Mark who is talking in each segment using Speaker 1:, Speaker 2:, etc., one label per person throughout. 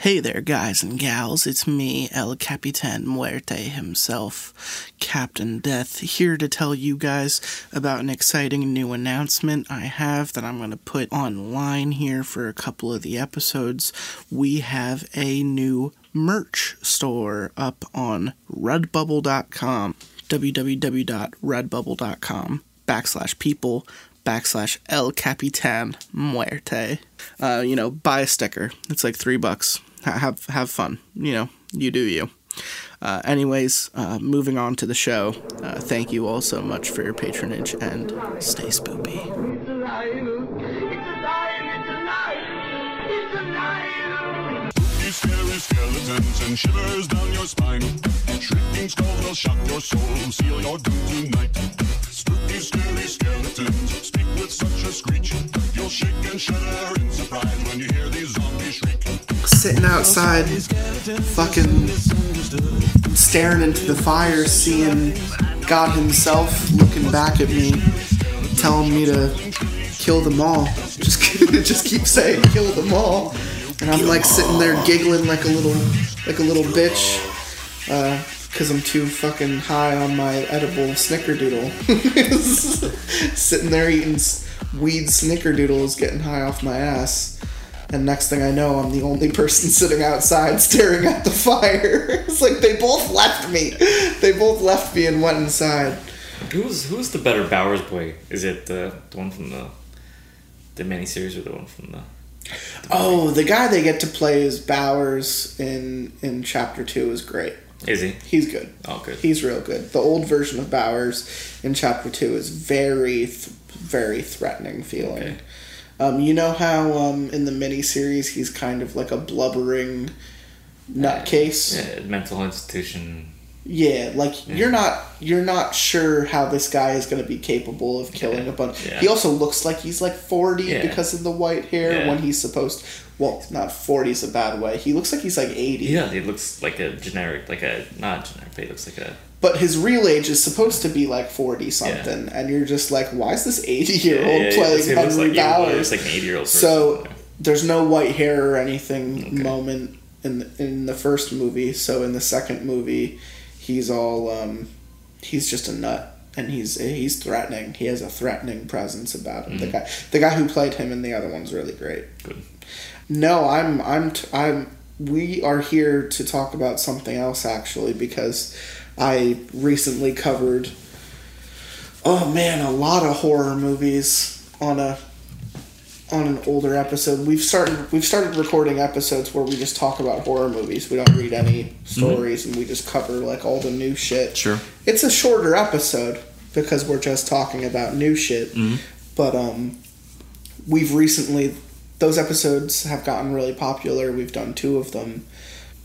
Speaker 1: Hey there, guys and gals. It's me, El Capitan Muerte himself, Captain Death, here to tell you guys about an exciting new announcement I have that I'm going to put online here for a couple of the episodes. We have a new merch store up on redbubble.com, www.redbubble.com backslash people backslash El Capitan Muerte. Uh, you know, buy a sticker. It's like three bucks have have fun. You know, you do you. Uh, anyways, uh, moving on to the show. Uh, thank you all so much for your patronage and stay spoopy.
Speaker 2: Skeletons and shivers down your spine. Shrieking skulls will shock your soul, seal your doom tonight. Spooky, scary skeletons speak with such a screech. You'll shake and shudder in surprise when you hear these zombies.
Speaker 1: Sitting outside, fucking staring into the fire, seeing God Himself looking back at me, telling me to kill them all. Just, just keep saying kill them all, and I'm like sitting there giggling like a little, like a little bitch, uh, cause I'm too fucking high on my edible snickerdoodle. sitting there eating weed snickerdoodles, getting high off my ass. And next thing I know, I'm the only person sitting outside staring at the fire. it's like they both left me. They both left me and went inside.
Speaker 3: Who's who's the better Bowers boy? Is it the, the one from the the miniseries or the one from the?
Speaker 1: Oh, the guy they get to play as Bowers in in chapter two is great.
Speaker 3: Is he?
Speaker 1: He's good.
Speaker 3: Oh, good.
Speaker 1: He's real good. The old version of Bowers in chapter two is very, th- very threatening feeling.
Speaker 3: Okay.
Speaker 1: Um, you know how um, in the miniseries he's kind of like a blubbering nutcase.
Speaker 3: Yeah, mental institution.
Speaker 1: Yeah, like you're not you're not sure how this guy is going to be capable of killing
Speaker 3: Yeah,
Speaker 1: a bunch.
Speaker 3: yeah.
Speaker 1: He also looks like he's like 40
Speaker 3: Yeah.
Speaker 1: because of the white hair
Speaker 3: Yeah.
Speaker 1: when he's supposed well, not 40 is a bad way. He looks like he's like 80.
Speaker 3: Yeah, he looks like a generic, like a not generic, but he looks like a.
Speaker 1: But his real age is supposed to be like 40 something and you're just like why is this 80 year old
Speaker 3: yeah,
Speaker 1: playing
Speaker 3: he looks
Speaker 1: Henry
Speaker 3: like, yeah,
Speaker 1: Bowers?
Speaker 3: like an eighty-year-old person.
Speaker 1: So there's no white hair or anything
Speaker 3: Okay.
Speaker 1: moment in the, in the first movie. So in the second movie, he's all um, he's just a nut and he's he's threatening. He has a threatening presence about him. The guy the guy who played him in the other one's really great.
Speaker 3: good.
Speaker 1: No, I'm I'm t- I'm we are here to talk about something else actually because I recently covered oh man, a lot of horror movies on a on an older episode. We've started we've started recording episodes where we just talk about horror movies. We don't read any stories and we just cover like all the new shit.
Speaker 3: Sure.
Speaker 1: It's a shorter episode because we're just talking about new shit. But um we've recently those episodes have gotten really popular. We've done two of them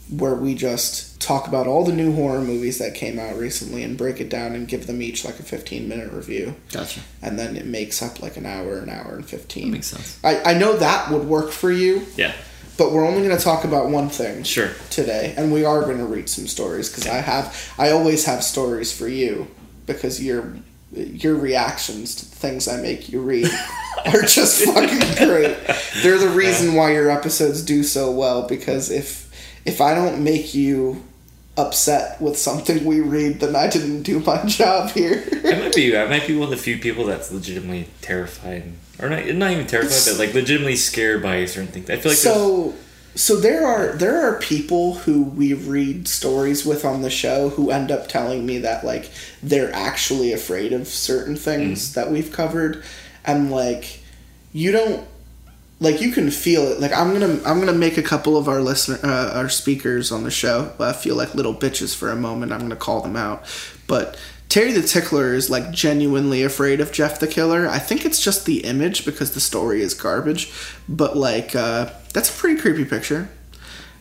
Speaker 1: where we just talk about all the new horror movies that came out recently and break it down and give them each like a 15 minute review.
Speaker 4: Gotcha.
Speaker 1: And then it makes up like an hour, an hour and 15.
Speaker 4: Makes sense.
Speaker 1: I, I know that would work for you,
Speaker 3: Yeah.
Speaker 1: but we're only going to talk about one thing
Speaker 3: Sure.
Speaker 1: today. And we are going to read some stories because I have, I always have stories for you because your your reactions to the things I make you read are just fucking great. They're the reason why your episodes do so well because if if I don't make you upset with something we read, then I didn't do my job here.
Speaker 3: I might be. I might be one of the few people that's legitimately terrified, or not, not even terrified, but like legitimately scared by certain things. I feel like
Speaker 1: so so there are there are people who we read stories with on the show who end up telling me that like they're actually afraid of certain things mm. that we've covered and like you don't like you can feel it. Like i'm gonna i'm gonna make a couple of our listener uh, our speakers on the show uh, feel like little bitches for a moment i'm gonna call them out. But terry the tickler is like genuinely afraid of jeff the killer. I think it's just the image because the story is garbage but like uh, that's a pretty creepy picture.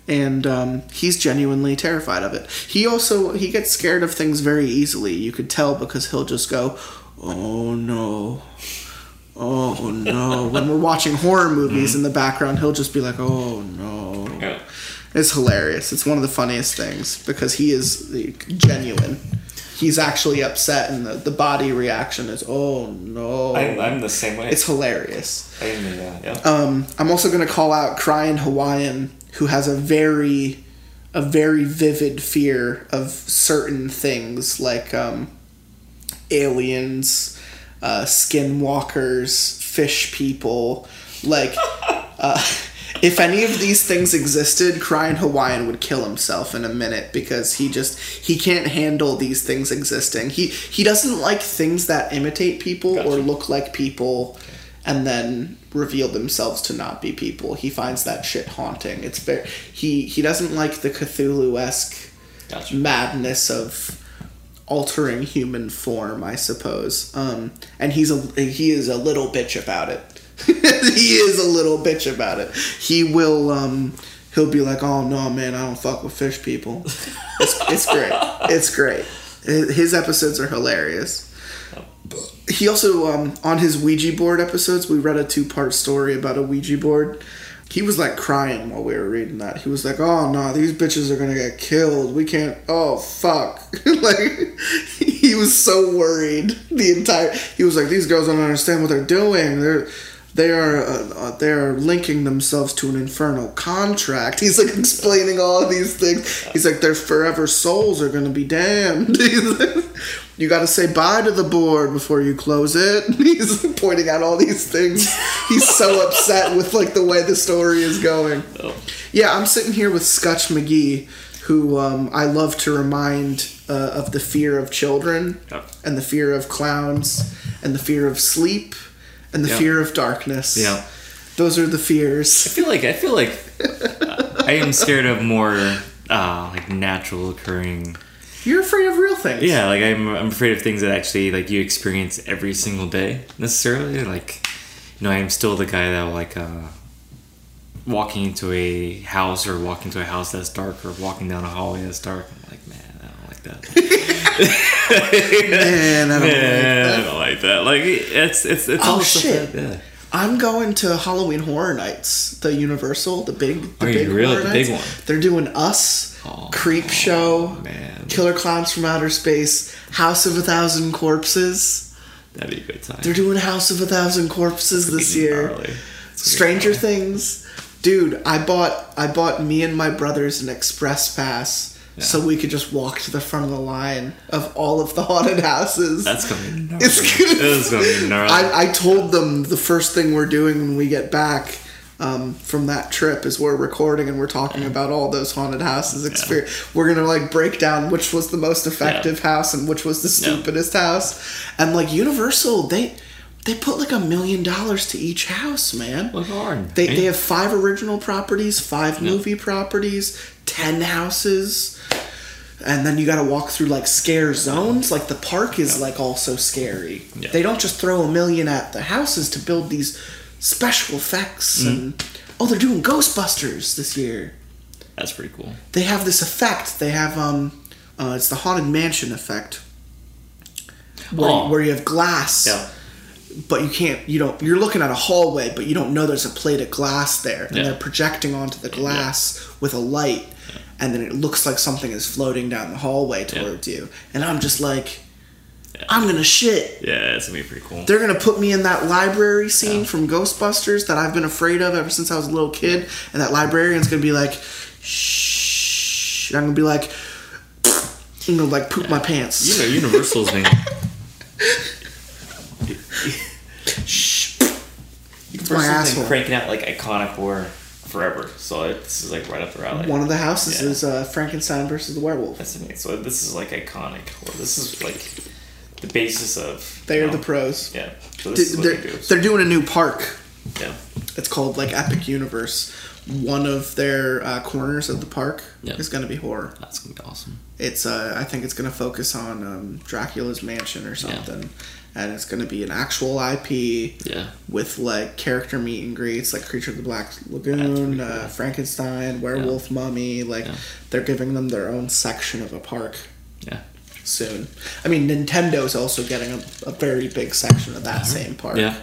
Speaker 1: And um, he's genuinely terrified of it. He also he gets scared of things very easily you could tell because he'll just go oh no oh no. When we're watching horror movies in the background he'll just be like oh no.
Speaker 3: Yeah.
Speaker 1: it's hilarious. It's one of the funniest things because he is uh, genuine. He's actually upset and the, the body reaction is oh no.
Speaker 3: I'm, I'm the same way.
Speaker 1: it's hilarious.
Speaker 3: I am, yeah, yeah.
Speaker 1: um, I'm also going to call out Crying Hawaiian, who has a very a very vivid fear of certain things like um, aliens, uh, skinwalkers, fish people. Like, uh, if any of these things existed, Crying Hawaiian would kill himself in a minute because he just he can't handle these things existing. He he doesn't like things that imitate people or look like people and then reveal themselves to not be people. He finds that shit haunting. It's very he he doesn't like the Cthulhu esque
Speaker 3: Gotcha.
Speaker 1: madness of altering human form, I suppose. Um, and he's a he is a little bitch about it. he is a little bitch about it. He will um he'll be like, "Oh no, man, I don't fuck with fish people." It's, it's great. It's great. His episodes are hilarious. He also um on his Ouija board episodes, we read a two part story about a Ouija board. He was like crying while we were reading that. He was like, "Oh no, these bitches are gonna get killed. We can't. Oh fuck!" like he was so worried the entire. He was like, "These girls don't understand what they're doing. They're." They are uh, uh, they are linking themselves to an infernal contract. He's like explaining all of these things. He's like their forever souls are gonna be damned. You got to say bye to the board before you close it. He's pointing out all these things. He's so upset with like the way the story is going.
Speaker 3: Oh.
Speaker 1: Yeah, I'm sitting here with Scutch MacGee, who um, I love to remind uh, of the fear of children, and the fear of clowns, and the fear of sleep, and the
Speaker 3: Yep.
Speaker 1: fear of darkness.
Speaker 3: Yeah.
Speaker 1: Those are the fears.
Speaker 3: I feel like I feel like I am scared of more uh, like natural occurring.
Speaker 1: You're afraid of real things.
Speaker 3: Yeah, like I'm I'm afraid of things that actually like you experience every single day necessarily. Like you know, I'm still the guy that will like uh walking into a house or walking to a house that's dark or walking down a hallway that's dark. I'm like, man, I don't like that.
Speaker 1: Man, I don't like that.
Speaker 3: I don't like that. Like it's it's it's
Speaker 1: Oh,
Speaker 3: all stuff
Speaker 1: shit.
Speaker 3: that- yeah.
Speaker 1: I'm going to Halloween Horror Nights, the Universal, the big, the
Speaker 3: Are you really?
Speaker 1: horror
Speaker 3: The
Speaker 1: nights.
Speaker 3: big one?
Speaker 1: They're doing Us,
Speaker 3: Oh,
Speaker 1: Creep Show,
Speaker 3: man.
Speaker 1: Killer Clowns from Outer Space, House of a Thousand Corpses.
Speaker 3: That'd be a good time.
Speaker 1: They're doing House of a Thousand Corpses this year.
Speaker 3: Gnarly. It's gonna be
Speaker 1: Stranger. Things, dude. I bought I bought me and my brothers an express pass
Speaker 3: Yeah.
Speaker 1: so we could just walk to the front of the line of all of the haunted houses.
Speaker 3: That's gonna be gnarly.
Speaker 1: It's gonna
Speaker 3: It's gonna be gnarly.
Speaker 1: I, I told them the first thing we're doing when we get back um, from that trip is we're recording and we're talking about all those haunted houses experience. We're gonna like break down which was the most effective house and which was the
Speaker 3: Yeah.
Speaker 1: stupidest house. And like Universal, they they put like a million dollars to each house, man.
Speaker 3: Look hard.
Speaker 1: They, they have five original properties, five movie properties, ten houses, and then you got to walk through like scare zones. Like the park is like also scary.
Speaker 3: Yeah.
Speaker 1: They don't just throw a million at the houses to build these special effects and oh, they're doing Ghostbusters this year.
Speaker 3: That's pretty cool.
Speaker 1: They have this effect. They have um, uh, it's the haunted mansion effect. Where,
Speaker 3: Oh.
Speaker 1: where you have glass
Speaker 3: Yeah.
Speaker 1: but you can't you don't you're looking at a hallway but you don't know there's a plate of glass there and
Speaker 3: Yeah.
Speaker 1: they're projecting onto the glass with a light and then it looks like something is floating down the hallway towards you and i'm just like i'm gonna shit
Speaker 3: Yeah, it's gonna be pretty cool.
Speaker 1: they're gonna put me in that library scene from ghostbusters that i've been afraid of ever since i was a little kid and that librarian's gonna be like shh and i'm gonna be like I'm gonna like poop my pants.
Speaker 3: You know, Universal's been
Speaker 1: Shh.
Speaker 3: Universal's
Speaker 1: my
Speaker 3: been
Speaker 1: asshole.
Speaker 3: cranking out like iconic horror forever. So it, this is like right up their alley.
Speaker 1: One of the houses
Speaker 3: Yeah.
Speaker 1: is uh, Frankenstein versus the werewolf.
Speaker 3: That's amazing. So this is like iconic horror. This is like the basis of.
Speaker 1: They are
Speaker 3: know,
Speaker 1: the pros.
Speaker 3: Yeah. So what
Speaker 1: They're,
Speaker 3: they do.
Speaker 1: they're doing a new park.
Speaker 3: yeah.
Speaker 1: It's called like Epic Universe. One of their uh, corners of the park
Speaker 3: Yeah.
Speaker 1: is going to be horror.
Speaker 3: That's gonna be awesome.
Speaker 1: It's uh, I think it's going to focus on um, Dracula's mansion or something, and it's going to be an actual IP
Speaker 3: Yeah.
Speaker 1: with like character meet and greets, like Creature of the Black Lagoon,
Speaker 3: cool.
Speaker 1: uh, Frankenstein, Werewolf, Mummy. Like
Speaker 3: Yeah.
Speaker 1: they're giving them their own section of a park
Speaker 3: Yeah.
Speaker 1: Soon. I mean, Nintendo's also getting a, a very big section of that same park.
Speaker 3: Yeah.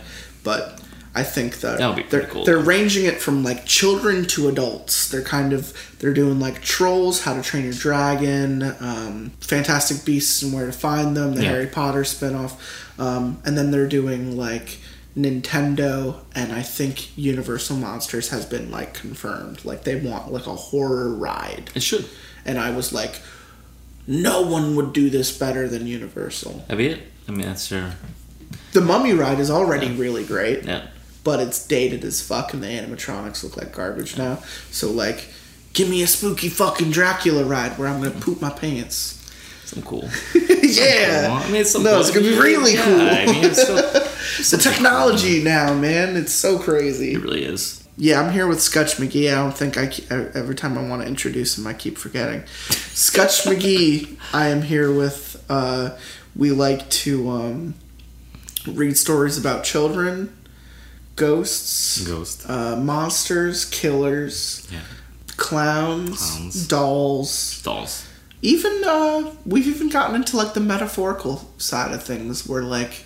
Speaker 1: But I think that
Speaker 3: That'll be
Speaker 1: they're
Speaker 3: cool.
Speaker 1: they're ranging it from like children to adults. They're kind of they're doing like Trolls, How to Train Your Dragon, um, Fantastic Beasts and Where to Find Them, the
Speaker 3: Yeah.
Speaker 1: Harry Potter spinoff, um, and then they're doing like Nintendo and I think Universal Monsters has been like confirmed. Like they want like a horror ride.
Speaker 3: It should.
Speaker 1: And I was like, no one would do this better than Universal.
Speaker 3: Have you? I mean, that's your.
Speaker 1: The Mummy ride is already really great,
Speaker 3: Yeah.
Speaker 1: but it's dated as fuck and the animatronics look like garbage now. So like, give me a spooky fucking Dracula ride where I'm gonna poop my pants.
Speaker 3: Some cool.
Speaker 1: yeah.
Speaker 3: Cool. I mean, it's
Speaker 1: No,
Speaker 3: cool.
Speaker 1: it's gonna be really
Speaker 3: yeah,
Speaker 1: cool.
Speaker 3: I mean, it's still,
Speaker 1: the technology now, man, it's so crazy.
Speaker 3: it really is.
Speaker 1: Yeah, I'm here with Scutch MacGee. I don't think I every time I want to introduce him, I keep forgetting. Scutch MacGee. I am here with. Uh, we like to um, read stories about children, ghosts,
Speaker 3: Ghost.
Speaker 1: uh, monsters, killers,
Speaker 3: Yeah.
Speaker 1: clowns,
Speaker 3: Clowns.
Speaker 1: dolls.
Speaker 3: Dolls.
Speaker 1: Even uh, we've even gotten into like the metaphorical side of things, where like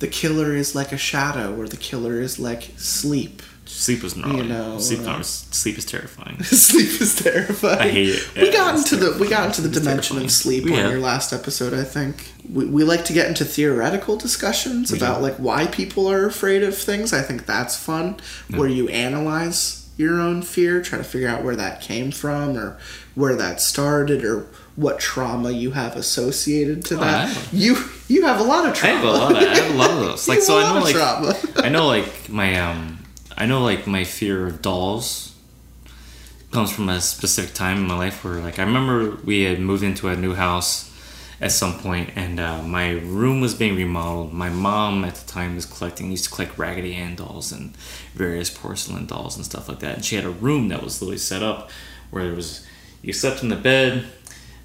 Speaker 1: the killer is like a shadow, or the killer is like sleep.
Speaker 3: Sleep is gnarly.
Speaker 1: You know,
Speaker 3: sleep,
Speaker 1: uh,
Speaker 3: sleep is terrifying.
Speaker 1: sleep is terrifying.
Speaker 3: I hate it.
Speaker 1: We
Speaker 3: Yeah,
Speaker 1: got into the we got into the dimension
Speaker 3: terrifying.
Speaker 1: of sleep
Speaker 3: We
Speaker 1: on your last episode, I think. We, we like to get into theoretical discussions
Speaker 3: We do.
Speaker 1: about like why people are afraid of things. I think that's fun, where you analyze your own fear, try to figure out where that came from, or where that started, or what trauma you have associated to
Speaker 3: Oh,
Speaker 1: that. You you have a lot of trauma.
Speaker 3: I have a lot of I have a lot of those. Like so I know like
Speaker 1: trauma.
Speaker 3: I know like my um I know like my fear of dolls comes from a specific time in my life where like I remember we had moved into a new house at some point and uh, my room was being remodeled. My mom at the time was collecting used to collect Raggedy Ann dolls and various porcelain dolls and stuff like that. And she had a room that was literally set up where there was you slept in the bed,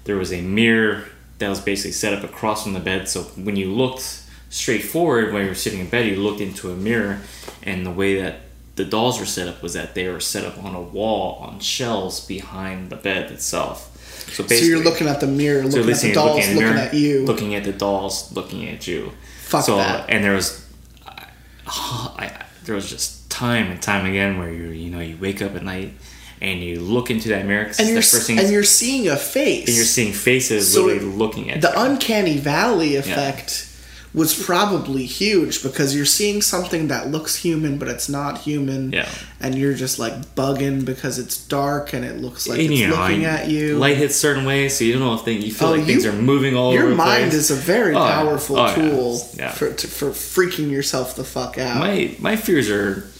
Speaker 3: there was a mirror that was basically set up across from the bed so when you looked straight forward when you were sitting in bed you looked into a mirror and the way that the dolls were set up was that they were set up on a wall on shelves behind the bed itself so
Speaker 1: so
Speaker 3: basically
Speaker 1: you're looking at the mirror,
Speaker 3: so
Speaker 1: looking at the dolls,
Speaker 3: looking,
Speaker 1: looking,
Speaker 3: mirror,
Speaker 1: at you.
Speaker 3: looking at the dolls looking at you
Speaker 1: Fuck
Speaker 3: so
Speaker 1: that.
Speaker 3: and there was I, there was just time and time again where you you know you wake up at night and you look into that mirror 'cause
Speaker 1: and you're
Speaker 3: first thing
Speaker 1: and you're seeing a face.
Speaker 3: and you're seeing faces
Speaker 1: So
Speaker 3: literally looking at
Speaker 1: the
Speaker 3: you.
Speaker 1: uncanny valley effect was probably huge because you're seeing something that looks human but it's not human
Speaker 3: Yeah.
Speaker 1: and you're just like bugging because it's dark and it looks like
Speaker 3: And,
Speaker 1: it's
Speaker 3: you know,
Speaker 1: looking at you
Speaker 3: Light hits certain ways, so you don't know if things, you feel
Speaker 1: Oh,
Speaker 3: like things
Speaker 1: you-
Speaker 3: are moving all
Speaker 1: your
Speaker 3: over the
Speaker 1: mind
Speaker 3: place.
Speaker 1: is a very
Speaker 3: Oh,
Speaker 1: powerful
Speaker 3: Oh, yeah.
Speaker 1: tool
Speaker 3: Yeah.
Speaker 1: For, to, for freaking yourself the fuck out
Speaker 3: my my fears are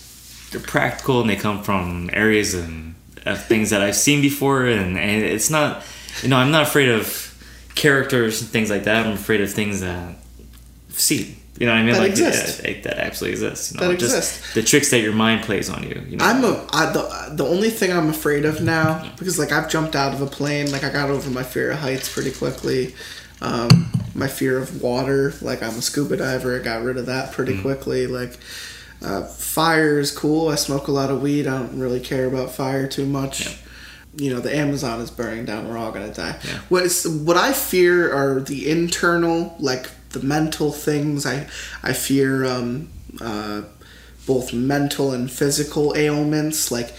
Speaker 3: they're practical and they come from areas and of things that I've seen before, and, and it's not you know I'm not afraid of characters and things like that. I'm afraid of things that I've. You know what I mean?
Speaker 1: That
Speaker 3: like
Speaker 1: exist.
Speaker 3: Yeah, that absolutely exists. You know,
Speaker 1: That
Speaker 3: just
Speaker 1: exist.
Speaker 3: the tricks that your mind plays on you. you know?
Speaker 1: I'm a I, the the only thing I'm afraid of now because like I've jumped out of a plane like I got over my fear of heights pretty quickly. Um, my fear of water like I'm a scuba diver. I got rid of that pretty quickly. Like uh, fire is cool. I smoke a lot of weed. I don't really care about fire too much.
Speaker 3: Yeah.
Speaker 1: You know the Amazon is burning down. We're all gonna die.
Speaker 3: Yeah.
Speaker 1: What is what I fear are the internal like the mental things. I I fear um, uh, both mental and physical ailments. Like,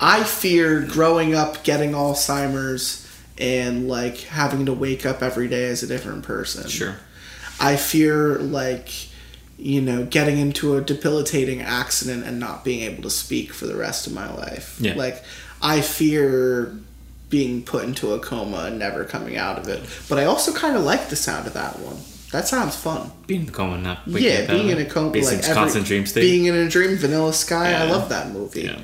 Speaker 1: I fear growing up getting Alzheimer's and like having to wake up every day as a different person.
Speaker 3: sure.
Speaker 1: I fear like you know getting into a debilitating accident and not being able to speak for the rest of my life.
Speaker 3: Yeah.
Speaker 1: Like, I fear being put into a coma and never coming out of it. But I also kind of like the sound of that one. That sounds fun.
Speaker 3: Being in a coma, not waking
Speaker 1: Yeah,
Speaker 3: up
Speaker 1: being in a coma,
Speaker 3: Basically,
Speaker 1: like every,
Speaker 3: constant dream state.
Speaker 1: Being in a dream, Vanilla Sky. I love that movie.
Speaker 3: yeah,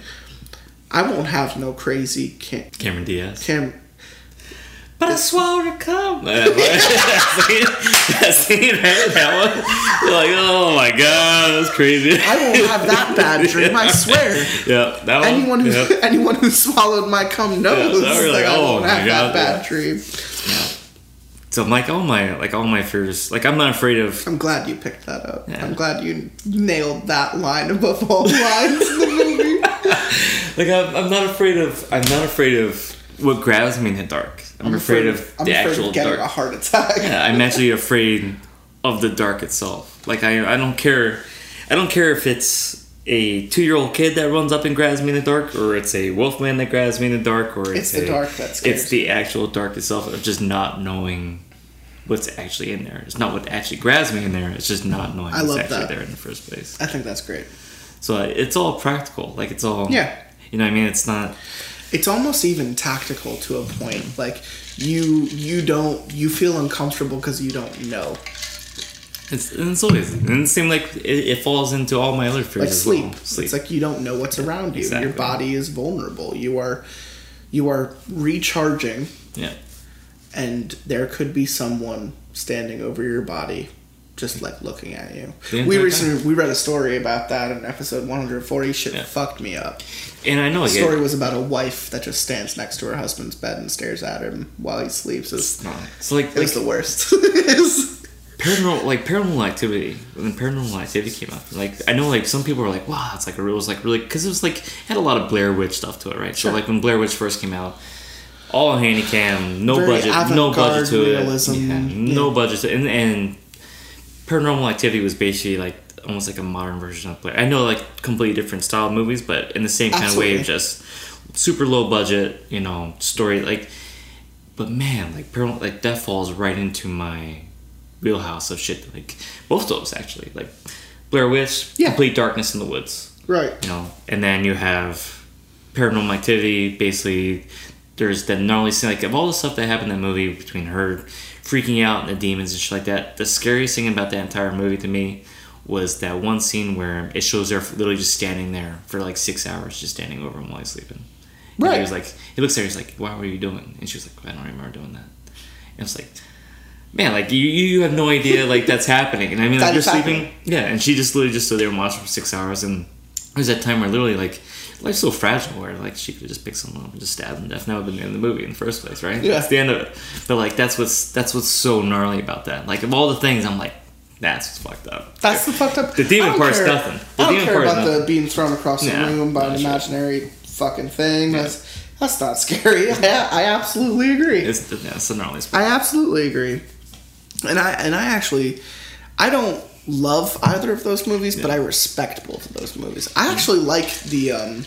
Speaker 1: I won't have no crazy cam.
Speaker 3: Cameron Diaz.
Speaker 1: cam
Speaker 3: But I swallowed a cum. that scene. That one. You're like, oh my god, that's crazy.
Speaker 1: I won't have that bad dream. I swear.
Speaker 3: Yeah, that one.
Speaker 1: Anyone who
Speaker 3: yeah.
Speaker 1: anyone who swallowed my cum knows
Speaker 3: were
Speaker 1: that
Speaker 3: like,
Speaker 1: I
Speaker 3: oh
Speaker 1: won't
Speaker 3: my
Speaker 1: have
Speaker 3: God,
Speaker 1: that bad
Speaker 3: yeah.
Speaker 1: dream.
Speaker 3: So I'm like all my like all my fears. Like I'm not afraid of.
Speaker 1: I'm glad you picked that up.
Speaker 3: Yeah.
Speaker 1: I'm glad you nailed that line above all lines in the movie.
Speaker 3: Like I'm, I'm not afraid of. I'm not afraid of what grabs me in the dark. I'm, afraid, of
Speaker 1: I'm
Speaker 3: the
Speaker 1: afraid
Speaker 3: actual
Speaker 1: of getting
Speaker 3: dark.
Speaker 1: a heart attack.
Speaker 3: Yeah, I'm actually afraid of the dark itself. Like I, I don't care. I don't care if it's a two-year-old kid that runs up and grabs me in the dark, or it's a wolfman that grabs me in the dark, or
Speaker 1: It's
Speaker 3: it's,
Speaker 1: the
Speaker 3: a-
Speaker 1: dark that scares
Speaker 3: It's the actual dark itself of just not knowing what's actually in there. It's not what actually grabs me in there. It's just not knowing
Speaker 1: I
Speaker 3: what's
Speaker 1: love
Speaker 3: actually
Speaker 1: that.
Speaker 3: there in the first place.
Speaker 1: I think that's great.
Speaker 3: So it's all practical. Like it's all
Speaker 1: Yeah.
Speaker 3: You know what I mean? It's not.
Speaker 1: It's almost even tactical to a point. Like you you don't you feel uncomfortable because you don't know.
Speaker 3: It's, it's always and it seems like it, it falls into all my other fears
Speaker 1: Like sleep.
Speaker 3: well. Sleep.
Speaker 1: It's like you don't know what's around you.
Speaker 3: exactly.
Speaker 1: Your body is vulnerable. You are you are recharging
Speaker 3: yeah.
Speaker 1: and there could be someone standing over your body just like looking at you. We recently we read a story about that in episode 140 shit
Speaker 3: Yeah.
Speaker 1: fucked me up.
Speaker 3: And I know
Speaker 1: The story
Speaker 3: it,
Speaker 1: was about a wife that just stands next to her husband's bed and stares at him while he sleeps. It's,
Speaker 3: so like,
Speaker 1: it was
Speaker 3: like
Speaker 1: the worst.
Speaker 3: Paranormal like paranormal activity when paranormal activity came out like i know like some people were like wow it's like a real it was like really because it was like had a lot of blair witch stuff to it right?
Speaker 1: Sure.
Speaker 3: so like when blair witch first came out all handy cam no
Speaker 1: Very
Speaker 3: budget no budget to
Speaker 1: realism,
Speaker 3: it. Yeah,
Speaker 1: yeah.
Speaker 3: no budget to, and, and paranormal activity was basically like almost like a modern version of blair. I know like completely different style movies but in the same kind of way of just super low budget you know story like but man, like Paranormal, like that falls right into my wheelhouse of shit. Like both those actually, like Blair Witch,
Speaker 1: Yeah.
Speaker 3: Complete Darkness in the Woods,
Speaker 1: right.
Speaker 3: you know, and then you have Paranormal Activity. Basically, there's the gnarly scene. like of all the stuff that happened in that movie between her freaking out and the demons and shit like that. The scariest thing about that entire movie to me was that one scene where it shows her literally just standing there for like six hours, just standing over him while he's sleeping. And
Speaker 1: Right.
Speaker 3: He was like, he looks at her, he's like, "Why were you doing?" And she was like, "I don't remember doing that." And it's like, man, like you, you have no idea like that's happening. And I mean, like you're sleeping,
Speaker 1: happening.
Speaker 3: yeah. And she just literally just stood there and watched for six hours. And there's that time where literally like life's so fragile where like she could just pick someone up and just stab them to death. And that would have been the end of the movie in the first place, right?
Speaker 1: Yeah.
Speaker 3: That's the end of it. But like that's what's that's what's so gnarly about that. Like of all the things, I'm like, that's what's fucked up.
Speaker 1: That's the fucked up.
Speaker 3: The demon part's
Speaker 1: care-
Speaker 3: nothing. The
Speaker 1: I don't
Speaker 3: demon
Speaker 1: care about
Speaker 3: nothing.
Speaker 1: the being thrown across the
Speaker 3: Yeah,
Speaker 1: room by an
Speaker 3: not sure.
Speaker 1: imaginary fucking thing. That's that's not scary. I, I absolutely agree.
Speaker 3: It's the, yeah, it's the gnarliest.
Speaker 1: I absolutely agree. And I and I actually I don't love either of those movies, but I respect both of those movies. I actually like the um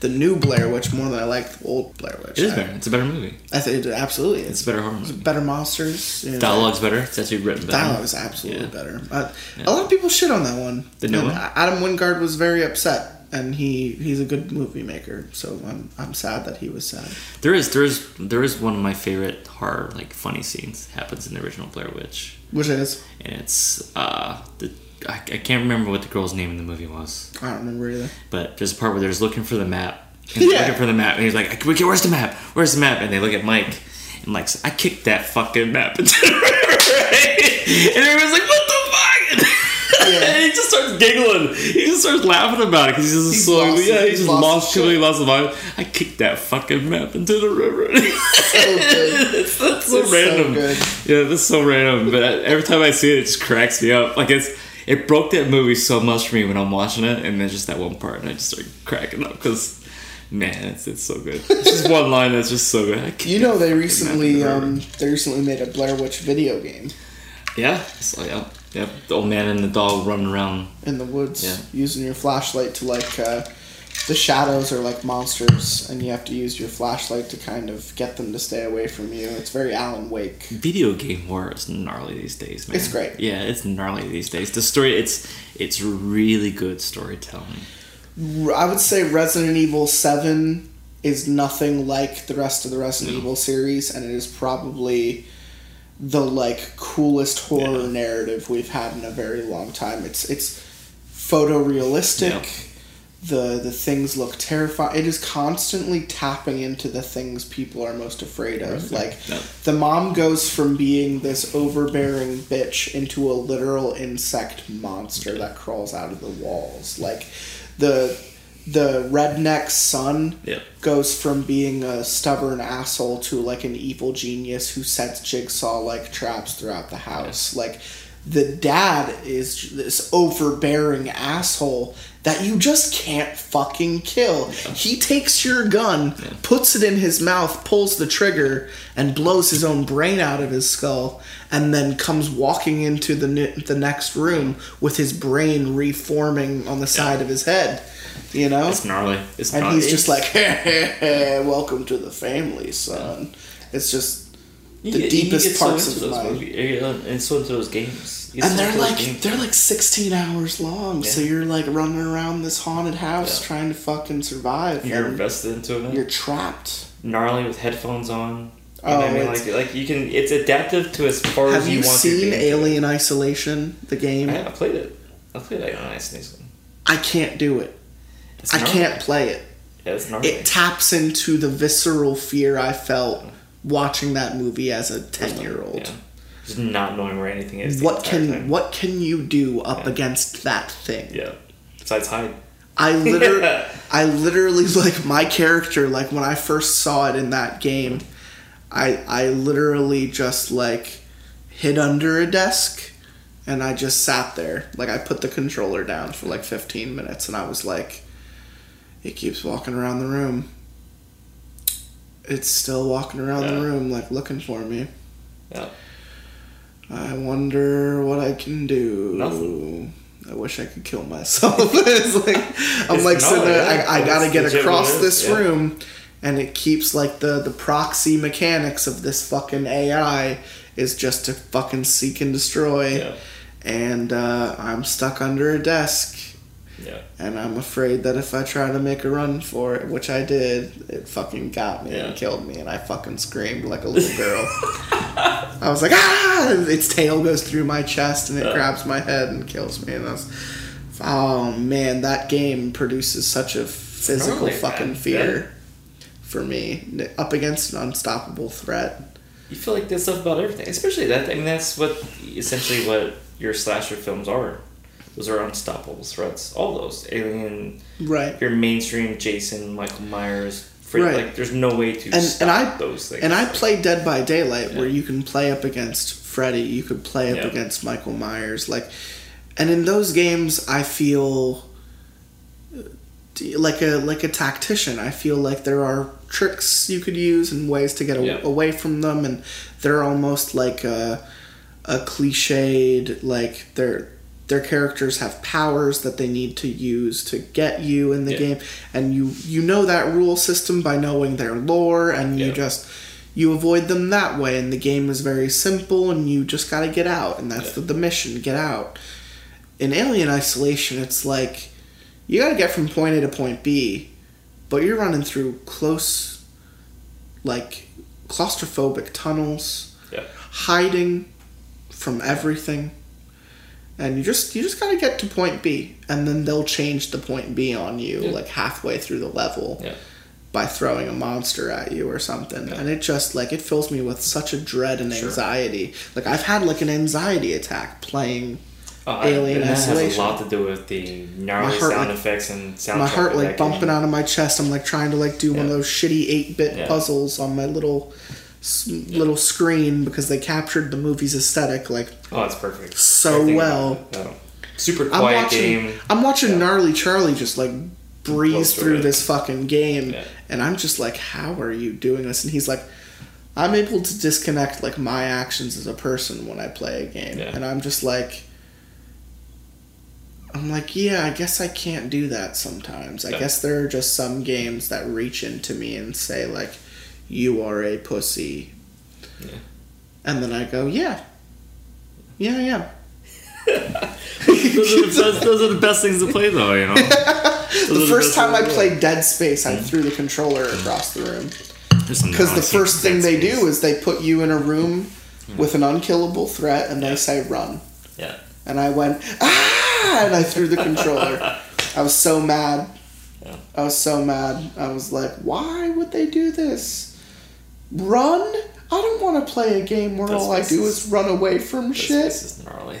Speaker 1: the new Blair Witch more than I like the old Blair Witch.
Speaker 3: It is
Speaker 1: I,
Speaker 3: better. It's a better movie.
Speaker 1: I think it absolutely
Speaker 3: It's
Speaker 1: is.
Speaker 3: a better horror movie.
Speaker 1: Better monsters. you know.
Speaker 3: Dialogue's better. It's actually written better.
Speaker 1: Dialogue is absolutely
Speaker 3: Yeah.
Speaker 1: better. Uh, A lot of people shit on that one.
Speaker 3: The new
Speaker 1: And
Speaker 3: one?
Speaker 1: Adam Wingard was very upset, and he he's a good movie maker. So I'm I'm sad that he was sad.
Speaker 3: There is there is there is one of my favorite horror like funny scenes happens in the original Blair Witch,
Speaker 1: Which is
Speaker 3: and it's uh the I, I can't remember what the girl's name in the movie was,
Speaker 1: I don't remember either.
Speaker 3: but there's a part where they're just looking for the map. And
Speaker 1: Yeah.
Speaker 3: looking for the map, and he's like, "Okay, "Where's the map? Where's the map?" And they look at Mike, and Mike's, "I kicked that fucking map into the river." and everyone's like, "What the fuck?"
Speaker 1: Yeah.
Speaker 3: And he just starts giggling. He just starts laughing about it because he's just so
Speaker 1: lost-
Speaker 3: yeah. He
Speaker 1: he's
Speaker 3: just
Speaker 1: lost
Speaker 3: completely lost his mind. I kicked that fucking map into the river.
Speaker 1: So good.
Speaker 3: that's so
Speaker 1: so
Speaker 3: random.
Speaker 1: good.
Speaker 3: Yeah, that's so random. But every time I see it, it just cracks me up. Like it's it broke that movie so much for me when I'm watching it, and then just that one part, and I just started cracking up because. Man, it's, it's so good. It's just one line that's just so good.
Speaker 1: You know, they recently
Speaker 3: map in the river.
Speaker 1: um they recently made a Blair Witch video game
Speaker 3: yeah, so, yeah, yeah. The old man and the dog running around.
Speaker 1: in the woods
Speaker 3: Yeah.
Speaker 1: using your flashlight to like uh, the shadows are like monsters, and you have to use your flashlight to kind of get them to stay away from you. It's very Alan Wake.
Speaker 3: Video game horror is gnarly these days, man.
Speaker 1: It's great.
Speaker 3: Yeah, it's gnarly these days. The story, it's it's really good storytelling.
Speaker 1: I would say Resident Evil 7 is nothing like the rest of the Resident
Speaker 3: No.
Speaker 1: Evil series, and it is probably the like coolest horror
Speaker 3: Yeah.
Speaker 1: narrative we've had in a very long time. It's it's photorealistic.
Speaker 3: Yeah.
Speaker 1: The the things look terrifying. It is constantly tapping into the things people are most afraid of. Like
Speaker 3: Yeah.
Speaker 1: the mom goes from being this overbearing bitch into a literal insect monster that crawls out of the walls. Like the the redneck son goes from being a stubborn asshole to like an evil genius who sets jigsaw like traps throughout the house. Like the dad is this overbearing asshole that you just can't fucking kill. He takes your gun, puts it in his mouth, pulls the trigger, and blows his own brain out of his skull, and then comes walking into the ne- the next room with his brain reforming on the side of his head. You know,
Speaker 3: It's gnarly. It's
Speaker 1: and
Speaker 3: gnarly.
Speaker 1: he's just like, "Welcome to the family, son." It's just, the
Speaker 3: get-
Speaker 1: deepest
Speaker 3: so
Speaker 1: parts
Speaker 3: into
Speaker 1: of
Speaker 3: those
Speaker 1: my
Speaker 3: movies, uh, and so into those games. You
Speaker 1: and
Speaker 3: so
Speaker 1: they're like they're like 16 hours long so you're like running around this haunted house
Speaker 3: Yeah.
Speaker 1: trying to fucking survive
Speaker 3: you're invested into it.
Speaker 1: you're trapped
Speaker 3: gnarly with headphones on. You
Speaker 1: Oh,
Speaker 3: I mean? Like, like you can. It's adaptive to as far
Speaker 1: have
Speaker 3: as you,
Speaker 1: you
Speaker 3: want. your
Speaker 1: seen
Speaker 3: game to
Speaker 1: alien isolation the game
Speaker 3: I, I played it. I played it on Ice Nation.
Speaker 1: i can't do it i can't play it
Speaker 3: Yeah, it's
Speaker 1: it taps into the visceral fear i felt watching that movie as a 10 year old
Speaker 3: Yeah. Just not knowing where anything is.
Speaker 1: what can
Speaker 3: time.
Speaker 1: what can you do up
Speaker 3: Yeah.
Speaker 1: against that thing
Speaker 3: Yeah. Besides hide.
Speaker 1: I literally, I literally like my character. Like when I first saw it in that game, I I literally just like hid under a desk, and I just sat there. Like I put the controller down for like fifteen minutes, and I was like, it keeps walking around the room. It's still walking around
Speaker 3: Yeah.
Speaker 1: the room, like looking for me.
Speaker 3: Yeah.
Speaker 1: I wonder what I can do.
Speaker 3: Nothing.
Speaker 1: I wish I could kill myself. it's like I'm
Speaker 3: It's
Speaker 1: like sitting there. I, I gotta get across this
Speaker 3: yeah.
Speaker 1: room, and it keeps like the the proxy mechanics of this fucking AI is just to fucking seek and destroy.
Speaker 3: Yeah.
Speaker 1: And uh, I'm stuck under a desk,
Speaker 3: Yeah.
Speaker 1: and I'm afraid that if I try to make a run for it, which I did, it fucking got me
Speaker 3: Yeah.
Speaker 1: and killed me, and I fucking screamed like a little girl. I was like, ah! Its tail goes through my chest and it
Speaker 3: Yeah.
Speaker 1: grabs my head and kills me. And I was, oh man, that game produces such a physical fucking fear for me up against an unstoppable threat.
Speaker 3: You feel like there's stuff about everything, especially that. I mean, that's what essentially what your slasher films are. Those are unstoppable threats. All those Alien,
Speaker 1: Right.
Speaker 3: your mainstream Jason, Michael Myers. Fred,
Speaker 1: Right.
Speaker 3: Like, there's no way to
Speaker 1: And
Speaker 3: stop
Speaker 1: and I
Speaker 3: those things.
Speaker 1: and I played Dead by Daylight where you can play up against Freddy, you could play up
Speaker 3: Yeah.
Speaker 1: against Michael Myers, like, and in those games I feel uh, like a like a tactician. I feel like there are tricks you could use and ways to get a-
Speaker 3: Yeah.
Speaker 1: away from them, and they're almost like a a cliched like they're their characters have powers that they need to use to get you in the
Speaker 3: Yeah.
Speaker 1: game and you you know that rule system by knowing their lore and you
Speaker 3: Yeah.
Speaker 1: just you avoid them that way and the game is very simple and you just got to get out and that's
Speaker 3: Yeah.
Speaker 1: the, the mission get out in alien isolation it's like you got to get from point a to point b but you're running through close like claustrophobic tunnels hiding from everything and you just you just got to get to point b and then they'll change the point b on you
Speaker 3: Yeah.
Speaker 1: like halfway through the level
Speaker 3: Yeah.
Speaker 1: by throwing a monster at you or something
Speaker 3: Yeah.
Speaker 1: and it just like it fills me with such a dread and
Speaker 3: Sure.
Speaker 1: anxiety like i've had like an anxiety attack playing
Speaker 3: Uh,
Speaker 1: Alien
Speaker 3: and that has a lot to do with the gnarly
Speaker 1: heart,
Speaker 3: sound
Speaker 1: like-
Speaker 3: effects and soundtrack.
Speaker 1: my heart like bumping out of my chest i'm like trying to like do one of those shitty 8-bit
Speaker 3: Yeah.
Speaker 1: puzzles on my little little screen because they captured the movie's aesthetic like
Speaker 3: Oh, it's perfect.
Speaker 1: So
Speaker 3: Everything
Speaker 1: well.
Speaker 3: Yeah. Super
Speaker 1: I'm
Speaker 3: quiet
Speaker 1: watching.
Speaker 3: game.
Speaker 1: I'm watching
Speaker 3: Yeah.
Speaker 1: gnarly Charlie just like breeze
Speaker 3: through
Speaker 1: through
Speaker 3: it.
Speaker 1: this fucking game,
Speaker 3: Yeah.
Speaker 1: and I'm just like, how are you doing this? And he's like, I'm able to disconnect like my actions as a person when I play a game,
Speaker 3: Yeah.
Speaker 1: and I'm just like. I'm like, yeah, I guess I can't do that sometimes. I guess there are just some games that reach into me and say, like, you are a pussy.
Speaker 3: Yeah.
Speaker 1: And then I go, yeah. Yeah, I am.
Speaker 3: those, are the best, those are the best things to play, though. You know.
Speaker 1: The first time I played Dead Space, I threw the controller across the room. Because the first thing they do is they put you in a room with an unkillable threat and they say run.
Speaker 3: Yeah.
Speaker 1: And I went, ah! And I threw the controller. I was so mad.
Speaker 3: Yeah.
Speaker 1: I was so mad. I was like, why would they do this? Run? I don't want to play a game where
Speaker 3: That's
Speaker 1: all I do
Speaker 3: what's-
Speaker 1: is run away from
Speaker 3: This,
Speaker 1: shit.
Speaker 3: this is gnarly.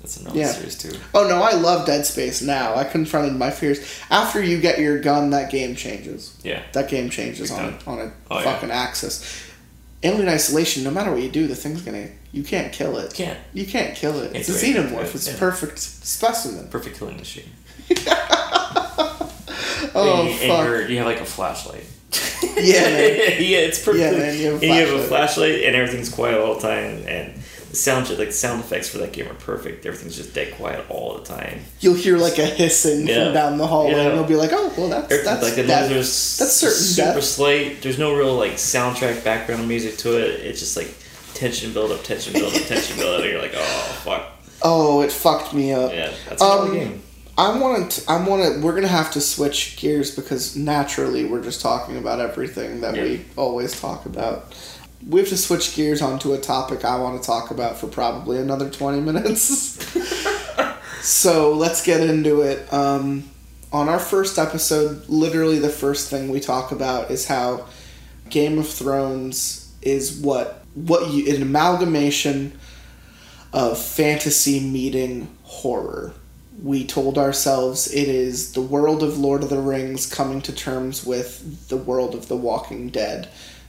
Speaker 3: That's a gnarly
Speaker 1: Yeah.
Speaker 3: series too.
Speaker 1: Oh no, I love Dead Space now. I confronted my fears. After you get your gun, that game changes.
Speaker 3: Yeah.
Speaker 1: That game changes
Speaker 3: Big
Speaker 1: on a, on a
Speaker 3: Oh, yeah.
Speaker 1: fucking axis. Alien Isolation, no matter what you do, the thing's gonna. You can't kill it.
Speaker 3: Can't.
Speaker 1: You can't kill it.
Speaker 3: Can't
Speaker 1: It's a
Speaker 3: do anything to
Speaker 1: xenomorph.
Speaker 3: it,
Speaker 1: It's a
Speaker 3: yeah.
Speaker 1: perfect specimen.
Speaker 3: Perfect killing machine.
Speaker 1: Oh
Speaker 3: and, and
Speaker 1: fuck.
Speaker 3: you're, you have like a flashlight.
Speaker 1: Yeah,
Speaker 3: yeah, it's perfect.
Speaker 1: Yeah, man, you have a
Speaker 3: and you have a
Speaker 1: flashlight.
Speaker 3: and everything's quiet all the time, and the sound, like the sound effects for that game are perfect. Everything's just dead quiet all the time.
Speaker 1: You'll hear like a hissing
Speaker 3: Yeah.
Speaker 1: from down the hallway,
Speaker 3: Yeah.
Speaker 1: and you'll be like, "Oh, well, that's
Speaker 3: Everything,
Speaker 1: that's
Speaker 3: like the
Speaker 1: that-
Speaker 3: there's
Speaker 1: that's certain
Speaker 3: super slight. There's no real like soundtrack background music to it. It's just like tension build up, tension build up, tension build up, and you're like, oh fuck,
Speaker 1: Oh, it fucked me up.
Speaker 3: yeah, that's Um, the game.
Speaker 1: I want to. I want to. We're gonna have to switch gears because naturally we're just talking about everything that
Speaker 3: Yeah.
Speaker 1: we always talk about. We have to switch gears onto a topic I want to talk about for probably another twenty minutes. so let's get into it. Um, on our first episode, literally the first thing we talk about is how Game of Thrones is what what you an amalgamation of fantasy meeting horror. We told ourselves it is the world of Lord of the Rings coming to terms with the world of The Walking Dead.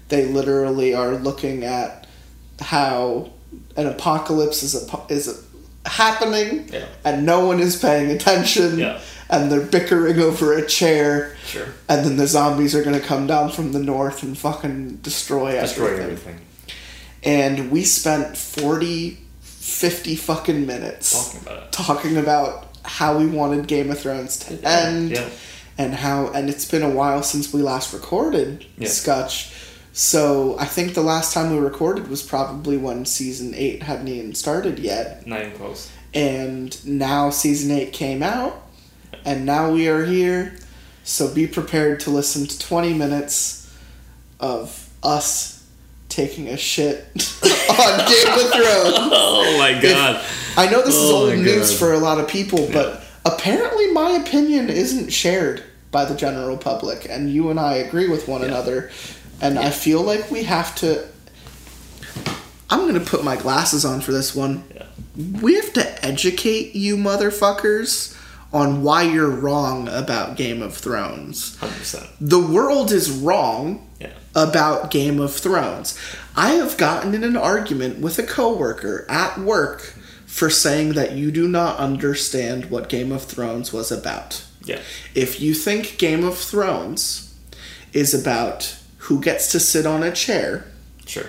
Speaker 1: They literally are looking at how an apocalypse is a, is happening
Speaker 3: Yeah.
Speaker 1: and no one is paying attention
Speaker 3: Yeah.
Speaker 1: and they're bickering over a chair
Speaker 3: Sure,
Speaker 1: and then the zombies are going to come down from the north and fucking destroy,
Speaker 3: destroy
Speaker 1: everything
Speaker 3: everything.
Speaker 1: and we spent 40 50 fucking minutes
Speaker 3: Talking about it.
Speaker 1: talking about how we wanted game of thrones to end
Speaker 3: yeah.
Speaker 1: and how and it's been a while since we last recorded
Speaker 3: Yeah.
Speaker 1: Scutch so i think the last time we recorded was probably when season 8 hadn't even started yet
Speaker 3: Not even close.
Speaker 1: and now season 8 came out and now we are here so be prepared to listen to 20 minutes of us taking a shit on game of thrones
Speaker 3: Oh my god.
Speaker 1: I know this is
Speaker 3: Oh
Speaker 1: old news
Speaker 3: God.
Speaker 1: for a lot of people, but apparently my opinion isn't shared by the general public, and you and I agree with one another. And I feel like we have to. I'm gonna put my glasses on for this one.
Speaker 3: Yeah.
Speaker 1: We have to educate you motherfuckers on why you're wrong about Game of Thrones.
Speaker 3: Hundred percent.
Speaker 1: The world is wrong
Speaker 3: Yeah.
Speaker 1: About Game of Thrones. I have gotten in an argument with a coworker at work for saying that you do not understand what Game of Thrones was about.
Speaker 3: Yeah.
Speaker 1: If you think Game of Thrones is about who gets to sit on a chair,
Speaker 3: Sure.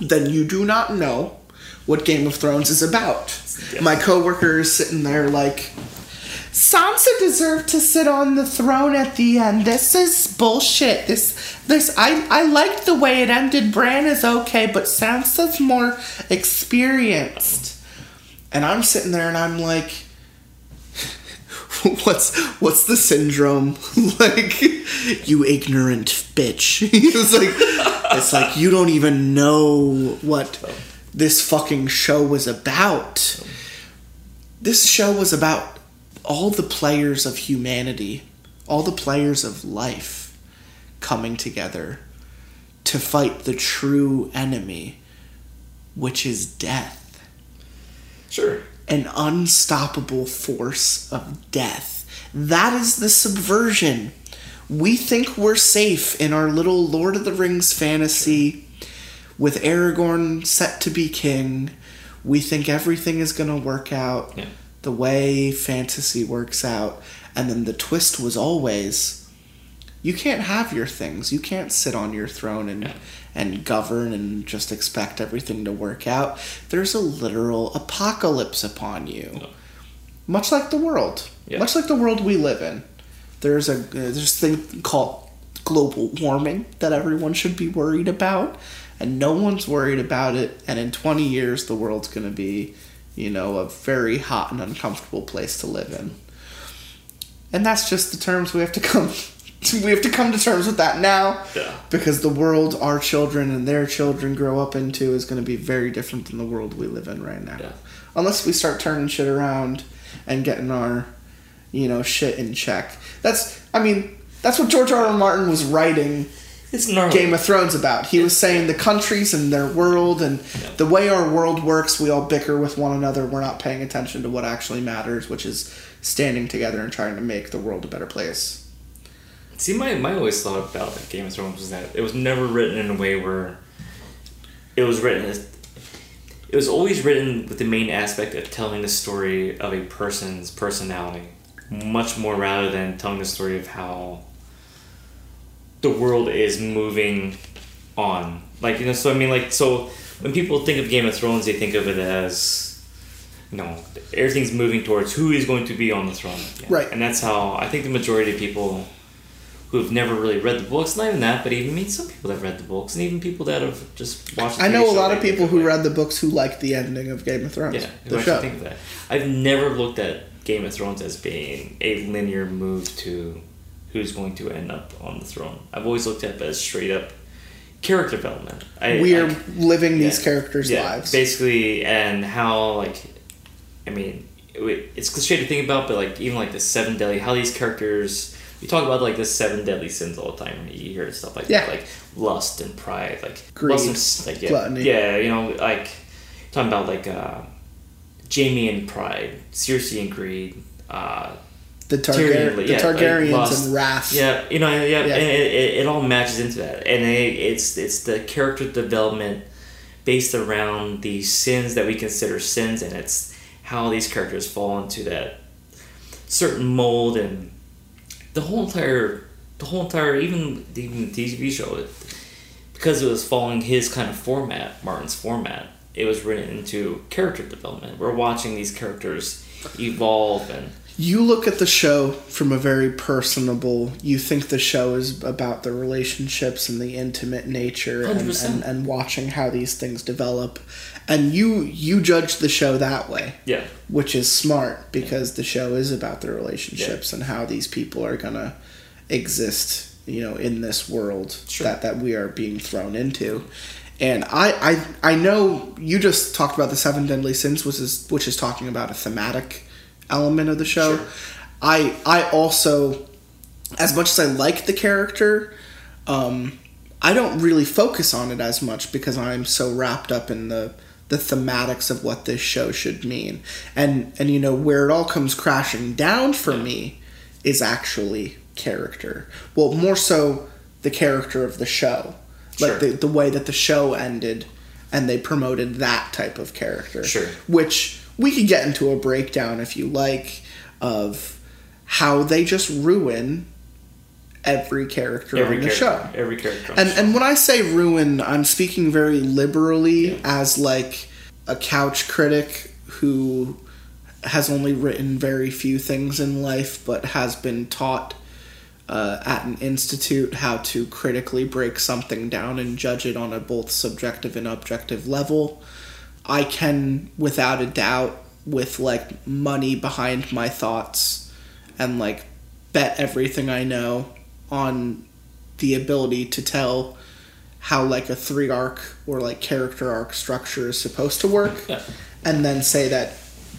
Speaker 1: then you do not know what Game of Thrones is about.
Speaker 3: Yeah.
Speaker 1: My coworker is sitting there like, Sansa deserved to sit on the throne at the end. This is bullshit. This, this, I, I liked the way it ended. Bran is okay, but Sansa's more experienced. And I'm sitting there and I'm like, what's what's the syndrome like you ignorant bitch it's like it's like you don't even know what this fucking show was about this show was about all the players of humanity all the players of life coming together to fight the true enemy which is death
Speaker 3: Sure.
Speaker 1: an unstoppable force of death. That is the subversion. We think we're safe in our little Lord of the Rings fantasy with Aragorn set to be king. We think everything is going to work out
Speaker 3: Yeah.
Speaker 1: The way fantasy works out. And then the twist was always you can't have your things. You can't sit on your throne and and govern and just expect everything to work out. There's a literal apocalypse upon you. Much like the world.
Speaker 3: Yeah.
Speaker 1: Much like the world we live in. There's a uh, there's this thing called global warming that everyone should be worried about and no one's worried about it and in 20 years the world's going to be, you know, a very hot and uncomfortable place to live in. And that's just the terms we have to come we have to come to terms with that now
Speaker 3: Yeah.
Speaker 1: because the world our children and their children grow up into is going to be very different than the world we live in right now
Speaker 3: Yeah.
Speaker 1: unless we start turning shit around and getting our you know shit in check that's i mean that's what george r. r martin was writing
Speaker 3: It's normal.
Speaker 1: game of thrones about he was saying the countries and their world and the way our world works we all bicker with one another we're not paying attention to what actually matters which is standing together and trying to make the world a better place
Speaker 3: See, my, my always thought about like, Game of Thrones was that it was never written in a way where it was written as. It was always written with the main aspect of telling the story of a person's personality, much more rather than telling the story of how the world is moving on. Like, you know, so I mean, like, so when people think of Game of Thrones, they think of it as, you know, everything's moving towards who is going to be on the throne.
Speaker 1: Right.
Speaker 3: And that's how I think the majority of people who have never really read the books. Not even that, but even I mean some people that have read the books, and even people that have just watched. the
Speaker 1: I know a lot of people who read the books who liked the ending of Game of Thrones.
Speaker 3: Yeah,
Speaker 1: the show.
Speaker 3: think of that. I've never looked at Game of Thrones as being a linear move to who's going to end up on the throne. I've always looked at it as straight up character development. I,
Speaker 1: We are
Speaker 3: like,
Speaker 1: living these characters'
Speaker 3: yeah,
Speaker 1: lives.
Speaker 3: basically, and how like, I mean, it's cliche to think about, but like even like the seven deadly, how these characters. You talk about like the seven deadly sins all the time. You hear stuff like
Speaker 1: Yeah.
Speaker 3: that, like lust and pride, like
Speaker 1: Greed,
Speaker 3: lust and like yeah,
Speaker 1: gluttony.
Speaker 3: yeah, you know, like talking about like uh, Jaime and pride, Cersei and greed, uh,
Speaker 1: the, Targar- the
Speaker 3: yeah,
Speaker 1: Targaryens
Speaker 3: lust.
Speaker 1: and wrath.
Speaker 3: yeah, you know, yeah,
Speaker 1: Yeah.
Speaker 3: and it, it, it all matches into that, and it, it's it's the character development based around the sins that we consider sins, and it's how these characters fall into that certain mold, and the whole entire, the whole entire, even even the TV show, it, because it was following his kind of format, Martin's format. It was written into character development. We're watching these characters evolve and
Speaker 1: You look at the show from a very personable. You think the show is about the relationships and the intimate nature and, and, and watching how these things develop, and you you judge the show that way,
Speaker 3: yeah.
Speaker 1: which is smart because the show is about the relationships and how these people are gonna exist, you know, in this world
Speaker 3: Sure.
Speaker 1: that that we are being thrown into. And I, I I know you just talked about the seven deadly sins, which is which is talking about a thematic element of the show.
Speaker 3: Sure.
Speaker 1: I I also, as much as I like the character, um, I don't really focus on it as much because I'm so wrapped up in the the thematics of what this show should mean. And and you know where it all comes crashing down for me is actually character. Well, more so the character of the show.
Speaker 3: Sure.
Speaker 1: Like the the way that the show ended and they promoted that type of character.
Speaker 3: Sure.
Speaker 1: Which we could get into a breakdown if you like of how they just ruin every character
Speaker 3: every
Speaker 1: on the
Speaker 3: character,
Speaker 1: show.
Speaker 3: every character. On
Speaker 1: And
Speaker 3: show.
Speaker 1: and when I say ruin, I'm speaking very liberally as like a couch critic who has only written very few things in life, but has been taught uh, at an institute how to critically break something down and judge it on a both subjective and objective level. I can, without a doubt, with like money behind my thoughts and like bet everything I know on the ability to tell how like a three arc or like character arc structure is supposed to work
Speaker 3: Yeah.
Speaker 1: and then say that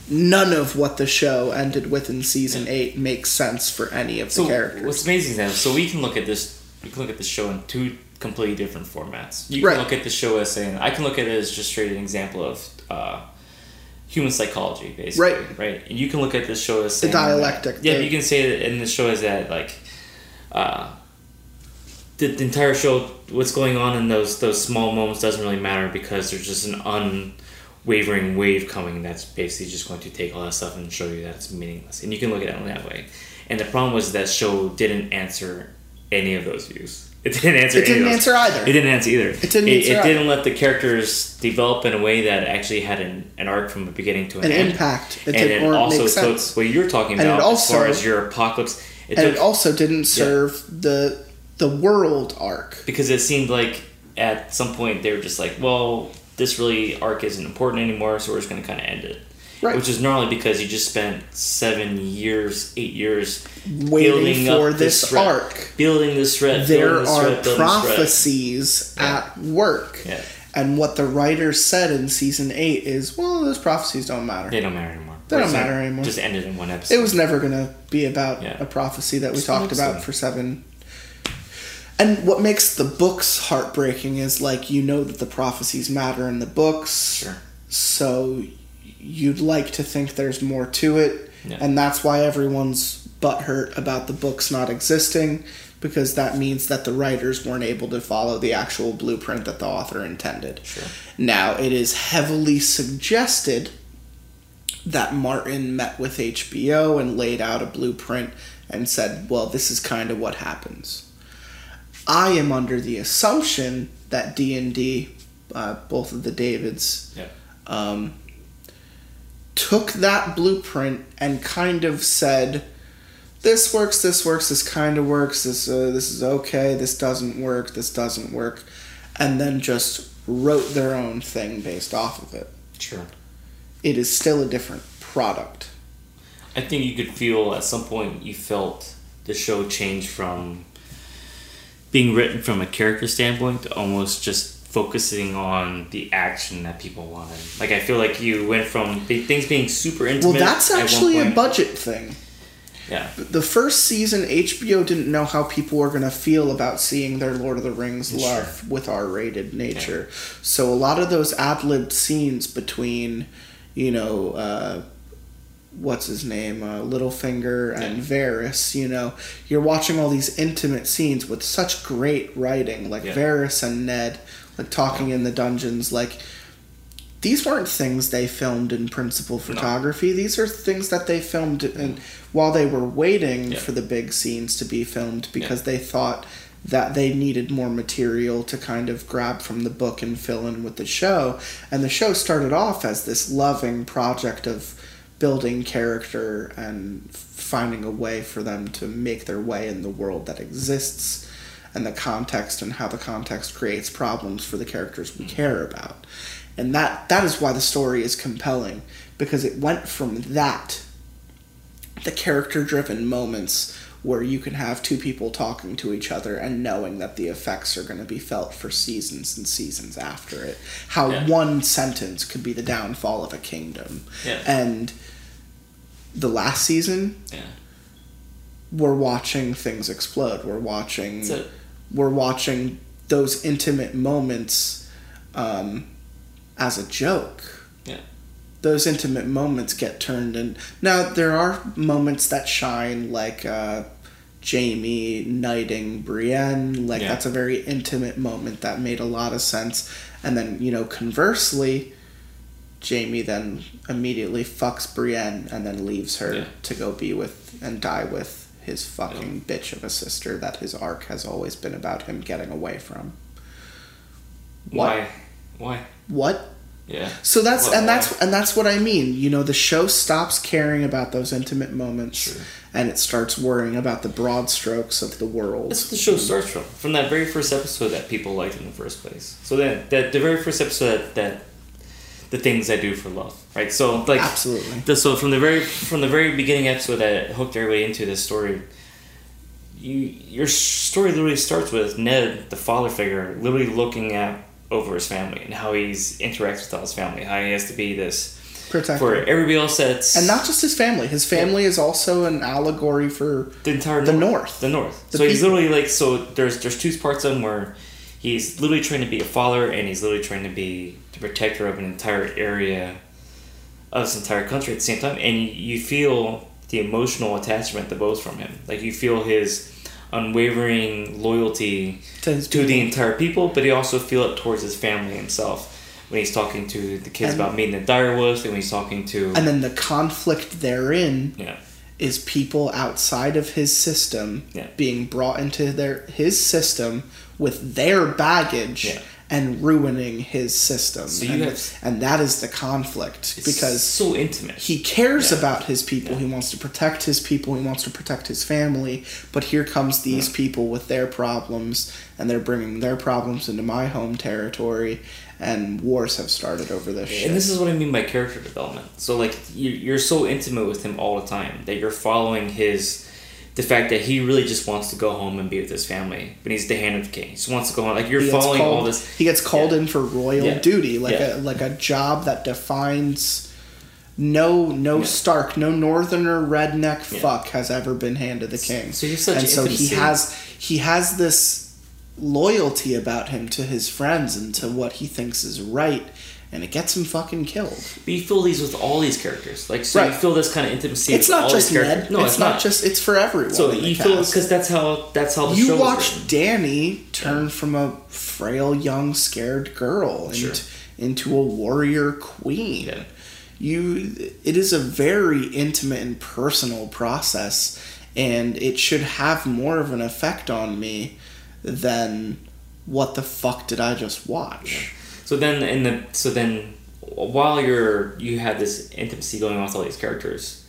Speaker 1: none of what the show ended with in season 8 makes sense for any of the characters
Speaker 3: what's amazing is that so we can look at this we can look at the show in two completely different formats. You can
Speaker 1: Right.
Speaker 3: look at the show as saying I can look at it as just straight an example of uh, human psychology, basically.
Speaker 1: Right.
Speaker 3: Right. And you can look at this show as saying the
Speaker 1: dialectic,
Speaker 3: That, yeah,
Speaker 1: the-
Speaker 3: you can say that in the show is that like uh, the, the entire show what's going on in those those small moments doesn't really matter because there's just an unwavering wave coming that's basically just going to take all that stuff and show you that it's meaningless and you can look at it in that way and the problem was that show didn't answer any of those views it didn't answer
Speaker 1: It didn't answer either.
Speaker 3: it didn't answer either
Speaker 1: It didn't
Speaker 3: it, it didn't let the characters develop in a way that actually had an, an arc from the beginning to an,
Speaker 1: An
Speaker 3: end
Speaker 1: impact. It
Speaker 3: and it also took what you're talking about as far as your apocalypse it
Speaker 1: and
Speaker 3: took
Speaker 1: it also didn't serve the the world arc
Speaker 3: because it seemed like at some point they were just like, well, this really arc isn't important anymore, so we're just going to kind of end it.
Speaker 1: Right.
Speaker 3: Which is normally because you just spent seven years, eight years
Speaker 1: waiting for this
Speaker 3: threat,
Speaker 1: arc
Speaker 3: building this threat.
Speaker 1: there
Speaker 3: this
Speaker 1: are
Speaker 3: threat, this
Speaker 1: prophecies
Speaker 3: Yeah.
Speaker 1: at work
Speaker 3: Yeah.
Speaker 1: and what the writers said in season 8 is well those prophecies don't matter
Speaker 3: They don't matter anymore.
Speaker 1: They don't matter anymore.
Speaker 3: Just ended in one episode.
Speaker 1: it was never going to be about
Speaker 3: Yeah.
Speaker 1: a prophecy that we
Speaker 3: It's
Speaker 1: talked about for seven and what makes the books heartbreaking is like you know that the prophecies matter in the books
Speaker 3: Sure.
Speaker 1: so you'd like to think there's more to it
Speaker 3: Yeah.
Speaker 1: and that's why everyone's butthurt about the books not existing because that means that the writers weren't able to follow the actual blueprint that the author intended
Speaker 3: Sure.
Speaker 1: now it is heavily suggested that martin met with hbo and laid out a blueprint and said well this is kind of what happens i am under the assumption that d&d uh, both of the davids
Speaker 3: Yeah.
Speaker 1: um, took that blueprint and kind of said, this works, this works, this kind of works, this uh, this is okay, this doesn't work, this doesn't work, and then just wrote their own thing based off of it.
Speaker 3: Sure.
Speaker 1: It is still a different product.
Speaker 3: I think you could feel at some point you felt the show change from being written from a character standpoint to almost just focusing on the action that people wanted. Like I feel like you went from things being super intimate. Well, that's
Speaker 1: actually a budget thing.
Speaker 3: Yeah.
Speaker 1: The first season, HBO didn't know how people were going to feel about seeing their Lord of the Rings
Speaker 3: Sure.
Speaker 1: love with R rated nature. So a lot of those ad libbed scenes between, you know, uh, what's his name, uh, Littlefinger and
Speaker 3: Yeah.
Speaker 1: Varys, you know, you're watching all these intimate scenes with such great writing, like
Speaker 3: Yeah.
Speaker 1: Varys and Ned, like talking in the dungeons, like. These weren't things they filmed in principal photography. These are things that they filmed in, while they were waiting
Speaker 3: Yeah.
Speaker 1: for the big scenes to be filmed because they thought that they needed more material to kind of grab from the book and fill in with the show. And the show started off as this loving project of building character and finding a way for them to make their way in the world that exists and the context and how the context creates problems for the characters we care about. And that that is why the story is compelling because it went from that the character driven moments where you can have two people talking to each other and knowing that the effects are going to be felt for seasons and seasons after it. How
Speaker 3: Yeah.
Speaker 1: one sentence could be the downfall of a kingdom.
Speaker 3: Yeah.
Speaker 1: And the last season,
Speaker 3: Yeah.
Speaker 1: we're watching things explode. We're watching
Speaker 3: it.
Speaker 1: We're watching those intimate moments um, as a joke.
Speaker 3: Yeah.
Speaker 1: Those intimate moments get turned in. Now there are moments that shine, like uh, Jaime knighting Brienne. Like
Speaker 3: Yeah.
Speaker 1: that's a very intimate moment that made a lot of sense. And then you know, conversely, Jaime then immediately fucks Brienne and then leaves her
Speaker 3: Yeah.
Speaker 1: to go be with and die with his fucking bitch of a sister that his arc has always been about him getting away from. What?
Speaker 3: Why? Why?
Speaker 1: What?
Speaker 3: Yeah.
Speaker 1: So that's
Speaker 3: What-
Speaker 1: and that's and that's what I mean. You know, the show stops caring about those intimate moments
Speaker 3: Sure.
Speaker 1: and it starts worrying about the broad strokes of the world.
Speaker 3: That's what the show starts from. From that very first episode that people liked in the first place. So then, that the very first episode that, that the things I do for love, right? So like
Speaker 1: Absolutely.
Speaker 3: The, so from the very from the very beginning episode that hooked everybody into this story, you your story literally starts with Ned, the father figure, literally looking at over his family and how he's interacts with all his family, how he has to be this
Speaker 1: Protector.
Speaker 3: for everybody else that's
Speaker 1: and not just his family. His family is also an allegory for
Speaker 3: the entire
Speaker 1: the
Speaker 3: north.
Speaker 1: North.
Speaker 3: The north.
Speaker 1: The
Speaker 3: so he's literally like so there's there's two parts of him where he's literally trying to be a father and he's literally trying to be the protector of an entire area of this entire country at the same time and you, feel the emotional attachment that both from him. Like you feel his unwavering loyalty
Speaker 1: to
Speaker 3: to the entire people, but you also feel it towards his family himself. When he's talking to the kids
Speaker 1: And-
Speaker 3: about meeting the direwolves, and when he's talking to
Speaker 1: and then the conflict therein
Speaker 3: yeah,
Speaker 1: is people outside of his system
Speaker 3: Yeah.
Speaker 1: being brought into their his system with their baggage
Speaker 3: Yeah.
Speaker 1: And ruining his system.
Speaker 3: So
Speaker 1: and,
Speaker 3: have-
Speaker 1: and that is the conflict because
Speaker 3: so intimate.
Speaker 1: he cares
Speaker 3: Yeah.
Speaker 1: about his people. He wants to protect his people. He wants to protect his family. But here comes these people with their problems, and they're bringing their problems into my home territory, and wars have started over this shit.
Speaker 3: And this is what I mean by character development. So like you're so intimate with him all the time that you're following his, the fact that he really just wants to go home and be with his family. But he's the hand of the king. He just wants to go home. Like you're following
Speaker 1: called,
Speaker 3: all this.
Speaker 1: He gets called
Speaker 3: Yeah.
Speaker 1: in for royal
Speaker 3: Yeah.
Speaker 1: duty, like
Speaker 3: Yeah.
Speaker 1: a like a job that defines. No, no. Stark, no Northerner redneck fuck has ever been handed the king.
Speaker 3: So such
Speaker 1: and so he has he has this loyalty about him to his friends and to what he thinks is right, and it gets him fucking killed.
Speaker 3: But you feel these with all these characters. Like so you
Speaker 1: Right.
Speaker 3: feel this kind of intimacy.
Speaker 1: It's
Speaker 3: with
Speaker 1: not
Speaker 3: all
Speaker 1: just. Ned.
Speaker 3: No,
Speaker 1: it's, not, just. It's for everyone.
Speaker 3: So you feel because that's how that's how the show
Speaker 1: you watch. Dany turn from a frail, young, scared girl
Speaker 3: Sure.
Speaker 1: into, into a warrior queen.
Speaker 3: Yeah.
Speaker 1: You, it is a very intimate and personal process, and it should have more of an effect on me than what the fuck did I just watch?
Speaker 3: So then in the so then while you're you have this intimacy going on with all these characters,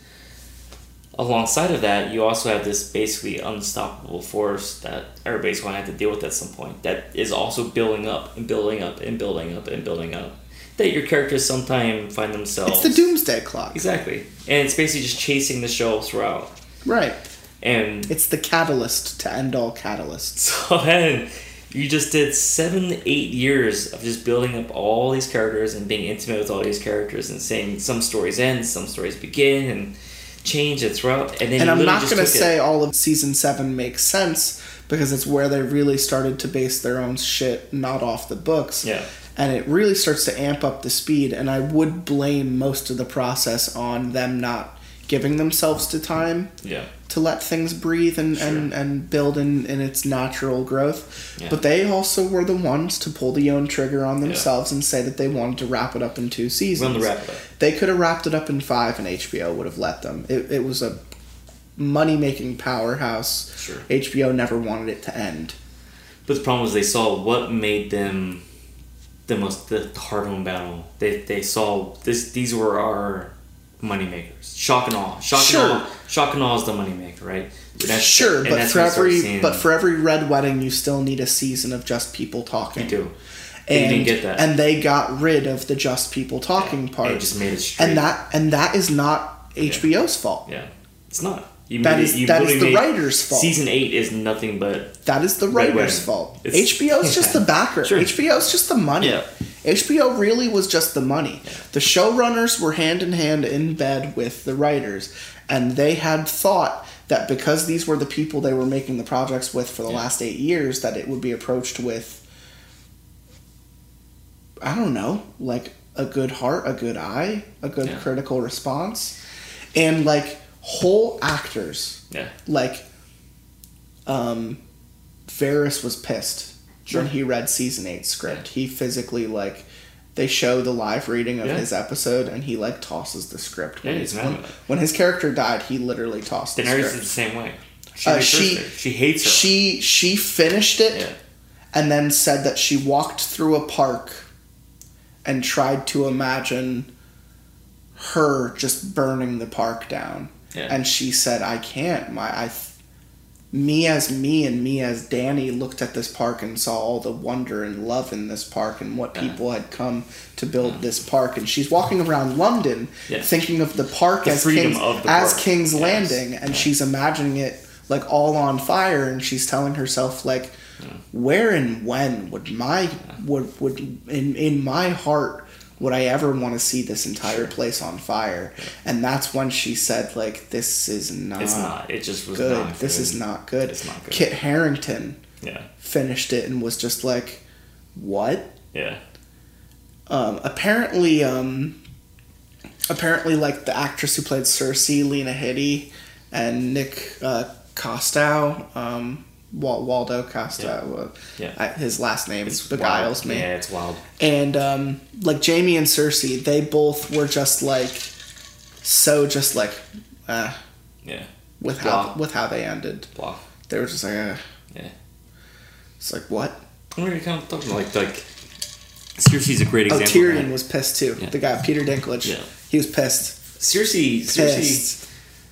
Speaker 3: alongside of that, you also have this basically unstoppable force that everybody's going to have to deal with at some point. That is also building up and building up and building up and building up. That your characters sometime find themselves.
Speaker 1: It's the doomsday clock.
Speaker 3: Exactly, and it's basically just chasing the show throughout.
Speaker 1: Right.
Speaker 3: And
Speaker 1: It's the catalyst to end all catalysts.
Speaker 3: so then you just did seven, eight years of just building up all these characters and being intimate with all these characters and saying some stories end, some stories begin, and change it throughout. And then
Speaker 1: And I'm not going to
Speaker 3: took it-
Speaker 1: say all of season 7 makes sense because it's where they really started to base their own shit not off the books.
Speaker 3: Yeah.
Speaker 1: And it really starts to amp up the speed and I would blame most of the process on them not giving themselves to time
Speaker 3: Yeah.
Speaker 1: To let things breathe and, and, and build in, in its natural growth.
Speaker 3: Yeah.
Speaker 1: But they also were the ones to pull the own trigger on themselves and say that they wanted to wrap it up in two seasons. They could have wrapped it up in five and HBO would have let them. It, it was a money making powerhouse.
Speaker 3: Sure.
Speaker 1: HBO never wanted it to end.
Speaker 3: But the problem was they saw what made them the most the hard-won battle. They they saw this. These were our moneymakers. Shock and awe. Shock
Speaker 1: Sure.
Speaker 3: and awe. Shock and awe is the moneymaker, right? And that's-
Speaker 1: sure,
Speaker 3: and
Speaker 1: but for
Speaker 3: when you start
Speaker 1: every but for every red wedding, you still need a season of just people talking.
Speaker 3: you do.
Speaker 1: And,
Speaker 3: you didn't get that.
Speaker 1: and they got rid of the just people talking
Speaker 3: And
Speaker 1: part.
Speaker 3: it just made it straight.
Speaker 1: and that and that is not HBO's fault.
Speaker 3: yeah, it's not. You
Speaker 1: That
Speaker 3: made
Speaker 1: is-
Speaker 3: it-
Speaker 1: that is the writer's fault.
Speaker 3: Season eight is nothing but
Speaker 1: That is the writer's fault.
Speaker 3: It's-
Speaker 1: HBO's just the backer.
Speaker 3: Sure.
Speaker 1: HBO's just the money.
Speaker 3: Yeah.
Speaker 1: HBO really was just the money. The showrunners were hand in hand in bed with the writers, and they had thought that because these were the people they were making the projects with for the last eight years, that it would be approached with, I don't know, like a good heart, a good eye, a good
Speaker 3: Yeah.
Speaker 1: critical response, and like whole actors
Speaker 3: yeah.
Speaker 1: like um Varys was pissed
Speaker 3: Sure.
Speaker 1: when he read season 8 script. He physically like they show the live reading of
Speaker 3: Yeah.
Speaker 1: his episode and he like tosses the script.
Speaker 3: Yeah,
Speaker 1: when,
Speaker 3: he's
Speaker 1: he's- when, when his character died, he literally tossed the
Speaker 3: Daenerys is the same way. She
Speaker 1: Uh,
Speaker 3: hates
Speaker 1: she-
Speaker 3: She hates her.
Speaker 1: She she finished it
Speaker 3: Yeah.
Speaker 1: and then said that she walked through a park and tried to imagine her just burning the park down.
Speaker 3: Yeah.
Speaker 1: And she said, "I can't. My I, me as me and me as Dany looked at this park and saw all the wonder and love in this park and what
Speaker 3: Yeah.
Speaker 1: people had come to build uh-huh. this park. And she's walking around London,
Speaker 3: Yeah.
Speaker 1: thinking of the park
Speaker 3: The
Speaker 1: as King's,
Speaker 3: the
Speaker 1: as
Speaker 3: park.
Speaker 1: King's
Speaker 3: Yes.
Speaker 1: Landing, and
Speaker 3: Yeah.
Speaker 1: she's imagining it like all on fire, and she's telling herself like, where and when would my would would in in my heart would I ever want to see this entire place on fire? And that's when she said like, this is not,
Speaker 3: It's not. It just was
Speaker 1: good.
Speaker 3: not
Speaker 1: This
Speaker 3: good.
Speaker 1: is not good.
Speaker 3: It's not good.
Speaker 1: Kit Harington
Speaker 3: Yeah.
Speaker 1: finished it and was just like, what?
Speaker 3: Yeah.
Speaker 1: Um, apparently, um, apparently, like the actress who played Cersei, Lena Headey, and Nick uh, Costow, um, Wal- Waldo Costow, uh,
Speaker 3: Yeah.
Speaker 1: His last name
Speaker 3: It's
Speaker 1: beguiles
Speaker 3: wild.
Speaker 1: me.
Speaker 3: Yeah, it's wild.
Speaker 1: And um, like Jaime and Cersei, they both were just like so, just like uh,
Speaker 3: Yeah.
Speaker 1: with how with how they ended.
Speaker 3: Blah.
Speaker 1: They were just like, uh,
Speaker 3: Yeah.
Speaker 1: it's like what?
Speaker 3: I'm already kind of talking like like. Cersei's a great
Speaker 1: Oh,
Speaker 3: example. of
Speaker 1: Tyrion was pissed too.
Speaker 3: Yeah.
Speaker 1: The guy Peter Dinklage,
Speaker 3: Yeah.
Speaker 1: he was pissed.
Speaker 3: Cersei, Cersei,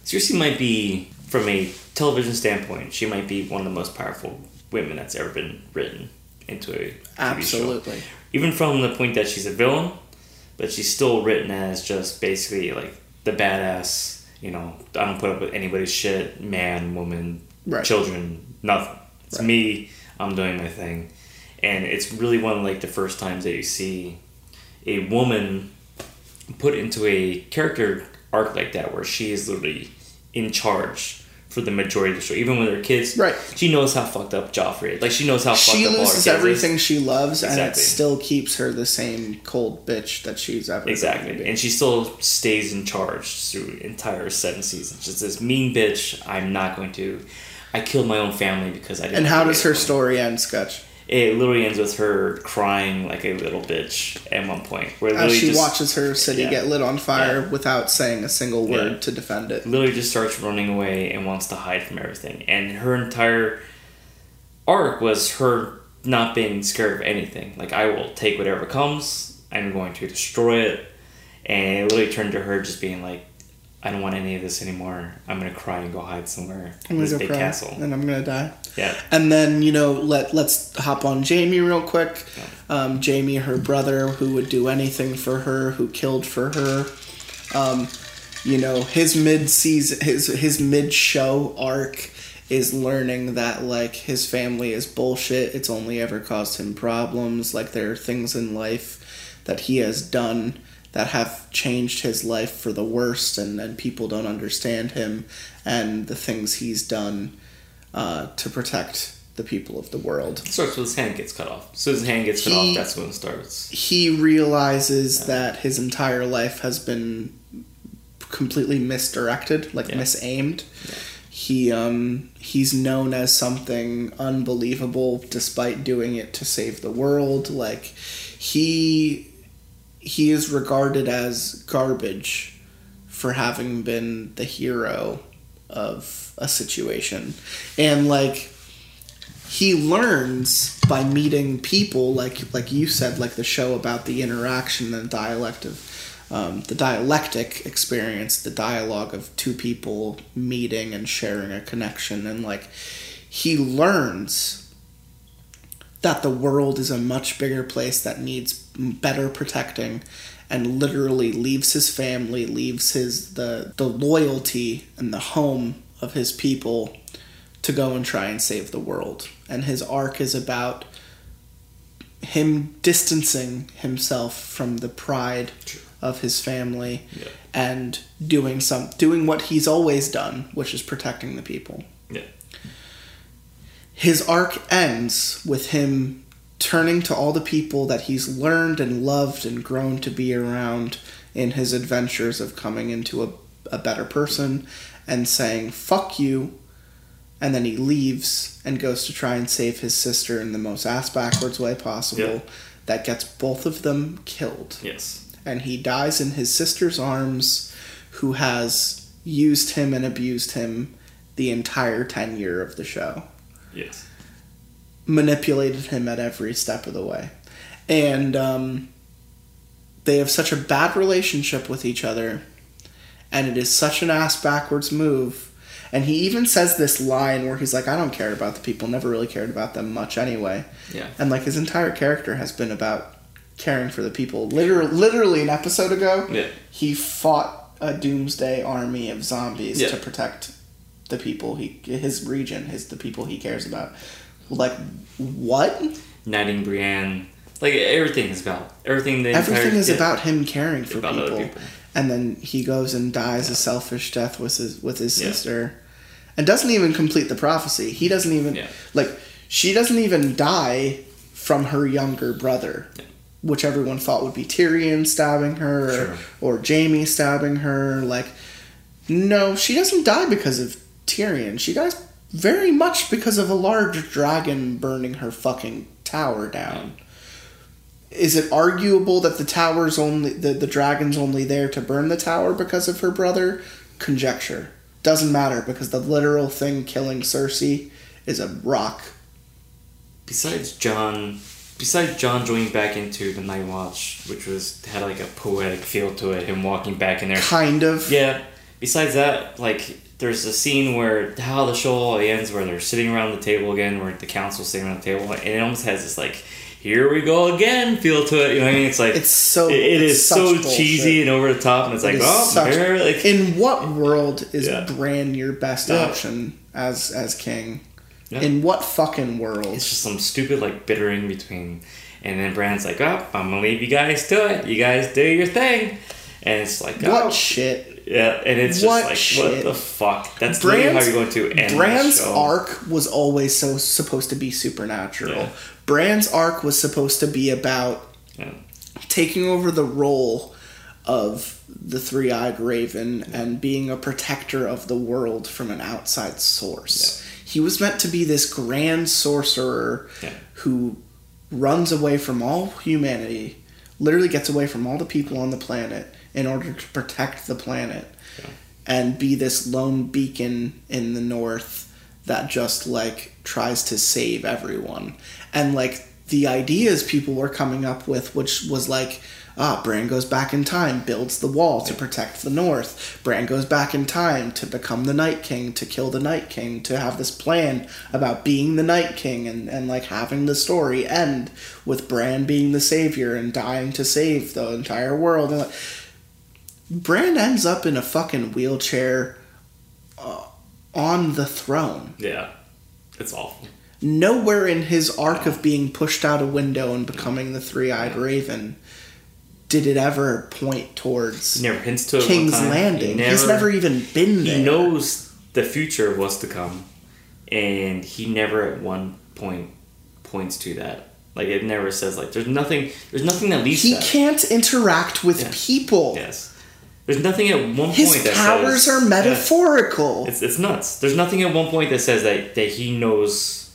Speaker 3: Cersei might be, from a television standpoint, she might be one of the most powerful women that's ever been written into a TV
Speaker 1: Absolutely.
Speaker 3: show. Even from the point that she's a villain, but she's still written as just basically like the badass. You know, I don't put up with anybody's shit. Man, woman,
Speaker 1: Right.
Speaker 3: children, nothing. It's
Speaker 1: Right.
Speaker 3: me. I'm doing my thing, and it's really one of like the first times that you see a woman put into a character arc like that where she is literally in charge for the majority of the show. Even with her kids,
Speaker 1: Right.
Speaker 3: She knows how fucked up Joffrey is. Like she knows how fucked
Speaker 1: She
Speaker 3: up all her
Speaker 1: loses
Speaker 3: kids is.
Speaker 1: everything she loves, and it still keeps her the same cold bitch that she's ever
Speaker 3: Exactly, and she still stays in charge through entire seven seasons. Just this mean bitch. I'm not going to. I killed my own family because I didn't.
Speaker 1: And how does her story end, Scutch?
Speaker 3: It literally ends with her crying like a little bitch at one point. Where
Speaker 1: As she
Speaker 3: just,
Speaker 1: watches her city
Speaker 3: Yeah.
Speaker 1: get lit on fire
Speaker 3: Yeah.
Speaker 1: without saying a single word
Speaker 3: Yeah.
Speaker 1: to defend it.
Speaker 3: literally just starts running away and wants to hide from everything. And her entire arc was her not being scared of anything. Like I will take whatever comes. I'm going to destroy it. And it literally turned to her just being like, I don't want any of this anymore. I'm gonna cry and go hide somewhere
Speaker 1: I'm
Speaker 3: in this
Speaker 1: go
Speaker 3: big
Speaker 1: cry,
Speaker 3: castle.
Speaker 1: and I'm gonna die.
Speaker 3: Yeah.
Speaker 1: And then you know, let let's hop on Jaime real quick. Um, Jaime, her brother, who would do anything for her, who killed for her. Um, you know, his mid season, his his mid show arc is learning that like his family is bullshit. It's only ever caused him problems. Like there are things in life that he has done that have changed his life for the worst, and and people don't understand him and the things he's done uh, to protect the people of the world.
Speaker 3: It starts with his hand gets cut off. So his hand gets cut off. That's when it starts.
Speaker 1: He realizes that his entire life has been completely misdirected, like
Speaker 3: Yeah.
Speaker 1: misaimed. He um he's known as something unbelievable despite doing it to save the world. Like he he is regarded as garbage for having been the hero of a situation. And like he learns by meeting people like like you said like the show about the interaction and dialect of um, the dialectic experience the dialogue of two people meeting and sharing a connection and like he learns that the world is a much bigger place that needs better protecting and literally leaves his family leaves his the the loyalty and the home of his people to go and try and save the world. And his arc is about him distancing himself from the pride of his family
Speaker 3: Yeah.
Speaker 1: and doing some doing what he's always done, which is protecting the people.
Speaker 3: Yeah.
Speaker 1: His arc ends with him turning to all the people that he's learned and loved and grown to be around in his adventures of coming into a, a better person and saying, fuck you. And then he leaves and goes to try and save his sister in the most ass backwards way possible.
Speaker 3: Yeah.
Speaker 1: That gets both of them killed
Speaker 3: Yes.
Speaker 1: and he dies in his sister's arms, who has used him and abused him the entire tenure of the show,
Speaker 3: Yes.
Speaker 1: Manipulated him at every step of the way. And um, they have such a bad relationship with each other, and it is such an ass backwards move. And he even says this line where he's like, I don't care about the people, never really cared about them much anyway.
Speaker 3: Yeah.
Speaker 1: And like his entire character has been about caring for the people. Literally, literally an episode ago,
Speaker 3: Yeah.
Speaker 1: he fought a doomsday army of zombies
Speaker 3: Yeah.
Speaker 1: to protect the people he his region, his the people he cares about. Like what?
Speaker 3: Knighting Brienne. Like everything is about everything. The
Speaker 1: Everything
Speaker 3: entire,
Speaker 1: is
Speaker 3: yeah.
Speaker 1: about him caring for people.
Speaker 3: people.
Speaker 1: And then he goes and dies a selfish death with his with his
Speaker 3: Yeah.
Speaker 1: sister. And doesn't even complete the prophecy. He doesn't even
Speaker 3: Yeah.
Speaker 1: like she doesn't even die from her younger brother.
Speaker 3: Yeah.
Speaker 1: Which everyone thought would be Tyrion stabbing her
Speaker 3: Sure.
Speaker 1: or, or Jaime stabbing her. Like no, she doesn't die because of Tyrion. She dies very much because of a large dragon burning her fucking tower down. Is it arguable that the tower's only the, the dragon's only there to burn the tower because of her brother? Conjecture. Doesn't matter because the literal thing killing Cersei is a rock.
Speaker 3: Besides Jon, besides Jon joining back into the Night Watch, which was had like a poetic feel to it, him walking back in there.
Speaker 1: Kind of.
Speaker 3: Yeah. Besides that, like there's a scene where how the show ends, where they're sitting around the table again, where the council's sitting around the table, and it almost has this like, here we go again feel to it. You know what I mean? It's like
Speaker 1: It's so-
Speaker 3: it- it
Speaker 1: it's
Speaker 3: is so
Speaker 1: bullshit.
Speaker 3: cheesy and over the top, and it's
Speaker 1: It
Speaker 3: like oh,
Speaker 1: such-
Speaker 3: like
Speaker 1: In what world is
Speaker 3: Yeah.
Speaker 1: Bran your best
Speaker 3: Yeah.
Speaker 1: option as as king?
Speaker 3: Yeah.
Speaker 1: In what fucking world?
Speaker 3: it's just some stupid like bittering between, and then Bran's like, oh, I'm gonna leave you guys to it. You guys do your thing, and it's like
Speaker 1: what
Speaker 3: oh,
Speaker 1: shit?
Speaker 3: Yeah, and it's
Speaker 1: what
Speaker 3: just like
Speaker 1: shit?
Speaker 3: what the fuck? That's literally how you're going to end show.
Speaker 1: arc was always so supposed to be supernatural.
Speaker 3: Yeah.
Speaker 1: Bran's arc was supposed to be about
Speaker 3: Yeah.
Speaker 1: taking over the role of the three-eyed raven and being a protector of the world from an outside source. He was meant to be this grand sorcerer
Speaker 3: Yeah.
Speaker 1: who runs away from all humanity, literally gets away from all the people on the planet in order to protect the planet
Speaker 3: Yeah.
Speaker 1: and be this lone beacon in the north that just like tries to save everyone. And like the ideas people were coming up with, which was like, ah, Bran goes back in time, builds the wall to protect the North. Bran goes back in time to become the Night King, to kill the Night King, to have this plan about being the Night King and, and like having the story end with Bran being the savior and dying to save the entire world. And like, Bran ends up in a fucking wheelchair uh, on the throne.
Speaker 3: Yeah. It's awful.
Speaker 1: Nowhere in his arc of being pushed out a window and becoming the three eyed raven did it ever point towards
Speaker 3: never hints to
Speaker 1: King's
Speaker 3: time. He
Speaker 1: Landing. He's never even been there.
Speaker 3: He knows the future of what's to come, and he never at one point points to that. Like it never says like there's nothing. There's nothing that leads.
Speaker 1: He
Speaker 3: to that.
Speaker 1: can't interact with
Speaker 3: Yeah.
Speaker 1: people.
Speaker 3: Yes. There's nothing at one
Speaker 1: His
Speaker 3: point that
Speaker 1: powers
Speaker 3: says,
Speaker 1: are metaphorical.
Speaker 3: It's, it's nuts. There's nothing at one point that says that, that he knows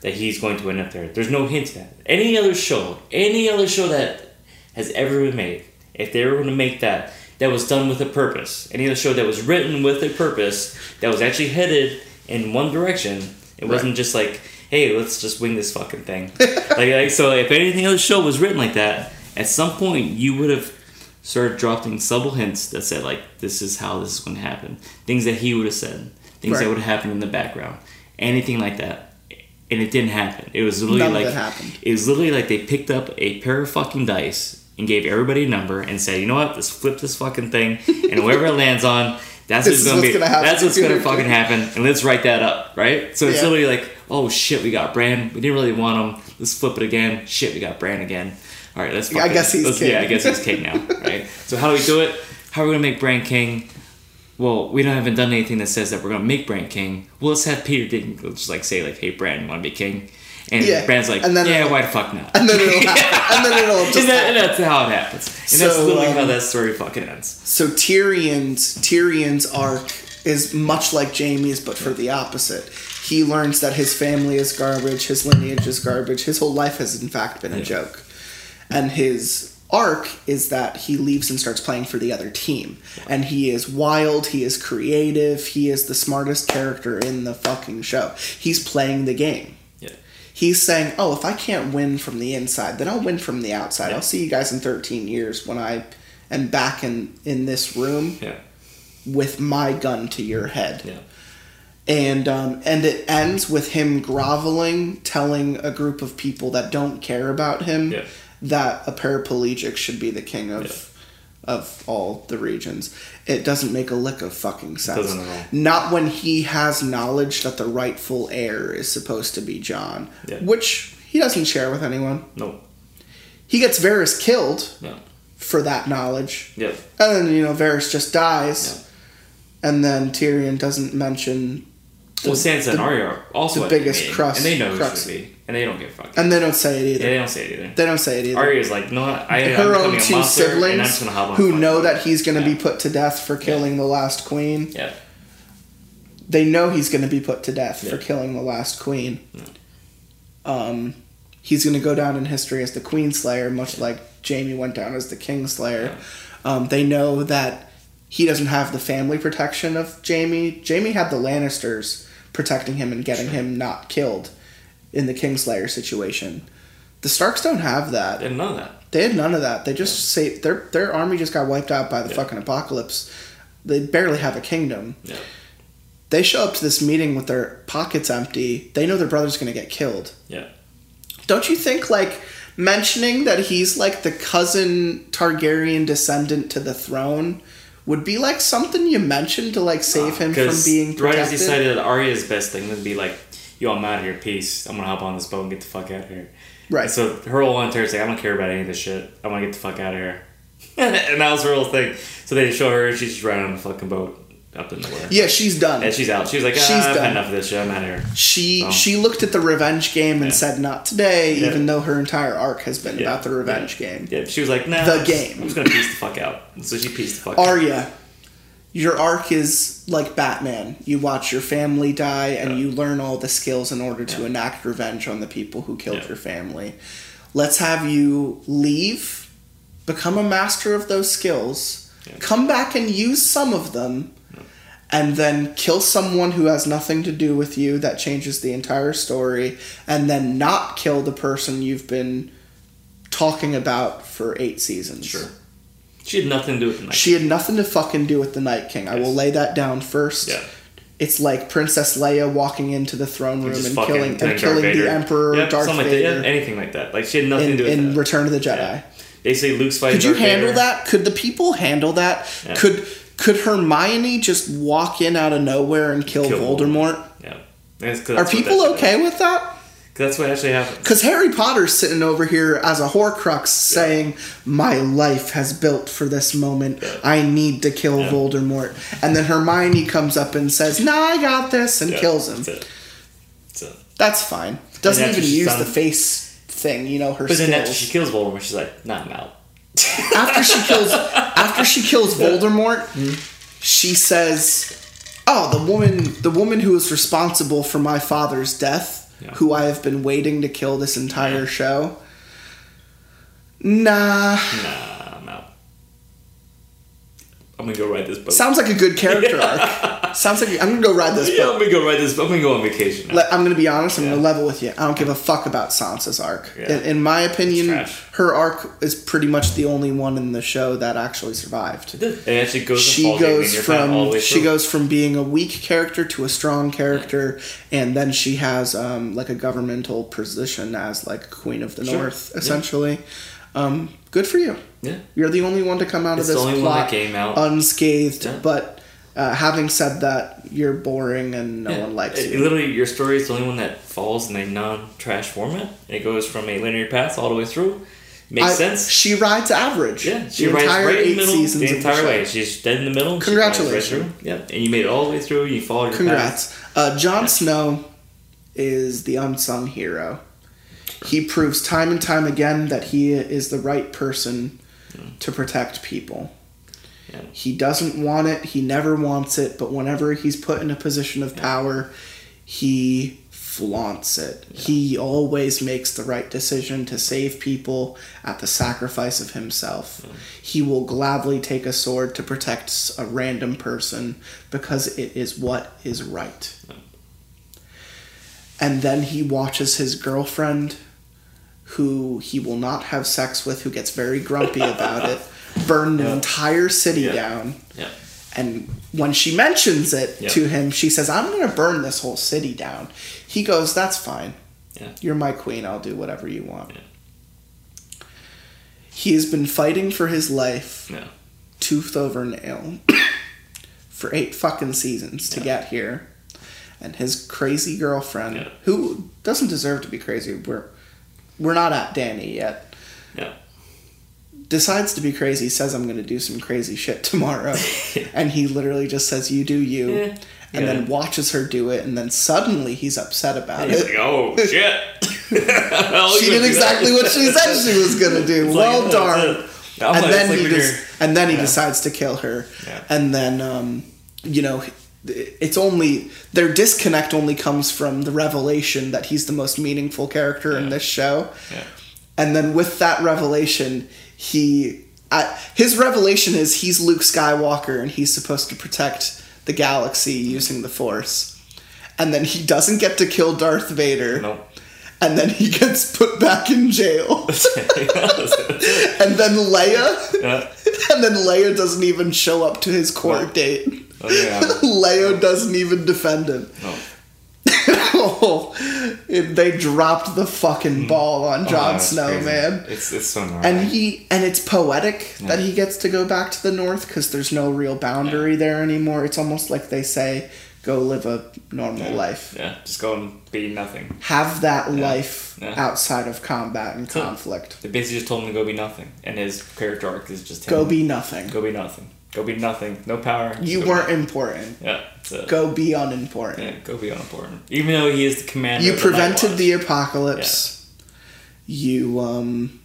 Speaker 3: that he's going to end up there. There's no hint to that. Any other show, any other show that has ever been made, if they were going to make that, that was done with a purpose. Any other show that was written with a purpose, that was actually headed in one direction. It wasn't just like, hey, let's just wing this fucking thing. like, like, so if anything other show was written like that, at some point you would have started dropping subtle hints that said like this is how this is going to happen. Things that he would have said. Things that would have happened in the background. Anything like that. And it didn't happen. It was literally
Speaker 1: None
Speaker 3: like
Speaker 1: it
Speaker 3: was literally like they picked up a pair of fucking dice and gave everybody a number and said you know what? Let's flip this fucking thing and whoever it lands on that's what's gonna
Speaker 1: what's
Speaker 3: be
Speaker 1: gonna happen.
Speaker 3: that's what's gonna fucking happen and let's write that up right? So it's
Speaker 1: Yeah.
Speaker 3: literally like oh shit we got Bran. We didn't really want him. Let's flip it again. Shit we got Bran again all right let's
Speaker 1: I guess he's king.
Speaker 3: yeah I guess he's king now right so how do we do it how are we gonna make Bran king well, we don't haven't done anything that says that we're gonna make Bran king. Well, let's have Peter Dinklage just like say like, "Hey, Bran, you want to be king?" And
Speaker 1: Yeah,
Speaker 3: Bran's like,
Speaker 1: and then
Speaker 3: "Yeah, why the fuck not?"
Speaker 1: and then it'll happen. And then it'll just
Speaker 3: and, that, and that's how it happens. And that's
Speaker 1: So,
Speaker 3: literally how
Speaker 1: um,
Speaker 3: that story fucking ends.
Speaker 1: So Tyrion's Tyrion's arc is much like Jaime's, but for the opposite. He learns that his family is garbage, his lineage is garbage, his whole life has in fact been a
Speaker 3: Yeah.
Speaker 1: joke. And his arc is that he leaves and starts playing for the other team. And he is wild, he is creative, he is the smartest character in the fucking show. He's playing the game.
Speaker 3: Yeah.
Speaker 1: He's saying, "Oh, if I can't win from the inside, then I'll win from the outside.
Speaker 3: Yeah.
Speaker 1: I'll see you guys in 13 years when I am back in in this room
Speaker 3: Yeah.
Speaker 1: with my gun to your head."
Speaker 3: Yeah.
Speaker 1: And um, and it ends with him groveling, telling a group of people that don't care about him
Speaker 3: Yeah.
Speaker 1: That a paraplegic should be the king of of all the regions. It doesn't make a lick of fucking sense.
Speaker 3: Doesn't at all.
Speaker 1: Not when he has knowledge that the rightful heir is supposed to be Jon,
Speaker 3: Yeah.
Speaker 1: which he doesn't share with anyone.
Speaker 3: No.
Speaker 1: He gets Varys killed
Speaker 3: No.
Speaker 1: for that knowledge,
Speaker 3: Yeah.
Speaker 1: and then you know Varys just dies, and then Tyrion doesn't mention.
Speaker 3: Well, Sansa and Arya also
Speaker 1: the biggest crux-
Speaker 3: and they know who should be, and they don't give a fuck.
Speaker 1: And they don't say it
Speaker 3: yeah,
Speaker 1: either.
Speaker 3: they don't say it either.
Speaker 1: They don't say it either.
Speaker 3: Arya's like, no, I, I'm
Speaker 1: Her
Speaker 3: becoming
Speaker 1: own two
Speaker 3: monster, I'm
Speaker 1: siblings
Speaker 3: just hop on
Speaker 1: who know
Speaker 3: boat."
Speaker 1: that he's going to
Speaker 3: Yeah.
Speaker 1: be put to death for killing the last queen.
Speaker 3: Yeah.
Speaker 1: They know he's going to be put to death for killing the last queen. Um, he's going to go down in history as the Queen Slayer, much like Jaime went down as the King Slayer. Um, they know that he doesn't have the family protection of Jaime. Jaime had the Lannisters protecting him and getting him not killed in the Kingslayer situation. The Starks don't have that.
Speaker 3: Didn't know that.
Speaker 1: They had none of that. They just say their their army just got wiped out by the
Speaker 3: Yeah.
Speaker 1: fucking apocalypse. They barely have a kingdom.
Speaker 3: Yeah.
Speaker 1: They show up to this meeting with their pockets empty. They know their brother's going to get killed.
Speaker 3: Yeah.
Speaker 1: Don't you think like mentioning that he's like the cousin Targaryen descendant to the throne would be like something you mentioned to like save him from
Speaker 3: ah,
Speaker 1: being
Speaker 3: right as
Speaker 1: protected?
Speaker 3: he decided that Arya's best thing would be like, yo, I'm out of here, peace. I'm gonna hop on this boat and get the fuck out of here.
Speaker 1: right.
Speaker 3: So her whole entire like, I don't care about any of this shit. I want to get the fuck out of here. and that was her whole thing. So they show her, she's just riding on the fucking boat up in the water.
Speaker 1: yeah, she's done.
Speaker 3: And she's out. She was like, ah,
Speaker 1: She's
Speaker 3: I've
Speaker 1: done.
Speaker 3: had enough of this shit. I'm out of here.
Speaker 1: She
Speaker 3: Oh.
Speaker 1: she looked at the revenge game and
Speaker 3: Yeah.
Speaker 1: said not today,
Speaker 3: Yeah.
Speaker 1: even though her entire arc has been
Speaker 3: Yeah.
Speaker 1: about the revenge game.
Speaker 3: Yeah, she was like, nah.
Speaker 1: The game.
Speaker 3: I'm just gonna piece the fuck out. So she pieced the fuck out.
Speaker 1: Arya, your arc is like Batman. You watch your family die and
Speaker 3: Yeah.
Speaker 1: you learn all the skills in order to
Speaker 3: Yeah.
Speaker 1: enact revenge on the people who killed
Speaker 3: Yeah.
Speaker 1: your family. Let's have you leave, become a master of those skills, come back and use some of them, and then kill someone who has nothing to do with you that changes the entire story, and then not kill the person you've been talking about for eight seasons.
Speaker 3: Sure. She had nothing to do with the night.
Speaker 1: She had nothing to fucking do with the Night King. I will lay that down first.
Speaker 3: Yeah.
Speaker 1: It's like Princess Leia walking into the throne room and killing and killing
Speaker 3: Vader.
Speaker 1: the Emperor
Speaker 3: Yep,
Speaker 1: Darth Vader
Speaker 3: Like. Yeah, anything like that. Like she had nothing
Speaker 1: in,
Speaker 3: to do with it.
Speaker 1: in
Speaker 3: that.
Speaker 1: Return of the Jedi.
Speaker 3: Yeah. They say Luke's fighting.
Speaker 1: Could you
Speaker 3: Darth
Speaker 1: handle
Speaker 3: Vader.
Speaker 1: that? Could the people handle that?
Speaker 3: Yeah.
Speaker 1: Could could Hermione just walk in out of nowhere and kill,
Speaker 3: Kill
Speaker 1: Voldemort?
Speaker 3: Yeah.
Speaker 1: Are people okay with that?
Speaker 3: That's what actually happened.
Speaker 1: Because Harry Potter's sitting over here as a Horcrux saying, My life has built for this moment. I need to kill. Voldemort. And then Hermione comes up and says, Nah, I got this, and kills him.
Speaker 3: That's it. That's it.
Speaker 1: That's fine. Doesn't even use
Speaker 3: done-
Speaker 1: the face thing, you know, her
Speaker 3: But then after she kills Voldemort, she's like, "Nah, I'm out."
Speaker 1: after she kills after she kills Voldemort, mm-hmm. she says, "Oh, the woman, the woman who was responsible for my father's death,
Speaker 3: Yeah.
Speaker 1: who I have been waiting to kill this entire show." Nah,
Speaker 3: Nah. I'm gonna go ride this boat.
Speaker 1: sounds like a good character arc. Sounds like I'm gonna go ride this
Speaker 3: yeah,
Speaker 1: boat.
Speaker 3: I'm gonna go ride this. I'm gonna go on vacation. Now.
Speaker 1: I'm gonna be honest. I'm
Speaker 3: Yeah.
Speaker 1: gonna level with you. I don't give a fuck about Sansa's arc.
Speaker 3: Yeah.
Speaker 1: In, in my opinion, her arc is pretty much the only one in the show that actually survived.
Speaker 3: It actually goes.
Speaker 1: she
Speaker 3: and falls in
Speaker 1: goes
Speaker 3: your time all the
Speaker 1: from she goes from being a weak character to a strong character and then she has um, like a governmental position as like queen of the
Speaker 3: Sure.
Speaker 1: north
Speaker 3: Yeah.
Speaker 1: Um, good for you
Speaker 3: Yeah.
Speaker 1: you're the only one to come out
Speaker 3: It's
Speaker 1: of
Speaker 3: the
Speaker 1: this plot
Speaker 3: that came out.
Speaker 1: unscathed
Speaker 3: Yeah.
Speaker 1: but uh, having said that you're boring and no
Speaker 3: Yeah.
Speaker 1: one likes
Speaker 3: It-
Speaker 1: you
Speaker 3: Literally, your story is the only one that falls in a non-trash format. It goes from a linear path all the way through. Makes
Speaker 1: I-
Speaker 3: sense.
Speaker 1: she rides average
Speaker 3: Yeah, she
Speaker 1: the
Speaker 3: rides right in the middle the entire
Speaker 1: show.
Speaker 3: way. She's dead in the middle.
Speaker 1: Congratulations.
Speaker 3: Right and you made it all the way through. You followed your
Speaker 1: Congrats.
Speaker 3: path.
Speaker 1: Uh, Jon. Snow is the unsung hero. He proves time and time again that he is the right person to protect people.
Speaker 3: Yeah.
Speaker 1: He doesn't want it, he never wants it, but whenever he's put in a position of power, he flaunts it. He always makes the right decision to save people at the sacrifice of himself. He will gladly take a sword to protect a random person because it is what is right. And then he watches his girlfriend, who he will not have sex with, who gets very grumpy about it, burn the
Speaker 3: Yeah.
Speaker 1: entire city
Speaker 3: Yeah.
Speaker 1: down.
Speaker 3: Yeah.
Speaker 1: And when she mentions it to him, she says, I'm going to burn this whole city down. He goes, That's fine.
Speaker 3: Yeah.
Speaker 1: You're my queen. I'll do whatever you want.
Speaker 3: Yeah.
Speaker 1: He has been fighting for his life,
Speaker 3: Yeah.
Speaker 1: tooth over nail, for eight fucking seasons to get here. And his crazy girlfriend,
Speaker 3: Yeah.
Speaker 1: who doesn't deserve to be crazy, we're, we're not at Dany yet,
Speaker 3: Yeah.
Speaker 1: decides to be crazy, says, I'm going to do some crazy shit tomorrow. and he literally just says, You do you.
Speaker 3: Yeah.
Speaker 1: And
Speaker 3: Yeah.
Speaker 1: then watches her do it, and then suddenly he's upset about
Speaker 3: He's
Speaker 1: it.
Speaker 3: like, oh shit.
Speaker 1: She did exactly what she said she was gonna do.
Speaker 3: It's
Speaker 1: well
Speaker 3: oh,
Speaker 1: darn.
Speaker 3: that's it. I'm
Speaker 1: And
Speaker 3: like-
Speaker 1: then
Speaker 3: like
Speaker 1: he
Speaker 3: when
Speaker 1: des-
Speaker 3: you're-
Speaker 1: and then he
Speaker 3: Yeah.
Speaker 1: decides to kill her.
Speaker 3: Yeah.
Speaker 1: And then um, you know, it's only their disconnect only comes from the revelation that he's the most meaningful character in this show.
Speaker 3: Yeah.
Speaker 1: And then with that revelation, he I, his revelation is he's Luke Skywalker and he's supposed to protect the galaxy using the Force. And then he doesn't get to kill Darth Vader.
Speaker 3: Nope.
Speaker 1: And then he gets put back in jail. and then Leia
Speaker 3: yeah.
Speaker 1: and then Leia doesn't even show up to his court
Speaker 3: No.
Speaker 1: date.
Speaker 3: Oh, yeah.
Speaker 1: Leia doesn't even defend him.
Speaker 3: No.
Speaker 1: oh, it- they dropped the fucking hmm. ball on oh, Jon
Speaker 3: Oh,
Speaker 1: Snow,
Speaker 3: crazy.
Speaker 1: man.
Speaker 3: It's it's so annoying.
Speaker 1: And he and it's poetic that he gets to go back to the north because there's no real boundary there anymore. It's almost like they say, "Go live a normal
Speaker 3: yeah.
Speaker 1: life.
Speaker 3: Yeah. Just go and be nothing.
Speaker 1: Have that
Speaker 3: Yeah.
Speaker 1: life
Speaker 3: Yeah.
Speaker 1: outside of combat and
Speaker 3: So-
Speaker 1: conflict.
Speaker 3: They basically just told him to go be nothing, and his character arc is just him.
Speaker 1: Go be nothing.
Speaker 3: Go be nothing. Go be nothing. No power.
Speaker 1: You
Speaker 3: go
Speaker 1: weren't
Speaker 3: be-
Speaker 1: important.
Speaker 3: Yeah.
Speaker 1: Go be unimportant."
Speaker 3: Yeah, go be unimportant. Even though he is the commander.
Speaker 1: you
Speaker 3: the
Speaker 1: prevented
Speaker 3: Watch.
Speaker 1: the apocalypse. You um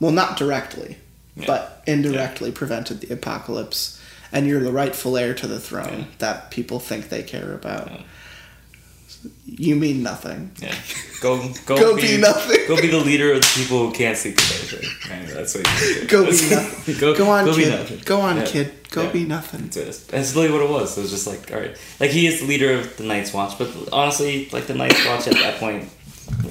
Speaker 1: well not directly,
Speaker 3: Yeah.
Speaker 1: but indirectly prevented the apocalypse and you're the rightful heir to the throne
Speaker 3: Yeah.
Speaker 1: that people think they care about.
Speaker 3: Yeah.
Speaker 1: You mean nothing.
Speaker 3: Yeah. Go go,
Speaker 1: Go be nothing.
Speaker 3: Go be the leader of the people who can't sleep together. Right, that's what you do.
Speaker 1: Go be nothing.
Speaker 3: go,
Speaker 1: Go on,
Speaker 3: go be
Speaker 1: kid.
Speaker 3: nothing.
Speaker 1: Go on,
Speaker 3: Yeah.
Speaker 1: kid. Go
Speaker 3: Yeah.
Speaker 1: be nothing.
Speaker 3: That's, it. That's literally what it was. It was just like, all right, like he is the leader of the Night's Watch, but honestly, like the Night's Watch at that point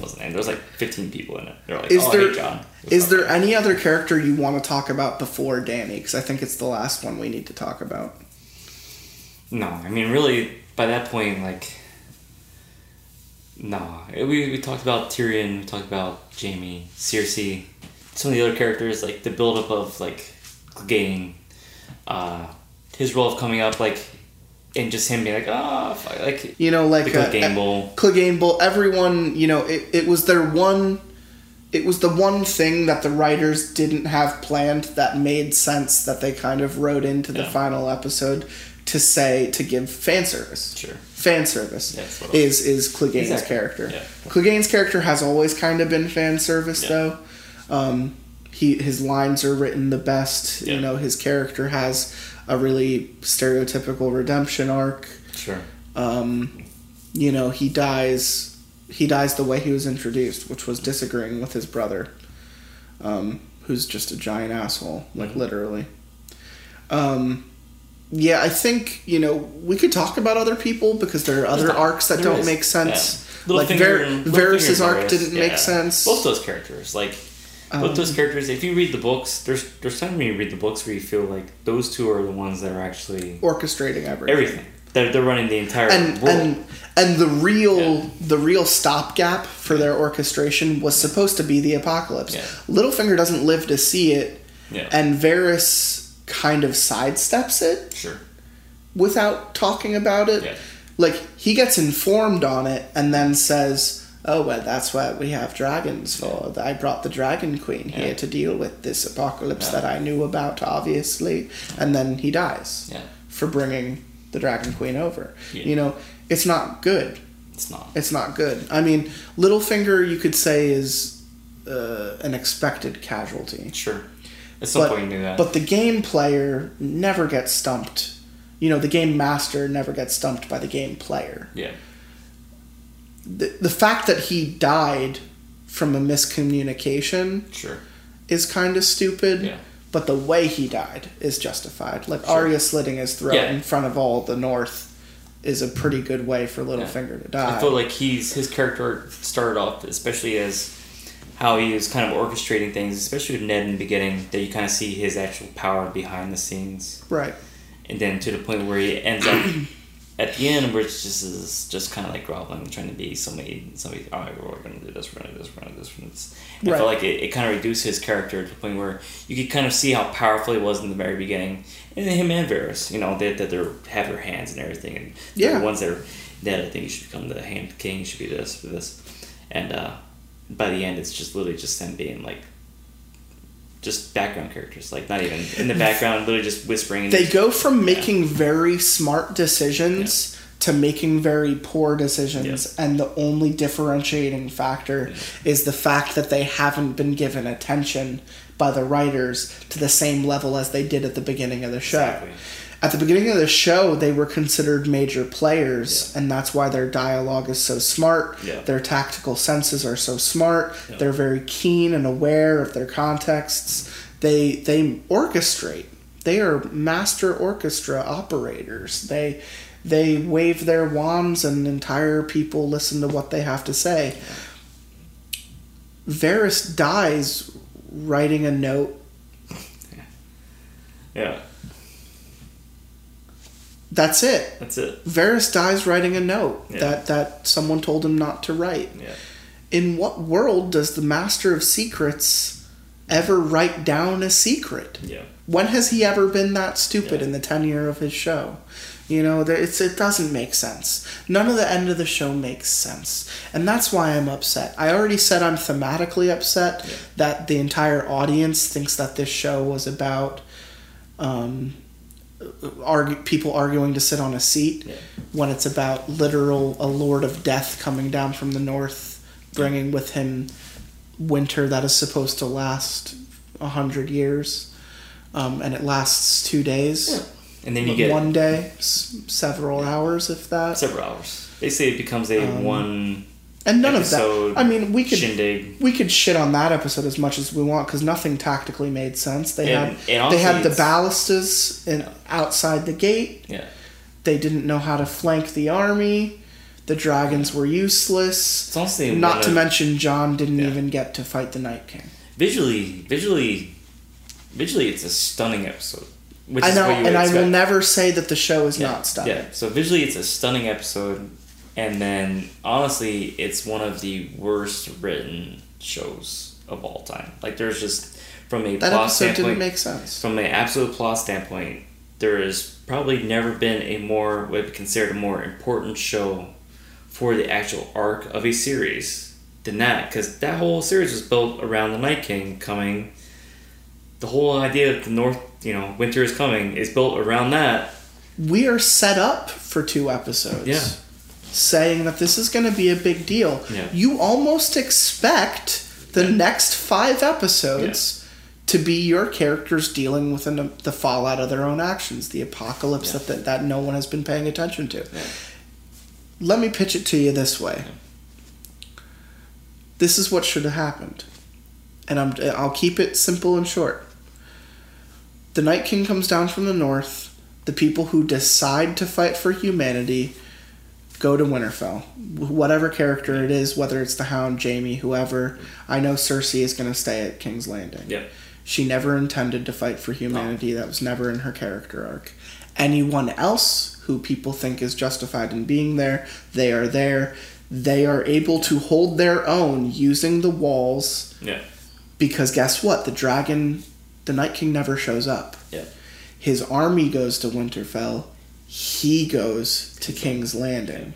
Speaker 3: wasn't. And there was like 15 people in it. They're like,
Speaker 1: Is
Speaker 3: oh,
Speaker 1: there
Speaker 3: Jon.
Speaker 1: is there any other character you want to talk about before Dany? Because I think it's the last one we need to talk about.
Speaker 3: No, I mean, really, by that point, like, no. We, we talked about Tyrion, we talked about Jaime, Cersei, some of the other characters, like the buildup of, like, Clegane, uh, his role of coming up, like, and just him being like, ah, fuck," like,
Speaker 1: You know, like
Speaker 3: the
Speaker 1: uh,
Speaker 3: Bowl.
Speaker 1: Clegane everyone, you know, it, it was their one. It was the one thing that the writers didn't have planned that made sense that they kind of wrote into the
Speaker 3: Yeah.
Speaker 1: final episode to say to give fan service.
Speaker 3: Sure.
Speaker 1: Fan service
Speaker 3: Yeah, that's what it
Speaker 1: is is Clegane's
Speaker 3: Exactly.
Speaker 1: character.
Speaker 3: Yeah.
Speaker 1: Clegane's character has always kind of been fan service
Speaker 3: Yeah.
Speaker 1: though. Um, he his lines are written the best.
Speaker 3: Yeah.
Speaker 1: You know, his character has a really stereotypical redemption arc
Speaker 3: Sure.
Speaker 1: um, you know, he dies. He dies the way he was introduced, which was disagreeing with his brother, um, who's just a giant asshole, like
Speaker 3: Mhm.
Speaker 1: literally. Um, yeah, I think you know we could talk about other people because there are other
Speaker 3: not-
Speaker 1: arcs that don't
Speaker 3: is,
Speaker 1: make sense.
Speaker 3: yeah.
Speaker 1: Like
Speaker 3: Littlefinger
Speaker 1: Varys' arc didn't make sense.
Speaker 3: Both those characters, like
Speaker 1: Um,
Speaker 3: those characters. If you read the books, there's there's time when you read the books where you feel like those two are the ones that are actually
Speaker 1: orchestrating everything.
Speaker 3: everything. They're, they're running the entire
Speaker 1: and
Speaker 3: world.
Speaker 1: and and the real
Speaker 3: Yeah.
Speaker 1: the real stopgap for their orchestration was supposed to be the apocalypse.
Speaker 3: Yeah.
Speaker 1: Littlefinger doesn't live to see it,
Speaker 3: yeah,
Speaker 1: and Varys kind of sidesteps it
Speaker 3: sure.
Speaker 1: without talking about it. Like he gets informed on it and then says, "Oh, well, that's what we have dragons for. I brought the Dragon Queen here
Speaker 3: Yeah.
Speaker 1: to deal with this apocalypse
Speaker 3: Yeah.
Speaker 1: that I knew about, obviously." And then he dies
Speaker 3: Yeah,
Speaker 1: for bringing the Dragon Queen over. You know, it's not good.
Speaker 3: it's not.
Speaker 1: It's not good. I mean, Littlefinger, you could say, is uh, an expected casualty.
Speaker 3: Sure. At some
Speaker 1: But,
Speaker 3: point, you knew that.
Speaker 1: but the game player never gets stumped. You know, the game master never gets stumped by the game player.
Speaker 3: yeah,
Speaker 1: The, the fact that he died from a miscommunication
Speaker 3: sure.
Speaker 1: is kind of stupid.
Speaker 3: Yeah.
Speaker 1: But the way he died is justified. Like
Speaker 3: Sure.
Speaker 1: Arya slitting his throat
Speaker 3: Yeah.
Speaker 1: in front of all the North is a pretty good way for Littlefinger to die.
Speaker 3: I feel like he's his character started off, especially as how he was kind of orchestrating things, especially with Ned in the beginning, that you kind of see his actual power behind the scenes,
Speaker 1: right.
Speaker 3: and then to the point where he ends up at the end, where it's just is just kind of like groveling, trying to be somebody, somebody. All right, we're gonna do this, we're gonna do this, we're gonna do this. We're gonna do this. And I
Speaker 1: Right.
Speaker 3: felt like it, it kind of reduced his character to the point where you could kind of see how powerful he was in the very beginning, and then him and Varys, you know, that that they have their hands and everything, and
Speaker 1: Yeah.
Speaker 3: the ones that are that I think you should become the hand king, you should be this, this, and uh, by the end, it's just literally just them being like. Just background characters, like not even in the background, literally just whispering.
Speaker 1: They go from making very smart decisions to making very poor decisions,
Speaker 3: Yes.
Speaker 1: and the only differentiating factor is the fact that they haven't been given attention by the writers to the same level as they did at the beginning of the show.
Speaker 3: Exactly.
Speaker 1: At the beginning of the show, they were considered major players,
Speaker 3: Yeah.
Speaker 1: and that's why their dialogue is so smart.
Speaker 3: Yeah.
Speaker 1: Their tactical senses are so smart.
Speaker 3: Yeah.
Speaker 1: They're very keen and aware of their contexts. They they orchestrate. They are master orchestra operators. They they wave their wands and entire people listen to what they have to say. Varys dies writing a note
Speaker 3: Yeah,
Speaker 1: That's it.
Speaker 3: that's it.
Speaker 1: Varys dies writing a note
Speaker 3: Yeah.
Speaker 1: that that someone told him not to write.
Speaker 3: Yeah.
Speaker 1: In what world does the Master of Secrets ever write down a secret?
Speaker 3: Yeah.
Speaker 1: When has he ever been that stupid
Speaker 3: Yeah.
Speaker 1: in the tenure of his show? You know, it's it doesn't make sense. None of the end of the show makes sense, and that's why I'm upset. I already said I'm thematically upset
Speaker 3: Yeah.
Speaker 1: that the entire audience thinks that this show was about um, argue, people arguing to sit on a seat
Speaker 3: Yeah.
Speaker 1: when it's about literal a lord of death coming down from the north, bringing with him winter that is supposed to last a hundred years, um, and it lasts two days.
Speaker 3: Yeah. And then you get
Speaker 1: one day, s- several hours, if that.
Speaker 3: several hours. Basically, it becomes a
Speaker 1: Um,
Speaker 3: one
Speaker 1: And none
Speaker 3: episode
Speaker 1: of that. I mean, we could
Speaker 3: shindig.
Speaker 1: we could shit on that episode as much as we want because nothing tactically made sense. They
Speaker 3: And-
Speaker 1: had
Speaker 3: and
Speaker 1: they had the ballistas in, outside the gate.
Speaker 3: Yeah.
Speaker 1: They didn't know how to flank the army. The dragons were useless. Not to
Speaker 3: of-
Speaker 1: mention, Jon didn't
Speaker 3: Yeah.
Speaker 1: even get to fight the Night King.
Speaker 3: Visually, visually, visually, it's a stunning episode. Which
Speaker 1: I
Speaker 3: is
Speaker 1: know,
Speaker 3: what you would
Speaker 1: and I will never say that the show is
Speaker 3: Yeah,
Speaker 1: not stunning.
Speaker 3: Yeah. So visually, it's a stunning episode, and then honestly, it's one of the worst written shows of all time. Like there's just from a
Speaker 1: That
Speaker 3: plot
Speaker 1: episode
Speaker 3: standpoint,
Speaker 1: didn't make sense.
Speaker 3: from an absolute plot standpoint, there has probably never been a more what would be considered a more important show for the actual arc of a series than that, because that whole series was built around the Night King coming. The whole idea of the North, you know, winter is coming, is built around that.
Speaker 1: We are set up for two episodes.
Speaker 3: Yeah.
Speaker 1: Saying that this is going to be a big deal.
Speaker 3: Yeah.
Speaker 1: You almost expect the next five episodes to be your characters dealing with an, the fallout of their own actions, the apocalypse
Speaker 3: Yeah.
Speaker 1: that, that that no one has been paying attention to.
Speaker 3: Yeah.
Speaker 1: Let me pitch it to you this way. This is what should have happened, and I'm I'll keep it simple and short. The Night King comes down from the north. The people who decide to fight for humanity go to Winterfell. Whatever character it is, whether it's the Hound, Jaime, whoever. I know Cersei is going to stay at King's Landing.
Speaker 3: Yeah.
Speaker 1: She never intended to fight for humanity. That was never in her character arc. Anyone else who people think is justified in being there, they are there. They are able to hold their own using the walls
Speaker 3: Yeah.
Speaker 1: because guess what? The dragon, the Night King never shows up.
Speaker 3: Yeah.
Speaker 1: His army goes to Winterfell. He goes to King's Landing.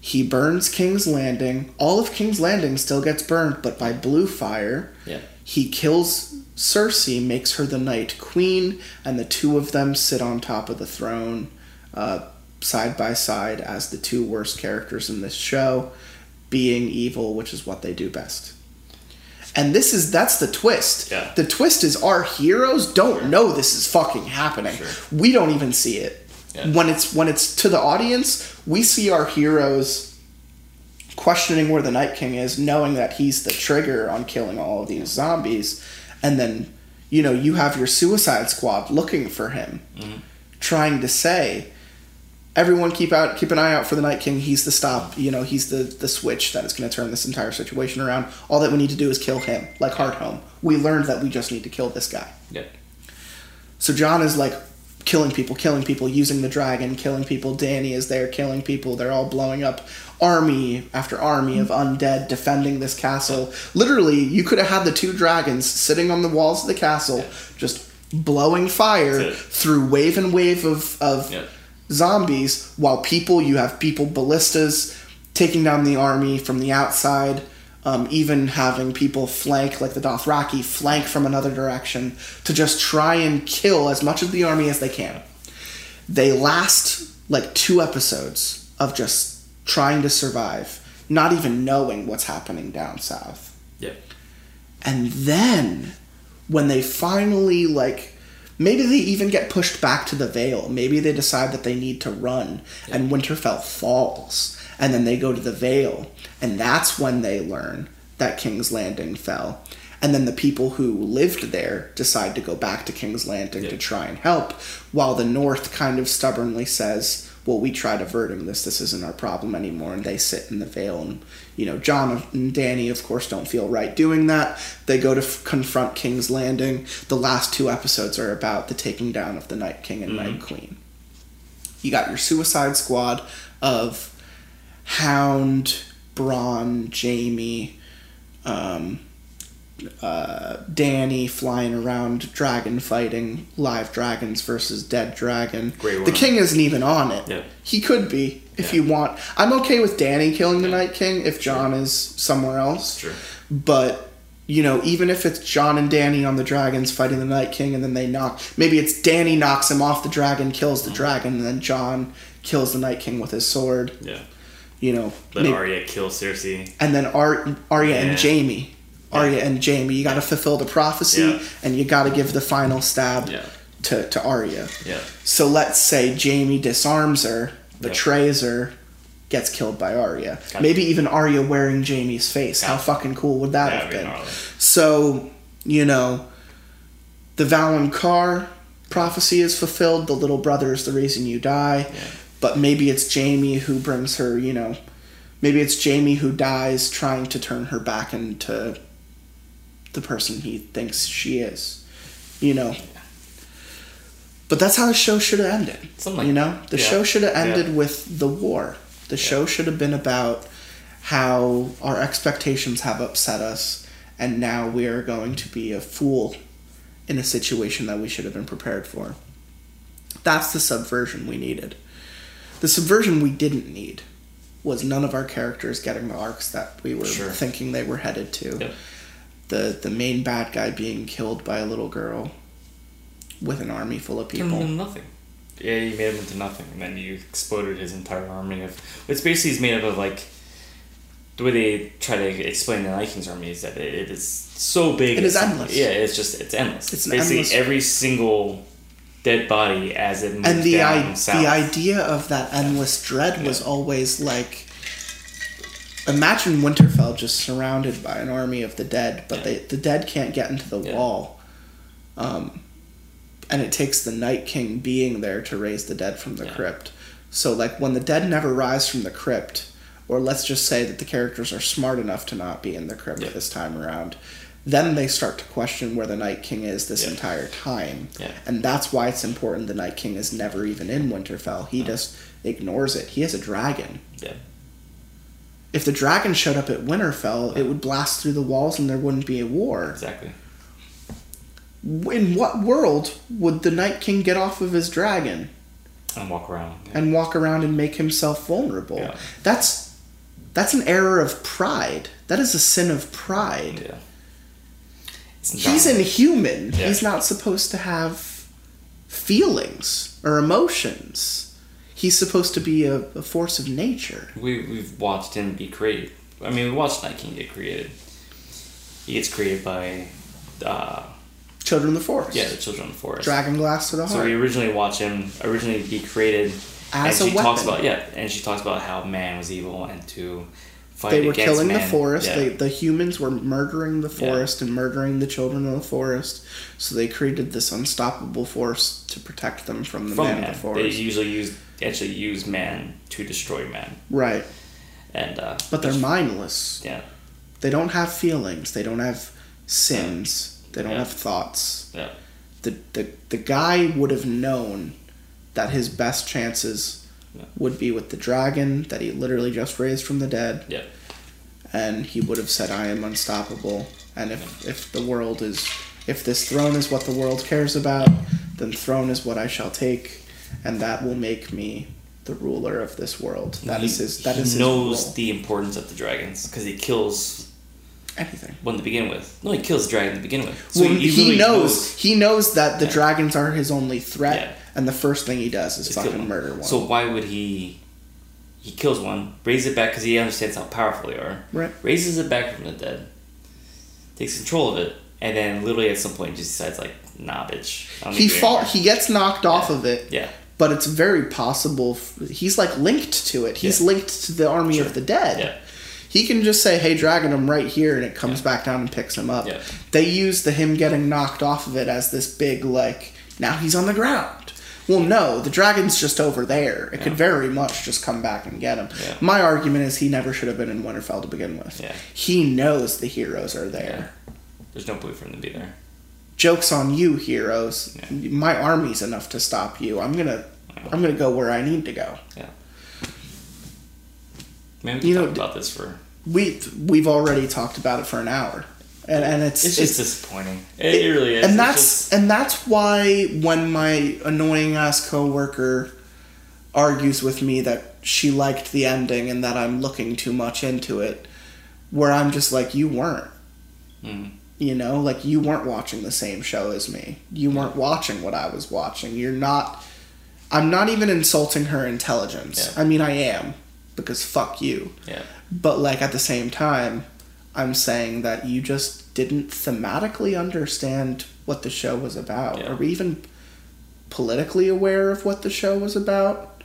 Speaker 1: He burns King's Landing. All of King's Landing still gets burned, but by blue fire.
Speaker 3: Yeah.
Speaker 1: He kills Cersei, makes her the Night Queen, and the two of them sit on top of the throne, uh, side by side, as the two worst characters in this show, being evil, which is what they do best. And this is that's the twist.
Speaker 3: Yeah.
Speaker 1: The twist is our heroes don't know this is fucking happening.
Speaker 3: Sure.
Speaker 1: We don't even see it.
Speaker 3: Yeah.
Speaker 1: When it's when it's to the audience, we see our heroes questioning where the Night King is, knowing that he's the trigger on killing all of these zombies, and then you know you have your Suicide Squad looking for him,
Speaker 3: Mm-hmm.
Speaker 1: trying to say, everyone keep out keep an eye out for the Night King. He's the stop. You know he's the the switch that is going to turn this entire situation around. All that we need to do is kill him, like Hardhome. We learned that we just need to kill this guy.
Speaker 3: Yeah.
Speaker 1: So Jon is like killing people, killing people, using the dragon, killing people. Dany is there killing people. They're all blowing up army after army of undead defending this castle. Literally, you could have had the two dragons sitting on the walls of the castle, just blowing fire through wave and wave of, of
Speaker 3: Yeah.
Speaker 1: zombies, while people, you have people ballistas taking down the army from the outside, um, even having people flank, like the Dothraki, flank from another direction to just try and kill as much of the army as they can. They last like two episodes of just trying to survive, not even knowing what's happening down south.
Speaker 3: Yeah.
Speaker 1: And then when they finally like maybe they even get pushed back to the Vale. Maybe they decide that they need to run and Winterfell falls. And then they go to the Vale and that's when they learn that King's Landing fell. And then the people who lived there decide to go back to King's Landing to try and help, while the North kind of stubbornly says, "Well, we tried averting this. This isn't our problem anymore." And they sit in the Vale, and you know, Jon and Dany, of course, don't feel right doing that. They go to f- confront King's Landing. The last two episodes are about the taking down of the Night King and mm-hmm. Night Queen. You got your Suicide Squad of Hound, Bronn, Jaime, um, uh, Dany flying around, dragon fighting, live dragons versus dead dragon. The king isn't even on it.
Speaker 3: Yeah.
Speaker 1: He could be if
Speaker 3: Yeah.
Speaker 1: you want. I'm okay with Dany killing the Night King if Jon is somewhere else.
Speaker 3: Sure.
Speaker 1: But you know, even if it's Jon and Dany on the dragons fighting the Night King, and then they knock, maybe it's Dany knocks him off the dragon, kills
Speaker 3: Mm-hmm.
Speaker 1: the dragon, and then Jon kills the Night King with his sword.
Speaker 3: Yeah.
Speaker 1: You know,
Speaker 3: Let
Speaker 1: maybe-
Speaker 3: Arya kill Cersei.
Speaker 1: and then Ar- Arya
Speaker 3: Yeah.
Speaker 1: and Jaime. Arya and Jaime, you got to fulfill the prophecy,
Speaker 3: Yeah.
Speaker 1: and you got to give the final stab to, to Arya.
Speaker 3: Yeah.
Speaker 1: So let's say Jaime disarms her, betrays her, gets killed by Arya.
Speaker 3: Gotcha.
Speaker 1: Maybe even Arya wearing Jaime's face. How fucking cool would that have been?
Speaker 3: gnarly.
Speaker 1: So, you know, the Valonqar prophecy is fulfilled. The little brother is the reason you die. But maybe it's Jaime who brings her, you know, maybe it's Jaime who dies trying to turn her back into the person he thinks she is. You know. But that's how the show should have ended.
Speaker 3: Something
Speaker 1: you know? The
Speaker 3: Yeah.
Speaker 1: show should have ended
Speaker 3: Yeah.
Speaker 1: with the war. The show should have been about how our expectations have upset us and now we are going to be a fool in a situation that we should have been prepared for. That's the subversion we needed. The subversion we didn't need was none of our characters getting the arcs that we were
Speaker 3: Sure.
Speaker 1: thinking they were headed to.
Speaker 3: Yep.
Speaker 1: The the main bad guy being killed by a little girl with an army full of
Speaker 3: Turned him
Speaker 1: people.
Speaker 3: into nothing. Yeah, you made him into nothing, and then you exploded his entire army of. It's basically is made up of like. The way they try to explain the Night King's army is that it, it is so big.
Speaker 1: It is endless.
Speaker 3: Yeah, it's just it's endless.
Speaker 1: It's an
Speaker 3: basically
Speaker 1: endless-
Speaker 3: every single dead body as it moves
Speaker 1: and the
Speaker 3: down
Speaker 1: I-
Speaker 3: south.
Speaker 1: the idea of that endless dread was
Speaker 3: Yeah.
Speaker 1: always like imagine Winterfell just surrounded by an army of the dead, but
Speaker 3: Yeah.
Speaker 1: they the dead can't get into the
Speaker 3: Yeah.
Speaker 1: wall. Um, and it takes the Night King being there to raise the dead from the
Speaker 3: Yeah.
Speaker 1: crypt. So like when the dead never rise from the crypt, or let's just say that the characters are smart enough to not be in the crypt
Speaker 3: Yeah.
Speaker 1: this time around, then they start to question where the Night King is this
Speaker 3: Yeah.
Speaker 1: entire time.
Speaker 3: Yeah.
Speaker 1: And that's why it's important the Night King is never even in Winterfell. He just ignores it. He has a dragon.
Speaker 3: Yeah.
Speaker 1: If the dragon showed up at Winterfell, it would blast through the walls and there wouldn't be a war.
Speaker 3: Exactly.
Speaker 1: In what world would the Night King get off of his dragon
Speaker 3: And walk around. Yeah.
Speaker 1: and walk around and make himself vulnerable?
Speaker 3: Yeah.
Speaker 1: That's that's an error of pride. That is a sin of pride.
Speaker 3: yeah.
Speaker 1: He's inhuman.
Speaker 3: Yeah.
Speaker 1: He's not supposed to have feelings or emotions. He's supposed to be a, a force of nature.
Speaker 3: We we've watched him be created. I mean, we watched Night King get created. He gets created by, uh,
Speaker 1: Children of the Forest.
Speaker 3: yeah, the Children of the Forest.
Speaker 1: Dragon Glass to the Heart.
Speaker 3: So we originally watch him originally be created,
Speaker 1: As
Speaker 3: and
Speaker 1: a
Speaker 3: she talks about yeah, and she talks about how man was evil and to
Speaker 1: they were killing the forest.
Speaker 3: Yeah.
Speaker 1: They, the humans were murdering the
Speaker 3: Yeah.
Speaker 1: forest and murdering the children of the forest. So they created this unstoppable force to protect them from the
Speaker 3: from
Speaker 1: man
Speaker 3: man.
Speaker 1: of the
Speaker 3: They usually use actually use man to destroy man,
Speaker 1: right.
Speaker 3: and uh,
Speaker 1: But they're mindless.
Speaker 3: yeah,
Speaker 1: They don't have feelings. They don't have sins. They don't
Speaker 3: Yeah.
Speaker 1: have thoughts.
Speaker 3: yeah,
Speaker 1: The, the, the guy would have known that his best chances
Speaker 3: Yeah.
Speaker 1: would be with the dragon that he literally just raised from the dead.
Speaker 3: yeah,
Speaker 1: and he would have said, "I am unstoppable." And if if the world is, if this throne is what the world cares about, then throne is what I shall take, and that will make me the ruler of this world. That
Speaker 3: he,
Speaker 1: is his. That
Speaker 3: he
Speaker 1: is his
Speaker 3: knows
Speaker 1: role.
Speaker 3: the importance of the dragons because he kills
Speaker 1: anything.
Speaker 3: one to begin with. No, he kills the dragon to begin with. So
Speaker 1: well, he,
Speaker 3: really
Speaker 1: knows, he knows that the
Speaker 3: Yeah.
Speaker 1: dragons are his only threat,
Speaker 3: Yeah.
Speaker 1: And the first thing he does is fucking murder one.
Speaker 3: So why would he? He kills one, raises it back because he understands how powerful they are.
Speaker 1: Right.
Speaker 3: Raises it back from the dead, takes control of it, and then literally at some point just decides like, nah, bitch.
Speaker 1: He fall.
Speaker 3: anymore.
Speaker 1: He gets knocked off of it.
Speaker 3: Yeah.
Speaker 1: But it's very possible. f- He's like linked to it. He's
Speaker 3: Yeah.
Speaker 1: linked to the army
Speaker 3: Sure.
Speaker 1: of the dead.
Speaker 3: Yeah.
Speaker 1: He can just say, "Hey, Dragon, I'm right here," and it comes back down and picks him up.
Speaker 3: Yeah.
Speaker 1: They use the him getting knocked off of it as this big like, now he's on the ground. Well, no, the dragon's just over there. It could very much just come back and get him.
Speaker 3: Yeah.
Speaker 1: My argument is he never should have been in Winterfell to begin with.
Speaker 3: Yeah.
Speaker 1: He knows the heroes are there.
Speaker 3: There's no point for him to be there.
Speaker 1: Joke's on you, heroes.
Speaker 3: Yeah.
Speaker 1: My army's enough to stop you. I'm gonna, I'm gonna go where I need to go.
Speaker 3: Man, we can
Speaker 1: You
Speaker 3: talk
Speaker 1: know,
Speaker 3: about this for.
Speaker 1: We we've already talked about it for an hour, and and it's
Speaker 3: It's just disappointing. It, it really is.
Speaker 1: and
Speaker 3: It's
Speaker 1: that's
Speaker 3: just-
Speaker 1: and that's why when my annoying ass coworker argues with me that she liked the ending and that I'm looking too much into it, where I'm just like, you weren't.
Speaker 3: Mhm.
Speaker 1: You know, like you weren't watching the same show as me. You weren't watching what I was watching. You're not. I'm not even insulting her intelligence.
Speaker 3: Yeah.
Speaker 1: I mean, I am because fuck you.
Speaker 3: yeah.
Speaker 1: But like at the same time, I'm saying that you just didn't thematically understand what the show was about,
Speaker 3: Yeah.
Speaker 1: or even politically aware of what the show was about.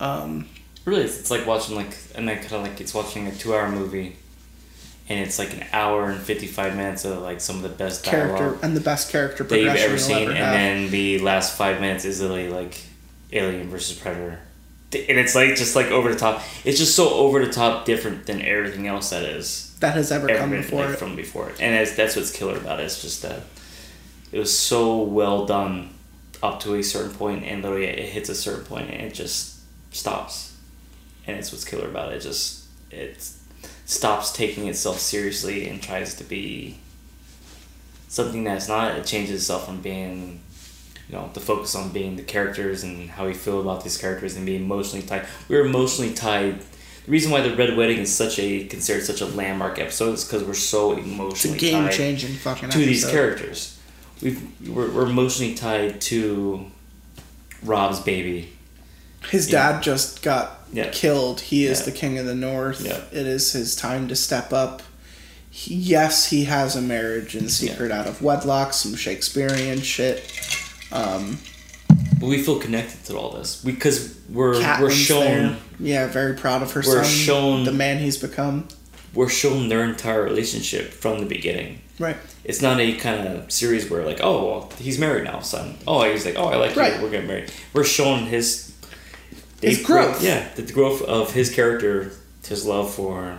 Speaker 1: Um,
Speaker 3: Really, it's, it's like watching like, and I kind of like it's watching a two-hour movie, and it's like an hour and fifty-five minutes of like some of the best
Speaker 1: Character
Speaker 3: dialogue
Speaker 1: and the best character
Speaker 3: that you've ever seen,
Speaker 1: ever
Speaker 3: and
Speaker 1: have.
Speaker 3: then the last five minutes is literally like Alien versus Predator, and it's like just like over the top. It's just so over the top, different than everything else that is
Speaker 1: that has ever
Speaker 3: ever
Speaker 1: come
Speaker 3: been,
Speaker 1: before
Speaker 3: like,
Speaker 1: it.
Speaker 3: from before, and that's, that's what's killer about it. It's just that it was so well done up to a certain point, and literally it hits a certain point, and it just stops, and it's what's killer about it. It just it stops taking itself seriously and tries to be something that's not. It changes itself from being. You know, the focus on being the characters and how we feel about these characters and being emotionally tied. We were emotionally tied the reason why the Red Wedding is such a considered such a landmark episode is because we're so
Speaker 1: It's a
Speaker 3: emotionally
Speaker 1: game
Speaker 3: tied
Speaker 1: changing fucking
Speaker 3: to these characters. We've, we're, we're emotionally tied to Robb's baby.
Speaker 1: His
Speaker 3: Yeah.
Speaker 1: dad just got
Speaker 3: Yeah.
Speaker 1: killed. He is
Speaker 3: Yeah.
Speaker 1: the king of the north. It is his time to step up. He, yes, he has a marriage in secret out of wedlock, some Shakespearean shit. Um,
Speaker 3: But we feel connected to all this because we're we're shown
Speaker 1: there. Yeah, very proud of her
Speaker 3: We're
Speaker 1: son.
Speaker 3: shown-
Speaker 1: the man he's become.
Speaker 3: we're shown their entire relationship from the beginning.
Speaker 1: Right.
Speaker 3: It's not a kind of series where like, oh, well, he's married now, son. Oh, he's like, oh, I like
Speaker 1: Right.
Speaker 3: you. We're getting married. We're shown his
Speaker 1: His growth.
Speaker 3: Yeah, the growth of his character, his love for,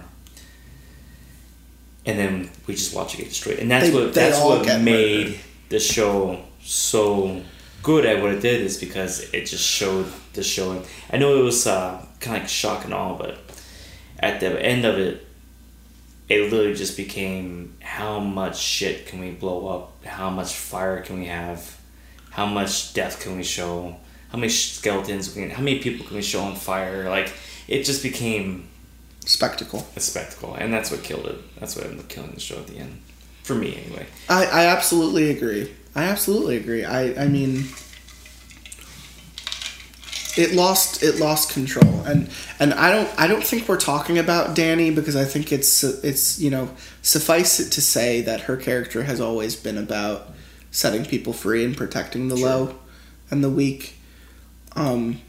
Speaker 3: and then we just watch it get destroyed. And that's
Speaker 1: They-
Speaker 3: what that's what made the show so good at what it did is because it just showed the show. I know it was uh, kind of like shock and all, but at the end of it, it literally just became how much shit can we blow up? How much fire can we have? How much death can we show? How many skeletons? Can, how many people can we show on fire? Like it just became
Speaker 1: Spectacle.
Speaker 3: a spectacle, and that's what killed it. That's what ended up killing the show at the end, for me anyway.
Speaker 1: I, I absolutely agree. I absolutely agree. I, I mean it lost it lost control and and I don't I don't think we're talking about Dany because I think it's it's you know suffice it to say that her character has always been about setting people free and protecting the
Speaker 3: Sure.
Speaker 1: low and the weak. Um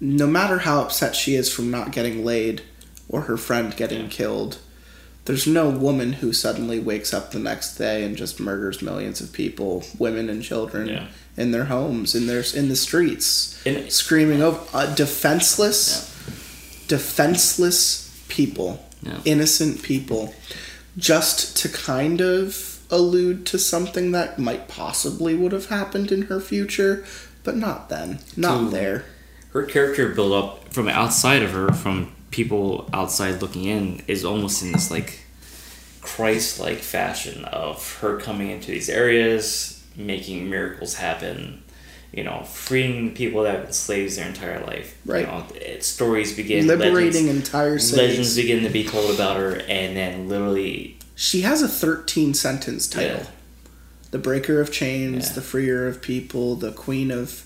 Speaker 1: no matter how upset she is from not getting laid or her friend getting
Speaker 3: Yeah.
Speaker 1: killed, there's no woman who suddenly wakes up the next day and just murders millions of people, women and children,
Speaker 3: Yeah.
Speaker 1: in their homes, in their in the streets,
Speaker 3: And-
Speaker 1: screaming over uh, defenseless, defenseless people,
Speaker 3: Yeah.
Speaker 1: innocent people, just to kind of allude to something that might possibly would have happened in her future, but not then, not there.
Speaker 3: her character built up from outside of her, from people outside looking in, is almost in this like Christ-like fashion of her coming into these areas, making miracles happen. You know, freeing people that have been slaves their entire life.
Speaker 1: Right.
Speaker 3: You know, it, stories begin.
Speaker 1: Liberating
Speaker 3: legends,
Speaker 1: entire cities.
Speaker 3: legends begin to be told about her, and then literally,
Speaker 1: She has a 13 sentence title.
Speaker 3: Yeah.
Speaker 1: The Breaker of Chains,
Speaker 3: Yeah.
Speaker 1: the Freer of People, the Queen of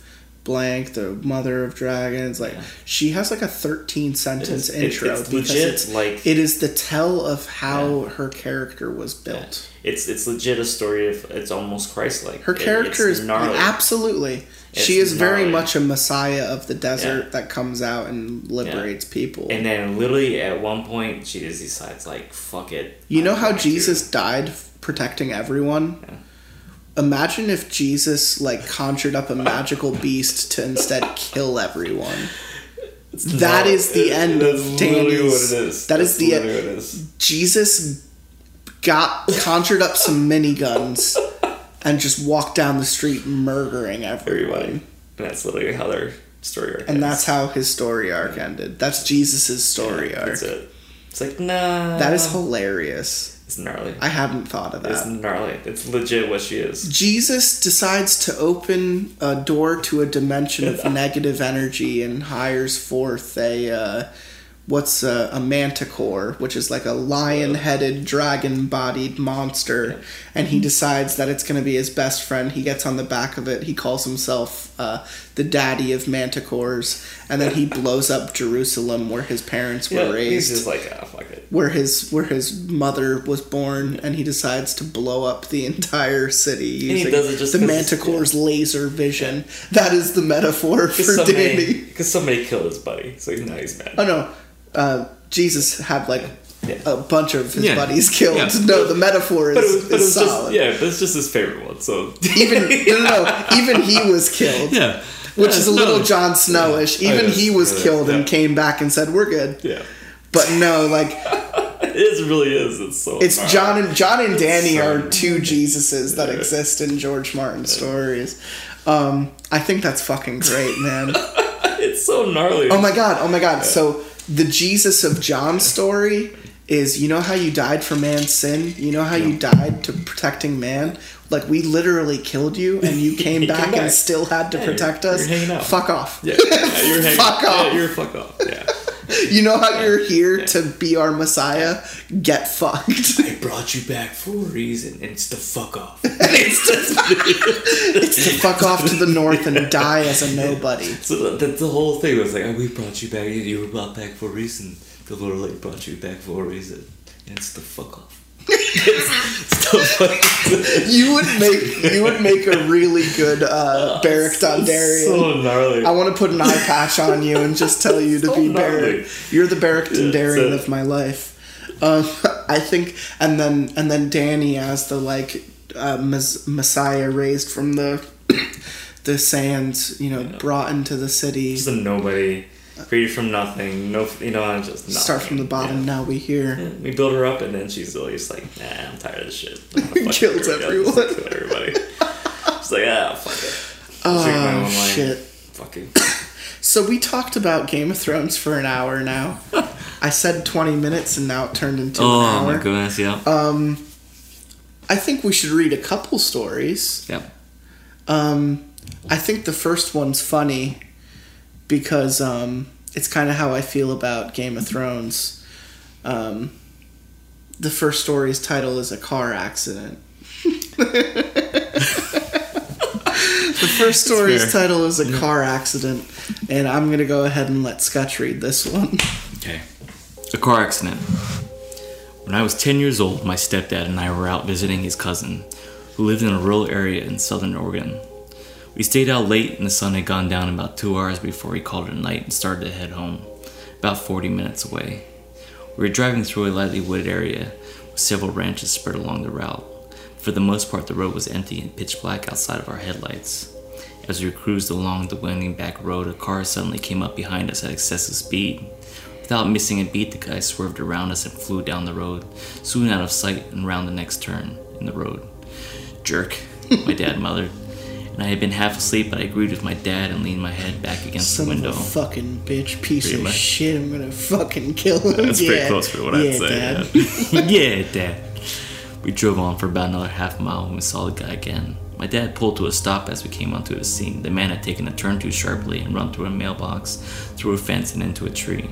Speaker 1: Blank, the Mother of Dragons. Like
Speaker 3: Yeah.
Speaker 1: she has like a 13 sentence
Speaker 3: It is- it-
Speaker 1: intro
Speaker 3: it's
Speaker 1: because
Speaker 3: legit,
Speaker 1: it's
Speaker 3: like-
Speaker 1: it is the tell of how her character was built.
Speaker 3: it's it's legit a story of it's almost Christ-like.
Speaker 1: Her
Speaker 3: It-
Speaker 1: character is
Speaker 3: gnarly.
Speaker 1: absolutely.
Speaker 3: It's
Speaker 1: she is very much a messiah of the desert
Speaker 3: Yeah.
Speaker 1: that comes out and liberates people.
Speaker 3: And then literally at one point she just decides like fuck it.
Speaker 1: You know
Speaker 3: I'm
Speaker 1: how
Speaker 3: to-
Speaker 1: Jesus died protecting everyone? Imagine if Jesus like conjured up a magical beast to instead kill everyone. That
Speaker 3: No,
Speaker 1: is the
Speaker 3: it-
Speaker 1: end of
Speaker 3: what it is.
Speaker 1: That is
Speaker 3: That's
Speaker 1: the
Speaker 3: end. is.
Speaker 1: Jesus got conjured up some miniguns and just walked down the street murdering everyone.
Speaker 3: And that's literally how their story arc
Speaker 1: And
Speaker 3: ends.
Speaker 1: that's how his story arc ended. That's Jesus's story
Speaker 3: Yeah,
Speaker 1: arc.
Speaker 3: That's it. It's like nah.
Speaker 1: That is hilarious.
Speaker 3: It's gnarly.
Speaker 1: I haven't thought of that.
Speaker 3: It's gnarly. It's legit what she is.
Speaker 1: Jesus decides to open a door to a dimension of negative energy and hires forth a uh, what's a, a manticore, which is like a lion-headed, dragon-bodied monster, and he decides that it's going to be his best friend. He gets on the back of it. He calls himself uh, the daddy of manticores, and then he blows up Jerusalem, where his parents were
Speaker 3: Yeah,
Speaker 1: raised
Speaker 3: he's just like, ah, fuck it.
Speaker 1: where his where his mother was born, and he decides to blow up the entire city using
Speaker 3: does it just
Speaker 1: the
Speaker 3: 'cause-
Speaker 1: Manticore's laser vision. That is the metaphor for daddy.
Speaker 3: Because somebody,
Speaker 1: Dany.
Speaker 3: 'cause somebody killed his buddy, so he's now he's mad.
Speaker 1: Oh no, uh, Jesus had like
Speaker 3: Yeah.
Speaker 1: a bunch of his
Speaker 3: Yeah.
Speaker 1: buddies killed.
Speaker 3: Yeah.
Speaker 1: No, the metaphor is,
Speaker 3: But it was, but it
Speaker 1: is
Speaker 3: was just
Speaker 1: solid.
Speaker 3: yeah, but it's just his favorite one. So
Speaker 1: Even no, no, no, even he was killed.
Speaker 3: yeah,
Speaker 1: Which
Speaker 3: Yeah,
Speaker 1: is a little Jon Snowish.
Speaker 3: Yeah.
Speaker 1: Even he was
Speaker 3: yeah,
Speaker 1: killed and came back and said, "We're good."
Speaker 3: Yeah,
Speaker 1: But no, like
Speaker 3: it really is. It's so.
Speaker 1: It's. Jon and Jon and Dany
Speaker 3: so-
Speaker 1: are two Jesuses that
Speaker 3: Yeah.
Speaker 1: exist in George Martin stories. Um, I think that's fucking great, man.
Speaker 3: It's so gnarly.
Speaker 1: oh my god, oh my god. So the Jesus of Jon story is you know how you died for man's sin? You know how you died to protecting man? Like we literally killed you and you came back,
Speaker 3: came
Speaker 1: and still had to
Speaker 3: Yeah,
Speaker 1: protect
Speaker 3: you're-
Speaker 1: us.
Speaker 3: you're hanging out.
Speaker 1: Fuck off.
Speaker 3: Yeah, yeah you're hanging.
Speaker 1: Fuck off.
Speaker 3: Yeah, you're fuck off. Yeah.
Speaker 1: You know how you're here to be our Messiah? Get fucked.
Speaker 3: I brought you back for a reason, and it's the fuck off.
Speaker 1: it's to fuck off to the north and die as a nobody.
Speaker 3: So the, the, the whole thing was like, oh, we brought you back. You were brought back for a reason. The Lord like brought you back for a reason, and it's the fuck off. it's the fuck.
Speaker 1: You would make you would make a really good uh, Beric Dondarrion.
Speaker 3: So gnarly.
Speaker 1: I want to put an eye patch on you and just tell you to
Speaker 3: So
Speaker 1: be
Speaker 3: gnarly.
Speaker 1: Beric. You're the Beric Dondarrion
Speaker 3: so-
Speaker 1: of my life. Um, I think, and then and then Dany as the like uh, mes- Messiah raised from the the sands, you know, brought into the city.
Speaker 3: Just a nobody, created from nothing. No, you know, just nothing.
Speaker 1: Start from the bottom.
Speaker 3: Yeah.
Speaker 1: Now we here.
Speaker 3: Yeah, we build her up, and then she's always like, "Nah, I'm tired of this shit." I'm gonna fucking
Speaker 1: Kills everyone.
Speaker 3: Kill everybody. She's like, "Ah, fuck it." Drink my own
Speaker 1: Oh
Speaker 3: wine.
Speaker 1: shit.
Speaker 3: Fucking.
Speaker 1: So we talked about Game of Thrones for an hour now. I said 20 minutes and now it turned into
Speaker 3: Oh
Speaker 1: an hour.
Speaker 3: Oh my goodness, yeah.
Speaker 1: Um, I think we should read a couple stories.
Speaker 3: yeah.
Speaker 1: Um, I think the first one's funny because um, it's kind of how I feel about Game of Thrones. Um, the first story's title is A Car Accident. the first story's title is A Car Accident, and I'm going to go ahead and let Scutch read this one.
Speaker 3: Okay. A car accident. When I was 10 years old, my stepdad and I were out visiting his cousin, who lived in a rural area in southern Oregon. We stayed out late and the sun had gone down about two hours before he called it a night and started to head home, about 40 minutes away. We were driving through a lightly wooded area with several ranches spread along the route. For the most part, the road was empty and pitch black outside of our headlights. As we cruised along the winding back road, a car suddenly came up behind us at excessive speed. Without missing a beat, the guy swerved around us and flew down the road, soon out of sight and round the next turn in the road. Jerk, my dad muttered. And I had been half asleep, but I agreed with my dad and leaned my head back against
Speaker 1: Son
Speaker 3: the
Speaker 1: of
Speaker 3: window.
Speaker 1: a fucking bitch, piece
Speaker 3: Pretty
Speaker 1: of
Speaker 3: much.
Speaker 1: shit. I'm gonna fucking kill him.
Speaker 3: That's
Speaker 1: yeah.
Speaker 3: pretty close for what
Speaker 1: yeah,
Speaker 3: I'd say.
Speaker 1: Dad.
Speaker 3: Yeah. yeah, Dad. We drove on for about another half mile when we saw the guy again. My dad pulled to a stop as we came onto the scene. The man had taken a turn too sharply and run through a mailbox, through a fence, and into a tree.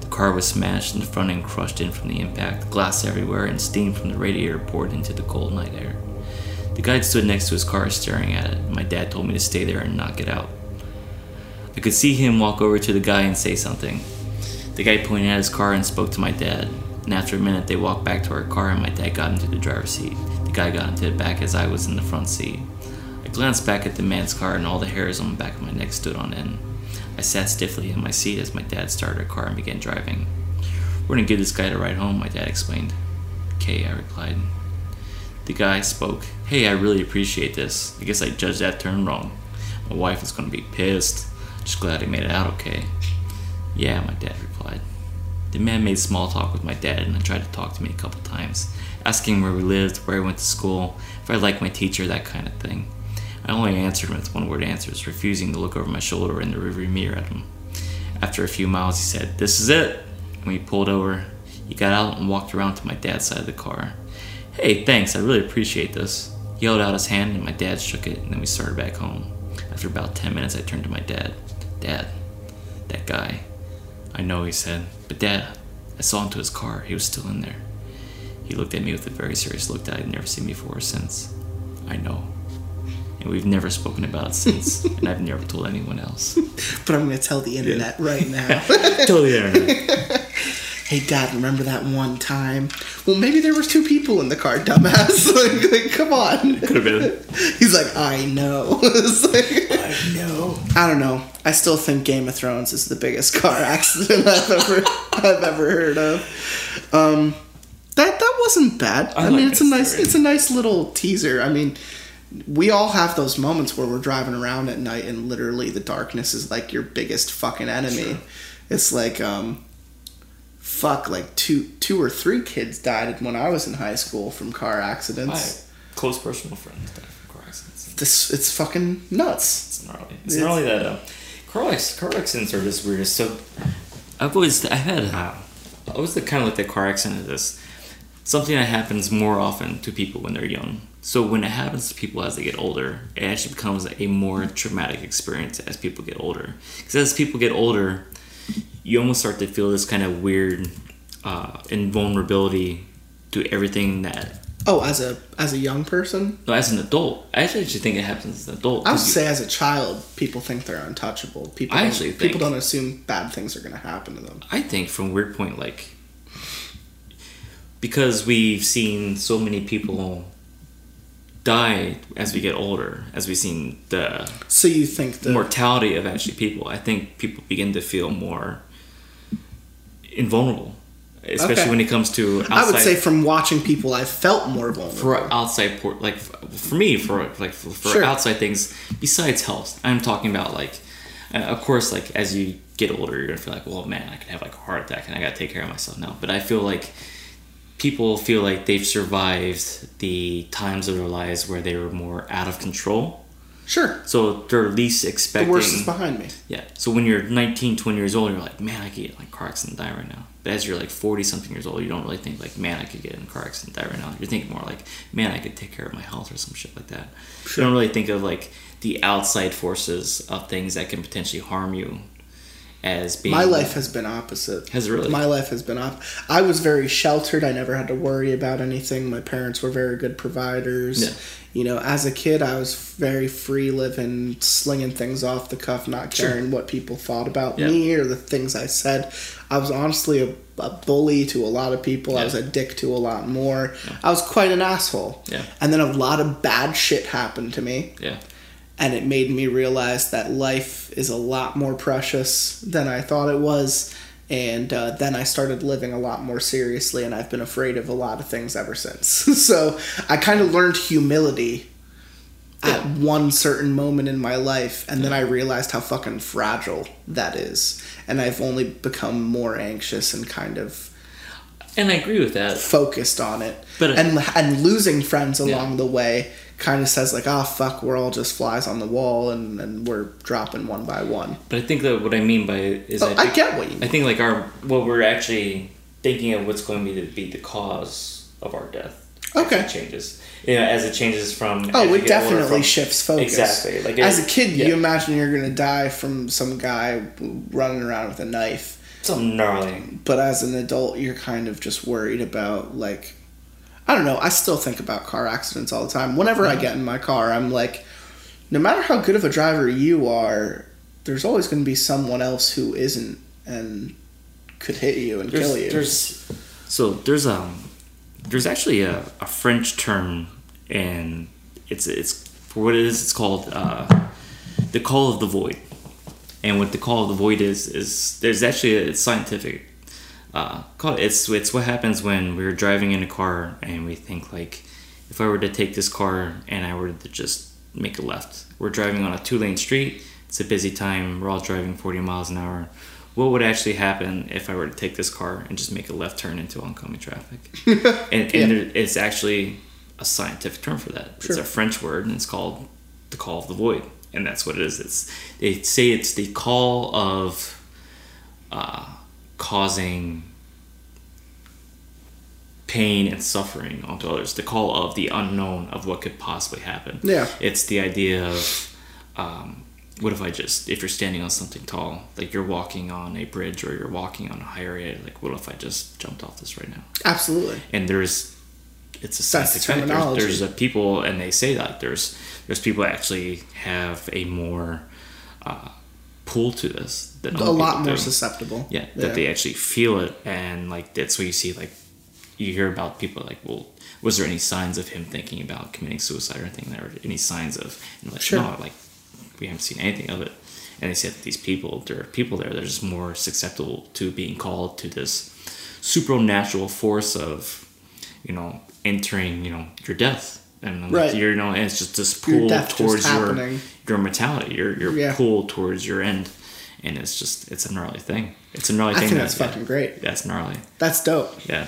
Speaker 3: The car was smashed and the front end crushed in from the impact, glass everywhere, and steam from the radiator poured into the cold night air. The guide stood next to his car staring at it, my dad told me to stay there and not get out. I could see him walk over to the guy and say something. The guy pointed at his car and spoke to my dad, and after a minute they walked back to our car and my dad got into the driver's seat. The guy got into the back as I was in the front seat. I glanced back at the man's car and all the hairs on the back of my neck stood on end. I sat stiffly in my seat as my dad started our car and began driving. We're gonna give this guy a ride home, my dad explained. Okay, I replied. The guy spoke. Hey, I really appreciate this. I guess I judged that turn wrong. My wife is gonna be pissed. Just glad I made it out okay. Yeah, my dad replied. The man made small talk with my dad and tried to talk to me a couple times, asking where we lived, where I went to school, if I liked my teacher, that kind of thing. I only answered him with one word answers, refusing to look over my shoulder in the rearview mirror at him. After a few miles, he said, This is it! And we pulled over. He got out and walked around to my dad's side of the car. Hey, thanks, I really appreciate this. He held out his hand and my dad shook it, and then we started back home. After about 10 minutes, I turned to my dad. Dad, that guy. I know, he said. But dad, I saw him to his car. He was still in there. He looked at me with a very serious look that I'd never seen before or since. I know. And we've never spoken about it since, and I've never told anyone else.
Speaker 1: But I'm gonna tell the internet right now.
Speaker 3: totally internet.
Speaker 1: hey, Dad, remember that one time? Well, maybe there was two people in the car, dumbass. like, like, come on.
Speaker 3: Could have been.
Speaker 1: He's like, I know. It's like- I know. I don't know. I still think Game of Thrones is the biggest car accident I've ever I've ever heard of. Um, that that wasn't bad. I,
Speaker 3: I
Speaker 1: mean,
Speaker 3: like
Speaker 1: it's a nice
Speaker 3: story.
Speaker 1: it's a nice little teaser. I mean, we all have those moments where we're driving around at night and literally the darkness is like your biggest fucking enemy. It's like um fuck like two two or three kids died when I was in high school from car
Speaker 3: My
Speaker 1: accidents.
Speaker 3: close personal friends died from car accidents.
Speaker 1: This it's fucking nuts.
Speaker 3: It's gnarly. It's
Speaker 1: It's-
Speaker 3: gnarly that uh, car, car accidents are just weird. So I've always I had uh, I always kind of looked at car accident as something that happens more often to people when they're young. So when it happens to people as they get older, it actually becomes a more traumatic experience as people get older. Because as people get older, you almost start to feel this kind of weird uh, invulnerability to everything that.
Speaker 1: Oh, as a as a young person,
Speaker 3: No, as an adult, I actually think it happens as an adult.
Speaker 1: I would
Speaker 3: you-
Speaker 1: say as a child, people think they're untouchable. People
Speaker 3: I actually
Speaker 1: people don't assume bad things are going to happen to them.
Speaker 3: I think from weird point like because we've seen so many people die as we get older, as we've seen the
Speaker 1: So you think the
Speaker 3: mortality of actually people, I think people begin to feel more invulnerable, especially
Speaker 1: Okay.
Speaker 3: when it comes to outside.
Speaker 1: I would say from watching people, I felt more vulnerable.
Speaker 3: for outside port, like for me, for like for, for
Speaker 1: Sure.
Speaker 3: outside things besides health, I'm talking about like, uh, of course, like as you get older, you're gonna feel like, well, man, I could have like a heart attack, and I gotta take care of myself now. But I feel like people feel like they've survived the times of their lives where they were more out of control.
Speaker 1: Sure,
Speaker 3: So they're least expecting.
Speaker 1: the worst is behind me.
Speaker 3: Yeah. So when you're 19, 20 years old, you're like, man, I could get like car accident and die right now. But as you're like 40 something years old, you don't really think like, man, I could get in a car accident and die right now. You're thinking more like, man, I could take care of my health or some shit like that. Sure. You don't really think of like the outside forces of things that can potentially harm you as being.
Speaker 1: My life has been opposite.
Speaker 3: Has really?
Speaker 1: My life has been op. I was very sheltered. I never had to worry about anything. My parents were very good providers.
Speaker 3: Yeah.
Speaker 1: You know, as a kid, I was very free living, slinging things off the cuff, not
Speaker 3: Sure.
Speaker 1: caring what people thought about
Speaker 3: Yeah.
Speaker 1: me or the things I said. I was honestly a, a bully to a lot of people. I was a dick to a lot more. I was quite an asshole.
Speaker 3: Yeah.
Speaker 1: And then a lot of bad shit happened to me
Speaker 3: Yeah.
Speaker 1: And it made me realize that life is a lot more precious than I thought it was. And uh, then I started living a lot more seriously, and I've been afraid of a lot of things ever since. so I kind of learned humility at one certain moment in my life, and then I realized how fucking fragile that is. And I've only become more anxious and kind of
Speaker 3: And I agree with that.
Speaker 1: focused on it.
Speaker 3: But-
Speaker 1: and and losing friends along the way kind of says like, oh fuck, we're all just flies on the wall, and, and we're dropping one by one.
Speaker 3: But I think that what I mean by it is
Speaker 1: Oh, I
Speaker 3: think,
Speaker 1: get what you
Speaker 3: I think like our what we're actually thinking of what's going to be the, be the cause of our death.
Speaker 1: Okay.
Speaker 3: changes. You know, as it changes from.
Speaker 1: Oh, it definitely
Speaker 3: from-
Speaker 1: shifts focus.
Speaker 3: Exactly. Like
Speaker 1: as a kid,
Speaker 3: yeah.
Speaker 1: you imagine you're gonna die from some guy running around with a knife,
Speaker 3: Some gnarly.
Speaker 1: but as an adult, you're kind of just worried about like, I don't know. I still think about car accidents all the time. Whenever I get in my car, I'm like, no matter how good of a driver you are, there's always going to be someone else who isn't and could hit you and
Speaker 3: There's,
Speaker 1: kill you.
Speaker 3: there's so there's um there's actually a, a French term and it's it's for what it is it's called uh, the call of the void and what the call of the void is is there's actually a, it's scientific uh, it's it's what happens when we're driving in a car and we think like if I were to take this car and I were to just make a left we're driving on a two lane street it's a busy time we're all driving 40 miles an hour. What would actually happen if I were to take this car and just make a left turn into oncoming traffic? And, and
Speaker 1: Yeah.
Speaker 3: there, it's actually a scientific term for that. It's a French word and it's called the call of the void and that's what it is. It's they say it's the call of uh, causing pain and suffering onto others the call of the unknown of what could possibly happen
Speaker 1: Yeah.
Speaker 3: it's the idea of um, what if I just if you're standing on something tall, like you're walking on a bridge or you're walking on a highway, like what if I just jumped off this right now?
Speaker 1: Absolutely.
Speaker 3: And there's it's a scientific. There's, there's a people and they say that there's there's people that actually have a more uh, pull to this than
Speaker 1: A lot more
Speaker 3: do.
Speaker 1: susceptible.
Speaker 3: Yeah, that they actually feel it, and like that's what you see. Like you hear about people like, well, was there any signs of him thinking about committing suicide or anything? There, any signs of? And like,
Speaker 1: Sure.
Speaker 3: no, like we haven't seen anything of it. And they said that these people, there are people there that are just more susceptible to being called to this supernatural force of, you know, entering, you know, your death. And
Speaker 1: Right.
Speaker 3: you're, you know, and it's just this
Speaker 1: Your
Speaker 3: pull
Speaker 1: just
Speaker 3: towards your
Speaker 1: happening.
Speaker 3: your mortality, your your
Speaker 1: Yeah.
Speaker 3: pull towards your end, and it's just it's a gnarly thing. It's a gnarly
Speaker 1: I
Speaker 3: thing.
Speaker 1: think
Speaker 3: that-
Speaker 1: that's fucking great.
Speaker 3: That's gnarly.
Speaker 1: That's dope.
Speaker 3: Yeah.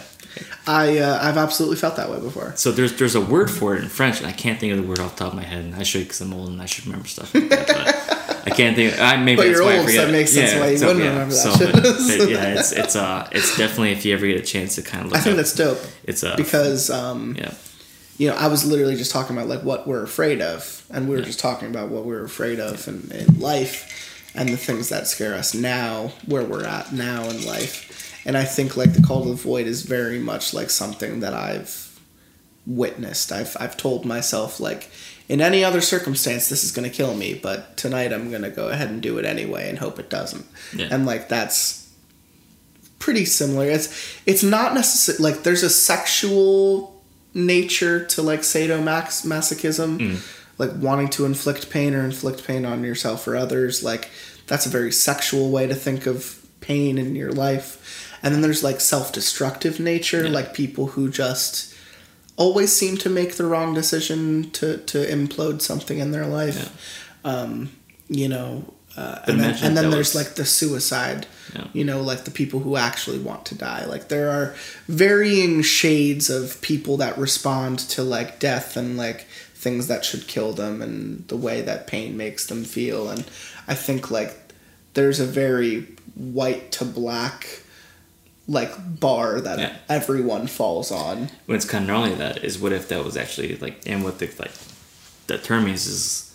Speaker 1: I uh, I've absolutely felt that way before.
Speaker 3: So there's there's a word for it in French, and I can't think of the word off the top of my head. And I should because I'm old and I should remember stuff. Like that, but I can't think. I maybe
Speaker 1: But
Speaker 3: that's
Speaker 1: you're
Speaker 3: why I
Speaker 1: old, so
Speaker 3: forget.
Speaker 1: it makes sense why you wouldn't remember that
Speaker 3: so,
Speaker 1: shit.
Speaker 3: but- but yeah, it's it's uh it's definitely if you ever get a chance to kind of look.
Speaker 1: I think
Speaker 3: up,
Speaker 1: that's dope
Speaker 3: it's uh
Speaker 1: because um,
Speaker 3: yeah
Speaker 1: you know I was literally just talking about like what we're afraid of, and we were just talking about what we're afraid of in, in life, and the things that scare us now, where we're at now in life. And I think like the call to the void is very much like something that I've witnessed. I've I've told myself like in any other circumstance this is going to kill me, but tonight I'm going to go ahead and do it anyway and hope it doesn't.
Speaker 3: Yeah.
Speaker 1: And like that's pretty similar. It's it's not necessarily like there's a sexual nature to like sadomasochism, mm. like wanting to inflict pain or inflict pain on yourself or others. Like that's a very sexual way to think of pain in your life. And then there's like self-destructive nature,
Speaker 3: Yeah.
Speaker 1: like people who just always seem to make the wrong decision to to implode something in their life. Um, you know, uh, and then, and then there's
Speaker 3: was-
Speaker 1: like the suicide
Speaker 3: Yeah.
Speaker 1: you know like the people who actually want to die like there are varying shades of people that respond to like death and like things that should kill them and the way that pain makes them feel and i think like there's a very white to black like bar that
Speaker 3: Yeah.
Speaker 1: everyone falls on
Speaker 3: what's kind of gnarly that is what if that was actually like and what the like the term is is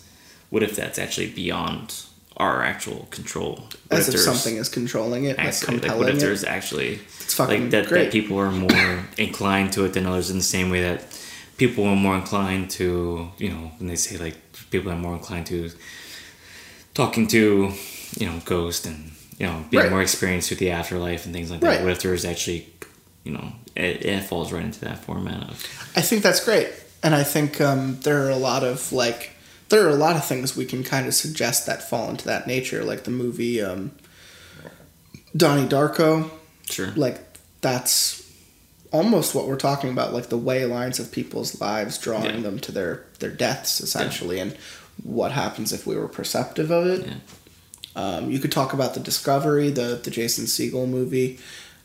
Speaker 3: what if that's actually beyond our actual control What
Speaker 1: as if
Speaker 3: there's-
Speaker 1: something is controlling it like
Speaker 3: actually, like
Speaker 1: compelling
Speaker 3: what if
Speaker 1: it
Speaker 3: there's actually
Speaker 1: It's fucking
Speaker 3: like that,
Speaker 1: great.
Speaker 3: that people are more inclined to it than others in the same way that people are more inclined to you know when they say like people are more inclined to talking to you know ghosts and you know being
Speaker 1: Right.
Speaker 3: more experienced with the afterlife and things like
Speaker 1: Right.
Speaker 3: that what if there's actually you know it, it falls right into that format of
Speaker 1: I think that's great, and I think um, there are a lot of like there are a lot of things we can kind of suggest that fall into that nature, like the movie um, Donnie Darko.
Speaker 3: sure
Speaker 1: Like that's almost what we're talking about, like the way lines of people's lives, drawing
Speaker 3: Yeah.
Speaker 1: them to their their deaths, essentially, and what happens if we were perceptive of it.
Speaker 3: Yeah.
Speaker 1: Um, you could talk about the Discovery, the the Jason Segel movie.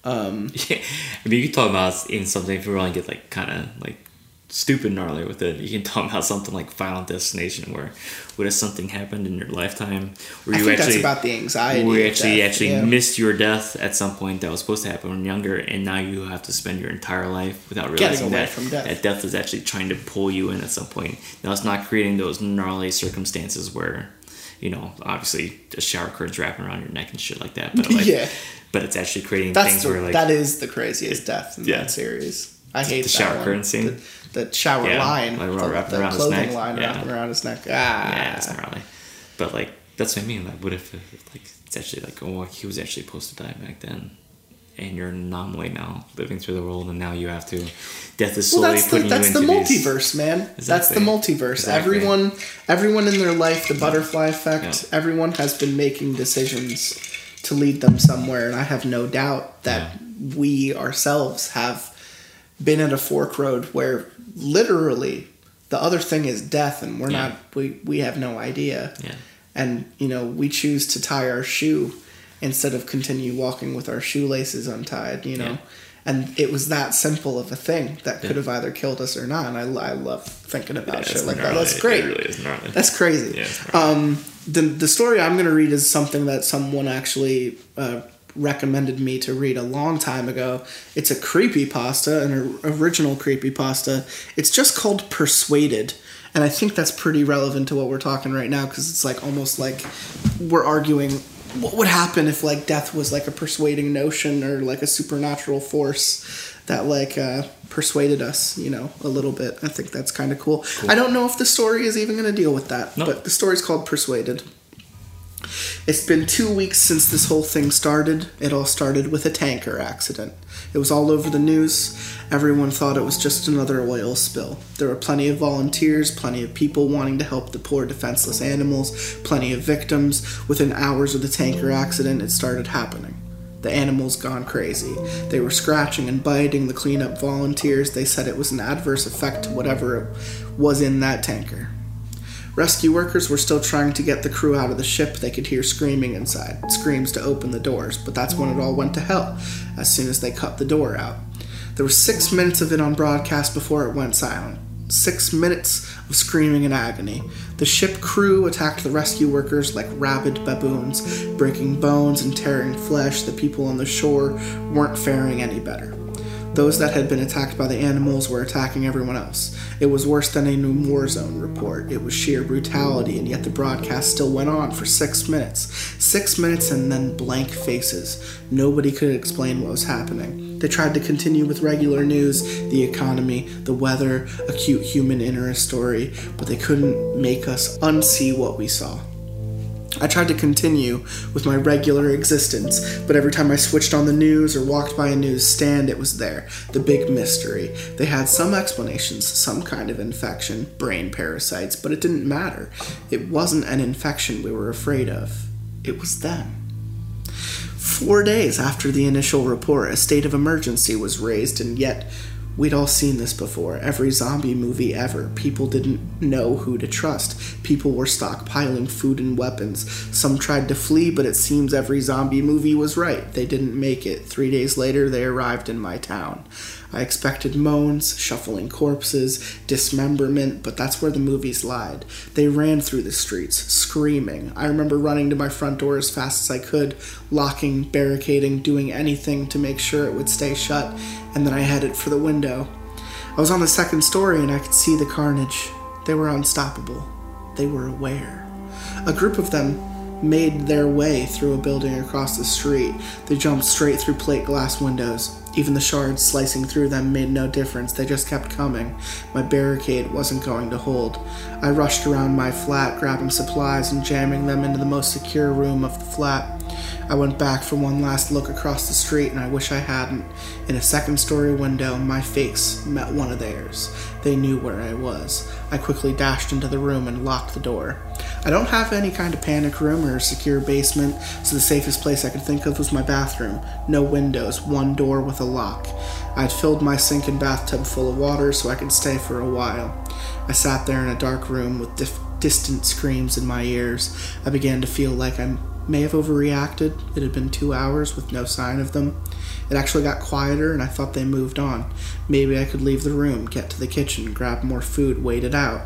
Speaker 1: Um,
Speaker 3: Yeah, I mean, you can talk about in something if you want to get like kind of like stupid gnarly with it. You can talk about something like Final Destination, where what if something happened in your lifetime where
Speaker 1: I
Speaker 3: you
Speaker 1: think
Speaker 3: actually
Speaker 1: that's about the anxiety.
Speaker 3: where you actually
Speaker 1: death,
Speaker 3: actually
Speaker 1: yeah.
Speaker 3: missed your death at some point that was supposed to happen when younger, and now you have to spend your entire life without realizing that
Speaker 1: from death.
Speaker 3: that death is actually trying to pull you in at some point. Now it's not creating those gnarly circumstances where. You know, obviously, a shower curtain's wrapping around your neck and shit like that. But like,
Speaker 1: Yeah.
Speaker 3: but it's actually creating
Speaker 1: That's
Speaker 3: things
Speaker 1: the,
Speaker 3: where like
Speaker 1: that is the craziest death in
Speaker 3: Yeah.
Speaker 1: that series. I hate
Speaker 3: The
Speaker 1: that
Speaker 3: shower curtain scene?
Speaker 1: The, the shower
Speaker 3: Yeah,
Speaker 1: line,
Speaker 3: like
Speaker 1: the,
Speaker 3: wrapping
Speaker 1: the
Speaker 3: around his
Speaker 1: clothing
Speaker 3: neck.
Speaker 1: line
Speaker 3: Yeah.
Speaker 1: wrapping around his neck. Ah,
Speaker 3: Yeah, it's not really. But like that's what I mean. Like, what if, if like it's actually like oh he was actually supposed to die back then, and you're an anomaly now living through the world, and now you have to. Death is
Speaker 1: well,
Speaker 3: slowly
Speaker 1: that's the
Speaker 3: putting
Speaker 1: that's
Speaker 3: you
Speaker 1: the
Speaker 3: into these-
Speaker 1: multiverse, man. That's the multiverse.
Speaker 3: Exactly.
Speaker 1: Everyone, everyone in their life, the butterfly effect.
Speaker 3: Yeah.
Speaker 1: Everyone has been making decisions to lead them somewhere, and I have no doubt that we ourselves have been at a fork road where literally the other thing is death, and we're
Speaker 3: Yeah.
Speaker 1: not. We we have no idea.
Speaker 3: Yeah,
Speaker 1: and you know we choose to tie our shoe instead of continue walking with our shoelaces untied you know?
Speaker 3: Yeah.
Speaker 1: and it was that simple of a thing that could
Speaker 3: Yeah.
Speaker 1: have either killed us or not and i, I love thinking about shit like that. that's great.
Speaker 3: really is
Speaker 1: that's crazy.
Speaker 3: Yeah,
Speaker 1: um, the, the story i'm going to read is something that someone actually uh, recommended me to read a long time ago. It's a creepy pasta an original creepy pasta. It's just called persuaded And I think that's pretty relevant to what we're talking right now because it's like almost like we're arguing what would happen if like death was like a persuading notion or like a supernatural force that like uh, persuaded us, you know, a little bit. I think that's kind of cool. I don't know if the story is even going to deal with that, but the story's called Persuaded. It's been two weeks since this whole thing started. It all started with a tanker accident. It was all over the news. Everyone thought it was just another oil spill. There were plenty of volunteers, plenty of people wanting to help the poor defenseless animals, plenty of victims. Within hours of the tanker accident, it started happening. The animals gone crazy. They were scratching and biting the cleanup volunteers. They said it was an adverse effect to whatever was in that tanker. Rescue workers were still trying to get the crew out of the ship. They could hear screaming inside, screams to open the doors, but that's when it all went to hell as soon as they cut the door out. There were six minutes of it on broadcast before it went silent. Six minutes of screaming and agony. The ship crew attacked the rescue workers like rabid baboons, breaking bones and tearing flesh. The people on the shore weren't faring any better. Those that had been attacked by the animals were attacking everyone else. It was worse than a new war zone report. It was sheer brutality, and yet the broadcast still went on for six minutes. Six minutes and then blank faces. Nobody could explain what was happening. They tried to continue with regular news, the economy, the weather, a cute human interest story, but they couldn't make us unsee what we saw. I tried to continue with my regular existence, but every time I switched on the news or walked by a newsstand, it was there. The big mystery. They had some explanations, some kind of infection, brain parasites, but it didn't matter. It wasn't an infection we were afraid of, it was them. Four days after the initial report, a state of emergency was raised, and yet we'd all seen this before. Every zombie movie ever. People didn't know who to trust. People were stockpiling food and weapons. Some tried to flee, but it seems every zombie movie was right. They didn't make it. Three days later, they arrived in my town. I expected moans, shuffling corpses, dismemberment, but that's where the movies lied. They ran through the streets, screaming. I remember running to my front door as fast as I could, locking, barricading, doing anything to make sure it would stay shut, and then I headed for the window. I was on the second story and I could see the carnage. They were unstoppable. They were aware. A group of them made their way through a building across the street. They jumped straight through plate glass windows. Even the shards slicing through them made no difference, they just kept coming. My barricade wasn't going to hold. I rushed around my flat, grabbing supplies and jamming them into the most secure room of the flat. I went back for one last look across the street, and I wish I hadn't. In a second story window, my face met one of theirs. They knew where I was. I quickly dashed into the room and locked the door. I don't have any kind of panic room or secure basement, so the safest place I could think of was my bathroom. No windows, one door with a lock. I'd filled my sink and bathtub full of water so I could stay for a while. I sat there in a dark room with dif- distant screams in my ears. I began to feel like I may have overreacted. It had been two hours with no sign of them. It actually got quieter, and I thought they moved on. Maybe I could leave the room, get to the kitchen, grab more food, wait it out.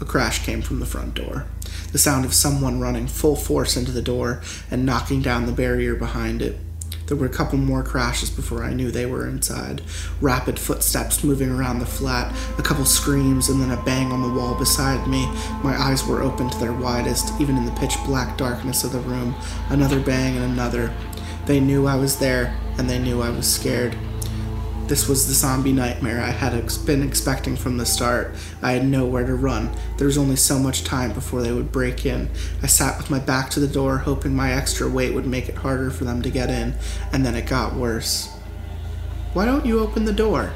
Speaker 1: A crash came from the front door. The sound of someone running full force into the door and knocking down the barrier behind it. There were a couple more crashes before I knew they were inside. Rapid footsteps moving around the flat, a couple screams, and then a bang on the wall beside me. My eyes were open to their widest, even in the pitch black darkness of the room. Another bang and another. They knew I was there, and they knew I was scared. This was the zombie nightmare I had ex- been expecting from the start. I had nowhere to run. There was only so much time before they would break in. I sat with my back to the door, hoping my extra weight would make it harder for them to get in, and then it got worse. Why don't you open the door?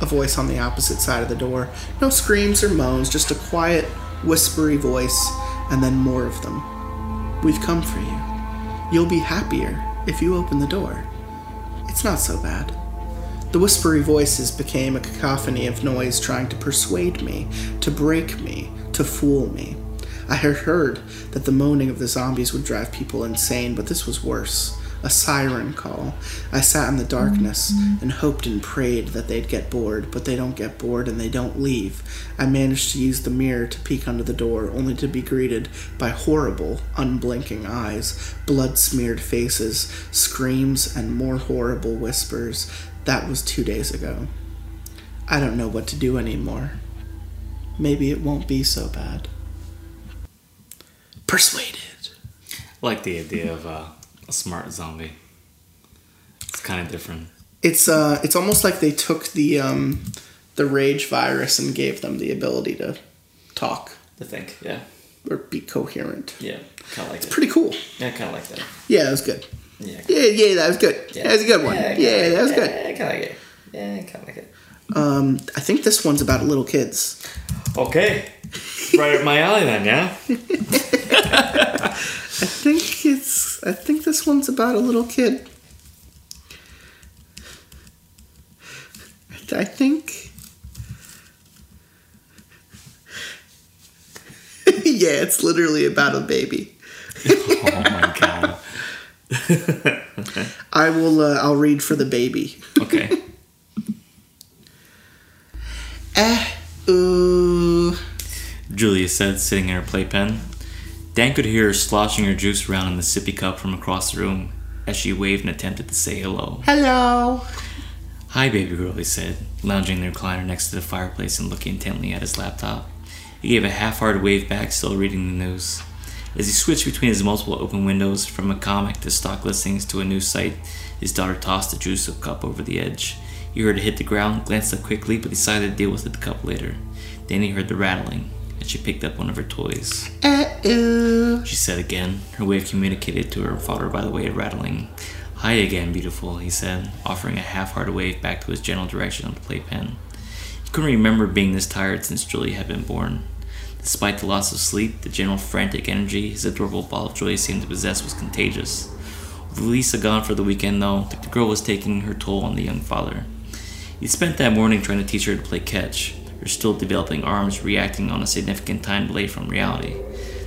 Speaker 1: A voice on the opposite side of the door. No screams or moans, just a quiet, whispery voice, and then more of them. We've come for you. You'll be happier if you open the door. It's not so bad. The whispery voices became a cacophony of noise trying to persuade me, to break me, to fool me. I had heard that the moaning of the zombies would drive people insane, but this was worse. A siren call. I sat in the darkness mm-hmm. and hoped and prayed that they'd get bored, but they don't get bored and they don't leave. I managed to use the mirror to peek under the door, only to be greeted by horrible, unblinking eyes, blood smeared faces, screams, and more horrible whispers. That was two days ago. I don't know what to do anymore. maybe it won't be so bad. Persuaded.
Speaker 3: I like the idea of uh, a smart zombie. It's kind of different.
Speaker 1: It's uh, it's almost like they took the um, the rage virus and gave them the ability to talk
Speaker 3: To think, yeah,
Speaker 1: or be coherent.
Speaker 3: yeah, kind of like it.
Speaker 1: Pretty cool.
Speaker 3: Yeah, I kind of like that.
Speaker 1: Yeah, that was good.
Speaker 3: Yeah,
Speaker 1: Yeah, yeah, that was good. That was a good one. Yeah, that was good.
Speaker 3: Yeah, kind of like it. Yeah, kind of like it.
Speaker 1: Um, I think this one's about little kids.
Speaker 3: Okay, right up my alley then. Yeah.
Speaker 1: I think it's. I think this one's about a little kid. I think. yeah, it's literally about a baby.
Speaker 3: Oh my god.
Speaker 1: I will. Uh, I'll read for the baby.
Speaker 3: Okay.
Speaker 1: Eh. Ooh.
Speaker 3: Julia said, sitting in her playpen. Dan could hear her sloshing her juice around in the sippy cup from across the room as she waved and attempted to say hello.
Speaker 1: Hello.
Speaker 3: Hi, baby girl, he said, lounging in the recliner next to the fireplace and looking intently at his laptop. He gave a half hearted wave back, still reading the news. As he switched between his multiple open windows, from a comic to stock listings to a news site, his daughter tossed the juice cup over the edge. He heard it hit the ground, glanced up quickly, but decided to deal with the cup later. Then he heard the rattling, and she picked up one of her toys.
Speaker 1: Uh-oh.
Speaker 3: She said again. Her wave communicated to her father by the way of rattling. Hi again, beautiful, he said, offering a half-hearted wave back to his general direction of the playpen. He couldn't remember being this tired since Julie had been born. Despite the loss of sleep, the general frantic energy his adorable ball of joy seemed to possess was contagious. With Lisa gone for the weekend, though, the girl was taking her toll on the young father. He spent that morning trying to teach her to play catch, her still developing arms reacting on a significant time delay from reality.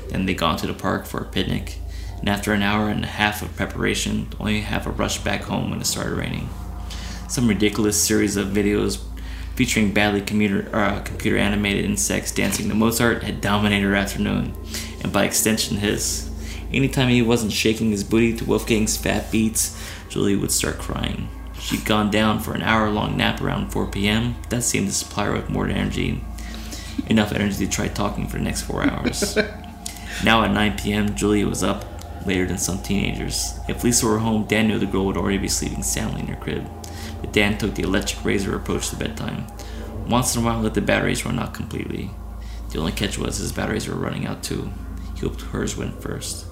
Speaker 3: Then they gone to the park for a picnic, and after an hour and a half of preparation, only have a rush back home when it started raining. Some ridiculous series of videos featuring badly computer, uh, computer animated insects dancing to Mozart had dominated her afternoon, and by extension his. Anytime he wasn't shaking his booty to Wolfgang's fat beats, Julie would start crying. She'd gone down for an hour long nap around 4 p.m. That seemed to supply her with more energy, enough energy to try talking for the next four hours. now at 9 p.m., Julia was up later than some teenagers. If Lisa were home, Dan knew the girl would already be sleeping soundly in her crib. But Dan took the electric razor approach to bedtime. Once in a while, let the batteries run out completely. The only catch was his batteries were running out too. He hoped hers went first.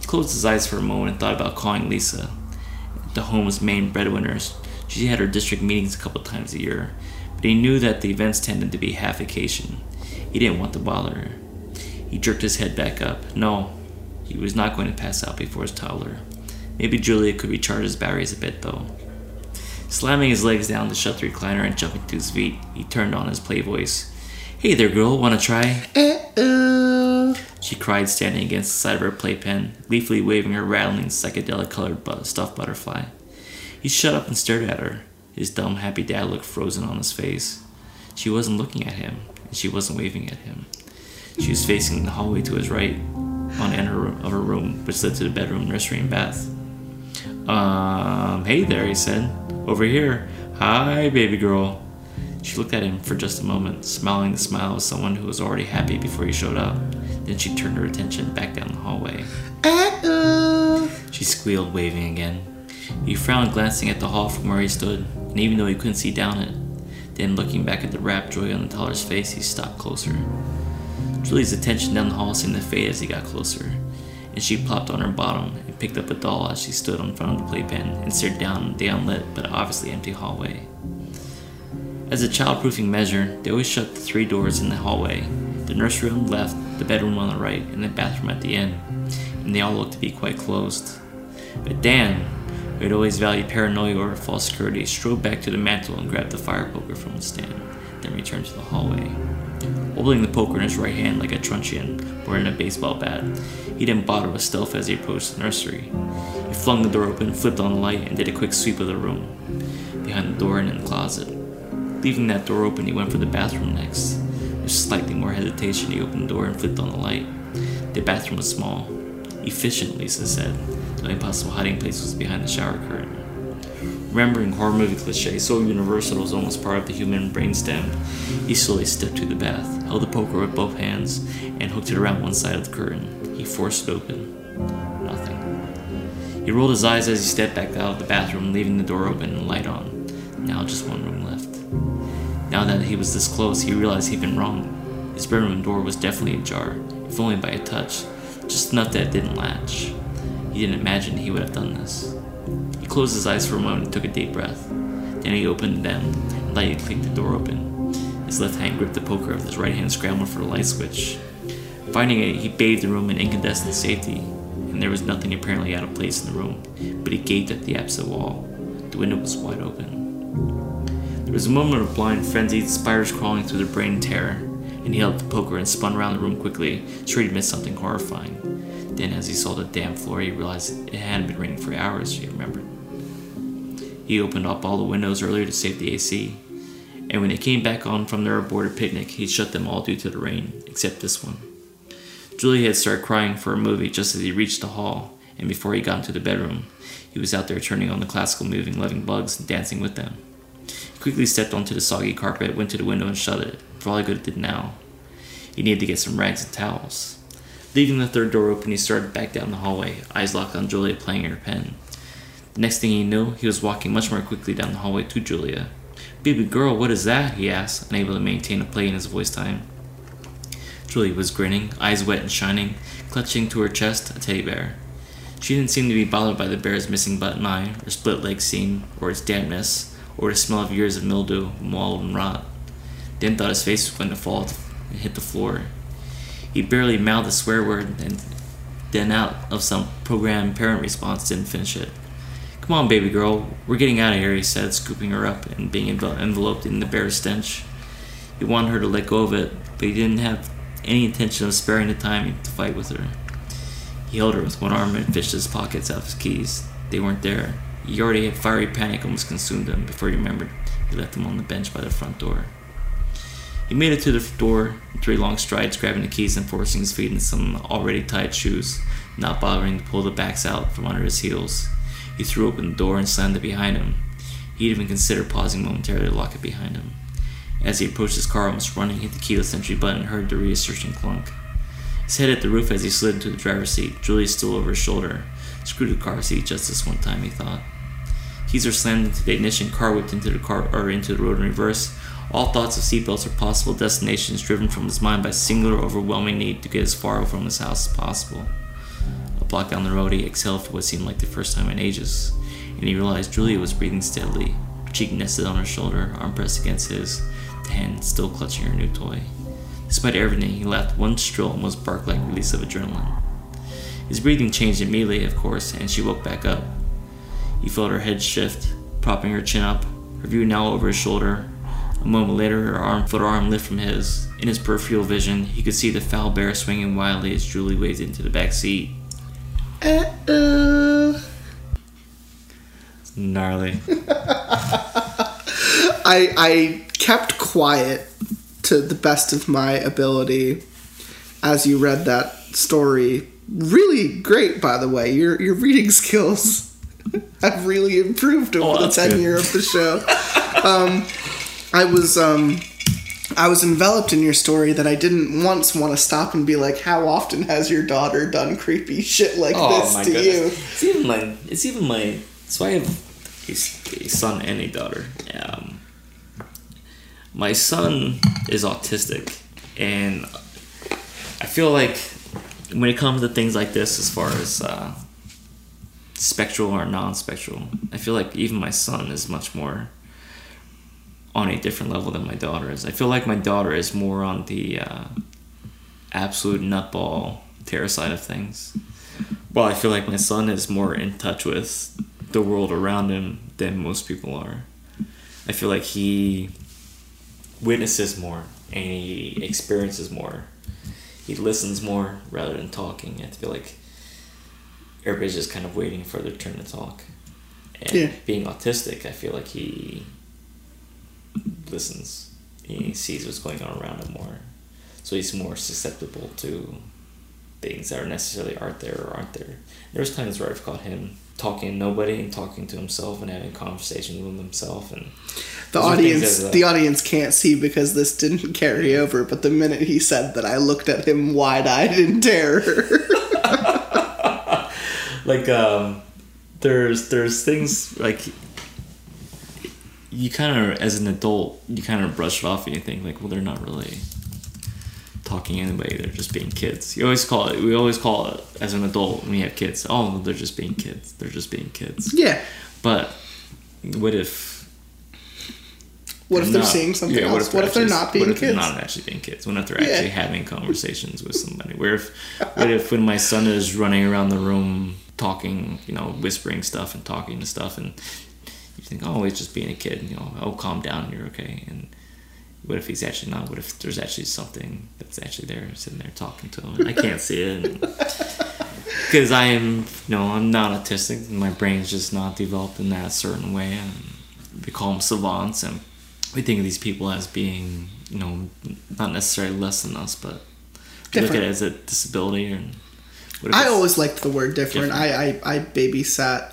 Speaker 3: He closed his eyes for a moment and thought about calling Lisa, the home's main breadwinner. She had her district meetings a couple times a year, but he knew that the events tended to be half vacation. He didn't want to bother her. He jerked his head back up. No, he was not going to pass out before his toddler. Maybe Julia could recharge his batteries a bit, though. Slamming his legs down to shut the recliner and jumping to his feet, he turned on his play voice. Hey there, girl, wanna try?
Speaker 1: Uh-oh.
Speaker 3: She cried, standing against the side of her playpen, gleefully waving her rattling, psychedelic colored bu- stuffed butterfly. He shut up and stared at her, his dumb, happy dad look frozen on his face. She wasn't looking at him, and she wasn't waving at him. She was facing the hallway to his right, on the end of her room, which led to the bedroom, nursery, and bath. Um, hey there, he said. Over here. Hi, baby girl. She looked at him for just a moment, smiling the smile of someone who was already happy before he showed up. Then she turned her attention back down the hallway.
Speaker 1: Uh-oh.
Speaker 3: She squealed, waving again. He frowned, glancing at the hall from where he stood, and even though he couldn't see down it, then looking back at the rapt joy on the toddler's face, he stopped closer. Julie's attention down the hall seemed to fade as he got closer, and she plopped on her bottom and picked up a doll as she stood in front of the playpen and stared down the unlit but obviously empty hallway. As a childproofing measure, they always shut the three doors in the hallway the nursery on the left, the bedroom on the right, and the bathroom at the end, and they all looked to be quite closed. But Dan, who had always valued paranoia over false security, strode back to the mantel and grabbed the fire poker from the stand, then returned to the hallway. Holding the poker in his right hand like a truncheon wearing a baseball bat, he didn't bother with stealth as he approached the nursery. He flung the door open, flipped on the light, and did a quick sweep of the room, behind the door and in the closet. Leaving that door open, he went for the bathroom next. With slightly more hesitation, he opened the door and flipped on the light. The bathroom was small. Efficient, Lisa said. The only possible hiding place was behind the shower curtain. Remembering horror movie cliche so universal it was almost part of the human brainstem, he slowly stepped to the bath, held the poker with both hands, and hooked it around one side of the curtain. He forced it open. Nothing. He rolled his eyes as he stepped back out of the bathroom, leaving the door open and light on. Now just one room left. Now that he was this close, he realized he'd been wrong. His bedroom door was definitely ajar, if only by a touch, just enough that it didn't latch. He didn't imagine he would have done this. He closed his eyes for a moment and took a deep breath. Then he opened them and lightly clicked the door open. His left hand gripped the poker of his right hand scrambled for the light switch. Finding it, he bathed the room in incandescent safety, and there was nothing apparently out of place in the room, but he gaped at the opposite wall. The window was wide open. There was a moment of blind, frenzied spiders crawling through the brain in terror, and he held the poker and spun around the room quickly, sure he'd missed something horrifying. Then, as he saw the damp floor, he realized it hadn't been raining for hours, he remembered. He opened up all the windows earlier to save the AC, and when they came back on from their aborted picnic, he shut them all due to the rain, except this one. Julie had started crying for a movie just as he reached the hall, and before he got into the bedroom, he was out there turning on the classical moving loving bugs and dancing with them. He quickly stepped onto the soggy carpet, went to the window and shut it, for all he could did now. He needed to get some rags and towels. Leaving the third door open, he started back down the hallway, eyes locked on Julia playing her pen. The next thing he knew, he was walking much more quickly down the hallway to Julia. Baby girl, what is that? he asked, unable to maintain a play in his voice time. Julia was grinning, eyes wet and shining, clutching to her chest a teddy bear. She didn't seem to be bothered by the bear's missing button eye, or split leg seam, or its dampness, or the smell of years of mildew, mold, and rot. Dan thought his face was going to fall and hit the floor. He barely mouthed a swear word and then out of some programmed parent response didn't finish it. Come on, baby girl, we're getting out of here, he said, scooping her up and being enveloped in the bear stench. He wanted her to let go of it, but he didn't have any intention of sparing the time to fight with her. He held her with one arm and fished his pockets out of his keys. They weren't there. He already had fiery panic almost consumed him before he remembered he left them on the bench by the front door. He made it to the door in three long strides, grabbing the keys and forcing his feet into some already tied shoes, not bothering to pull the backs out from under his heels. He threw open the door and slammed it behind him. He'd even considered pausing momentarily to lock it behind him. As he approached his car, almost running, hit the keyless entry button and heard the reassertion clunk. His head hit the roof as he slid into the driver's seat, Julie still over his shoulder. Screw the car seat just this one time, he thought. Are slammed into the ignition, car whipped into the car or into the road in reverse, all thoughts of seatbelts or possible destinations driven from his mind by singular overwhelming need to get as far from his house as possible. A block down the road, he exhaled for what seemed like the first time in ages, and he realized Julia was breathing steadily, her cheek nested on her shoulder, arm pressed against his, hand still clutching her new toy. Despite everything, he laughed one shrill, almost bark like release of adrenaline. His breathing changed immediately, of course, and she woke back up. He felt her head shift, propping her chin up, her view now over his shoulder, a moment later, her arm her arm lift from his. In his peripheral vision, he could see the foul bear swinging wildly as Julie waved into the back seat.
Speaker 1: Uh-oh.
Speaker 3: Gnarly.
Speaker 1: I I kept quiet to the best of my ability as you read that story. Really great, by the way. Your your reading skills have really improved over
Speaker 3: Oh,
Speaker 1: the
Speaker 3: that's good.
Speaker 1: tenure of the show. um, I was um, I was enveloped in your story that I didn't once want to stop and be like, "How often has your daughter done creepy shit like
Speaker 3: Oh
Speaker 1: this to
Speaker 3: goodness.
Speaker 1: you?"
Speaker 3: It's even my. It's even my. So I have a son and a daughter. Um, my son is autistic, and I feel like when it comes to things like this, as far as uh, spectral or non-spectral, I feel like even my son is much more on a different level than my daughter is. I feel like my daughter is more on the uh, absolute nutball terror side of things. Well, I feel like my son is more in touch with the world around him than most people are. I feel like he witnesses more and he experiences more. He listens more rather than talking. I feel like everybody's just kind of waiting for their turn to talk. And
Speaker 1: Yeah.
Speaker 3: being autistic, I feel like he listens. He sees what's going on around him more. So he's more susceptible to things that are necessarily aren't there or aren't there. There's times where I've caught him talking to nobody and talking to himself and having conversations with himself and
Speaker 1: The
Speaker 3: Those are things
Speaker 1: audience, the audience can't see because this didn't carry over. But the minute he said that, I looked at him wide-eyed in terror.
Speaker 3: like um there's there's things like you kind of as an adult you kind of brush it off and you think like well they're not really talking to anybody they're just being kids you always call it we always call it as an adult when we have kids oh they're just being kids they're just being kids
Speaker 1: yeah.
Speaker 3: but what if
Speaker 1: What if they're
Speaker 3: not-
Speaker 1: seeing something
Speaker 3: yeah,
Speaker 1: else? What if they're not being
Speaker 3: what if
Speaker 1: kids?
Speaker 3: They're not actually being kids. What if they're
Speaker 1: Yeah.
Speaker 3: actually having conversations with somebody? Where if, what if when my son is running around the room talking, you know, whispering stuff and talking to stuff, and you think, oh, he's just being a kid, you know, oh, calm down, you're okay. And what if he's actually not? What if there's actually something that's actually there, sitting there talking to him? I can't see it. Because I am, you know, I'm not autistic. My brain's just not developed in that certain way. And we call them savants, and we think of these people as being, you know, not necessarily less than us, but we look at it as a disability. And what if
Speaker 1: I always liked the word different.
Speaker 3: Different.
Speaker 1: I, I I babysat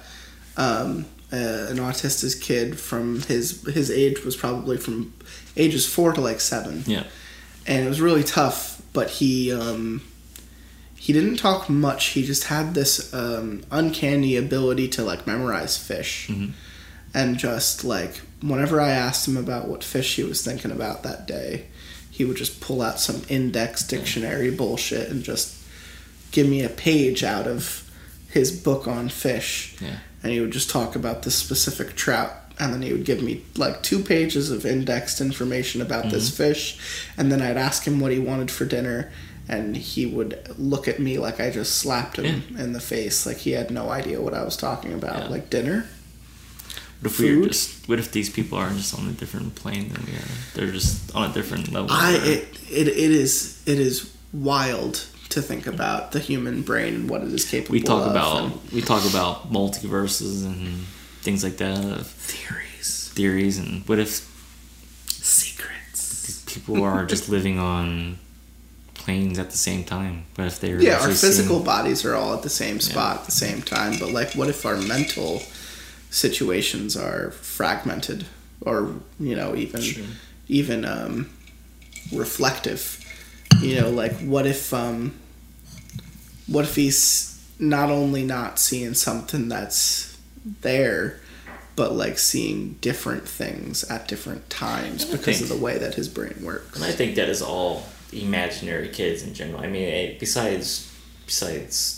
Speaker 1: um, uh, an autistic kid from his his age was probably from ages four to like seven.
Speaker 3: yeah,
Speaker 1: and it was really tough. But he um, he didn't talk much. He just had this um, uncanny ability to like memorize fish,
Speaker 3: Mhm.
Speaker 1: and just like whenever I asked him about what fish he was thinking about that day, he would just pull out some index dictionary bullshit and just give me a page out of his book on fish
Speaker 3: yeah,
Speaker 1: and he would just talk about this specific trout and then he would give me like two pages of indexed information about this
Speaker 3: Mm-hmm.
Speaker 1: fish and then i'd ask him what he wanted for dinner and he would look at me like i just slapped him in the face like he had no idea what i was talking about
Speaker 3: Yeah.
Speaker 1: like dinner
Speaker 3: What if we are just? What if these people are just on a different plane than we are? They're just on a different level.
Speaker 1: i it, it it is it is wild to think about the human brain and what it is capable
Speaker 3: we talk
Speaker 1: of
Speaker 3: about
Speaker 1: and
Speaker 3: we talk about multiverses and things like that, of
Speaker 1: theories.
Speaker 3: Theories, and what if
Speaker 1: secrets.
Speaker 3: people are just living on planes at the same time? What if they're
Speaker 1: yeah our physical
Speaker 3: seeing-
Speaker 1: bodies are all at the same spot at the same time but like what if our mental situations are fragmented or you know even
Speaker 3: Sure.
Speaker 1: even um reflective? You know like what if um what if he's not only not seeing something that's there but like seeing different things at different times because
Speaker 3: think-
Speaker 1: of the way that his brain works
Speaker 3: And I think that is all imaginary kids in general. I mean, eh, besides besides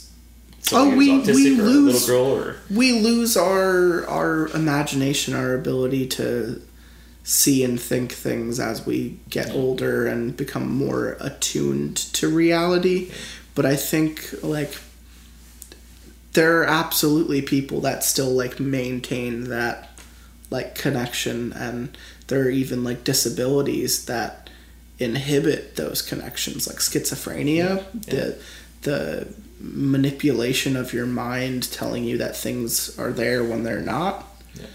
Speaker 1: Oh, we- we lose-
Speaker 3: or
Speaker 1: we lose our our imagination, our ability to see and think things as we get older and become more attuned to reality. But I think like there are absolutely people that still like maintain that like connection and there are even like disabilities that inhibit those connections like schizophrenia the the manipulation of your mind telling you that things are there when they're not.
Speaker 3: Yeah.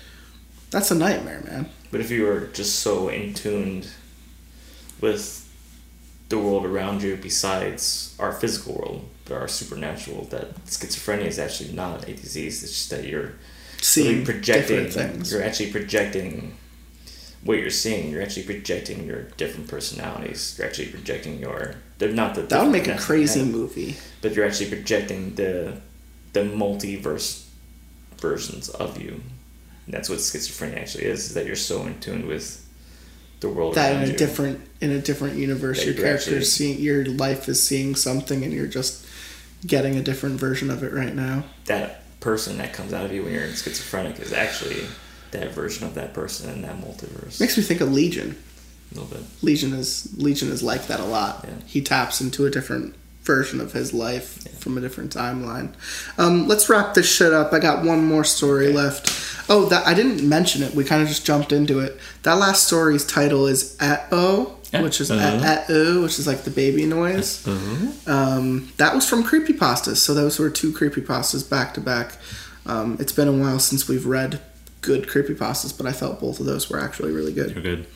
Speaker 1: that's a nightmare man.
Speaker 3: But if you were just so in tuned with the world around you, besides our physical world, our supernatural, that schizophrenia is actually not a disease. It's just that you're
Speaker 1: seeing
Speaker 3: really projecting.
Speaker 1: things
Speaker 3: You're actually projecting what you're seeing. You're actually projecting your different personalities. You're actually projecting your. They're not the.
Speaker 1: that would make a crazy
Speaker 3: yeah.
Speaker 1: movie
Speaker 3: but you're actually projecting the the multiverse versions of you. And that's what schizophrenia actually is, is that you're so in tune with the world
Speaker 1: that in a
Speaker 3: you.
Speaker 1: different in a different universe
Speaker 3: That
Speaker 1: your character is seeing your life is seeing something and you're just getting a different version of it right now.
Speaker 3: That person that comes out of you when you're in schizophrenic is actually that version of that person in that multiverse.
Speaker 1: makes me think of legion.
Speaker 3: A little bit.
Speaker 1: legion is legion is like that a lot.
Speaker 3: Yeah.
Speaker 1: he taps into a different version of his life from a different timeline. Um, let's wrap this shit up. I got one more story left. Oh that i didn't mention it. We kind of just jumped into it. That last story's title is Eh-Oh which is
Speaker 3: Uh-oh.
Speaker 1: Eh-Oh which is like the baby noise
Speaker 3: Oh.
Speaker 1: Um, that was from creepypastas. So those were two creepypastas back to back. Um, it's been a while since we've read good creepypastas, but I felt both of those were actually really good.
Speaker 3: You're good.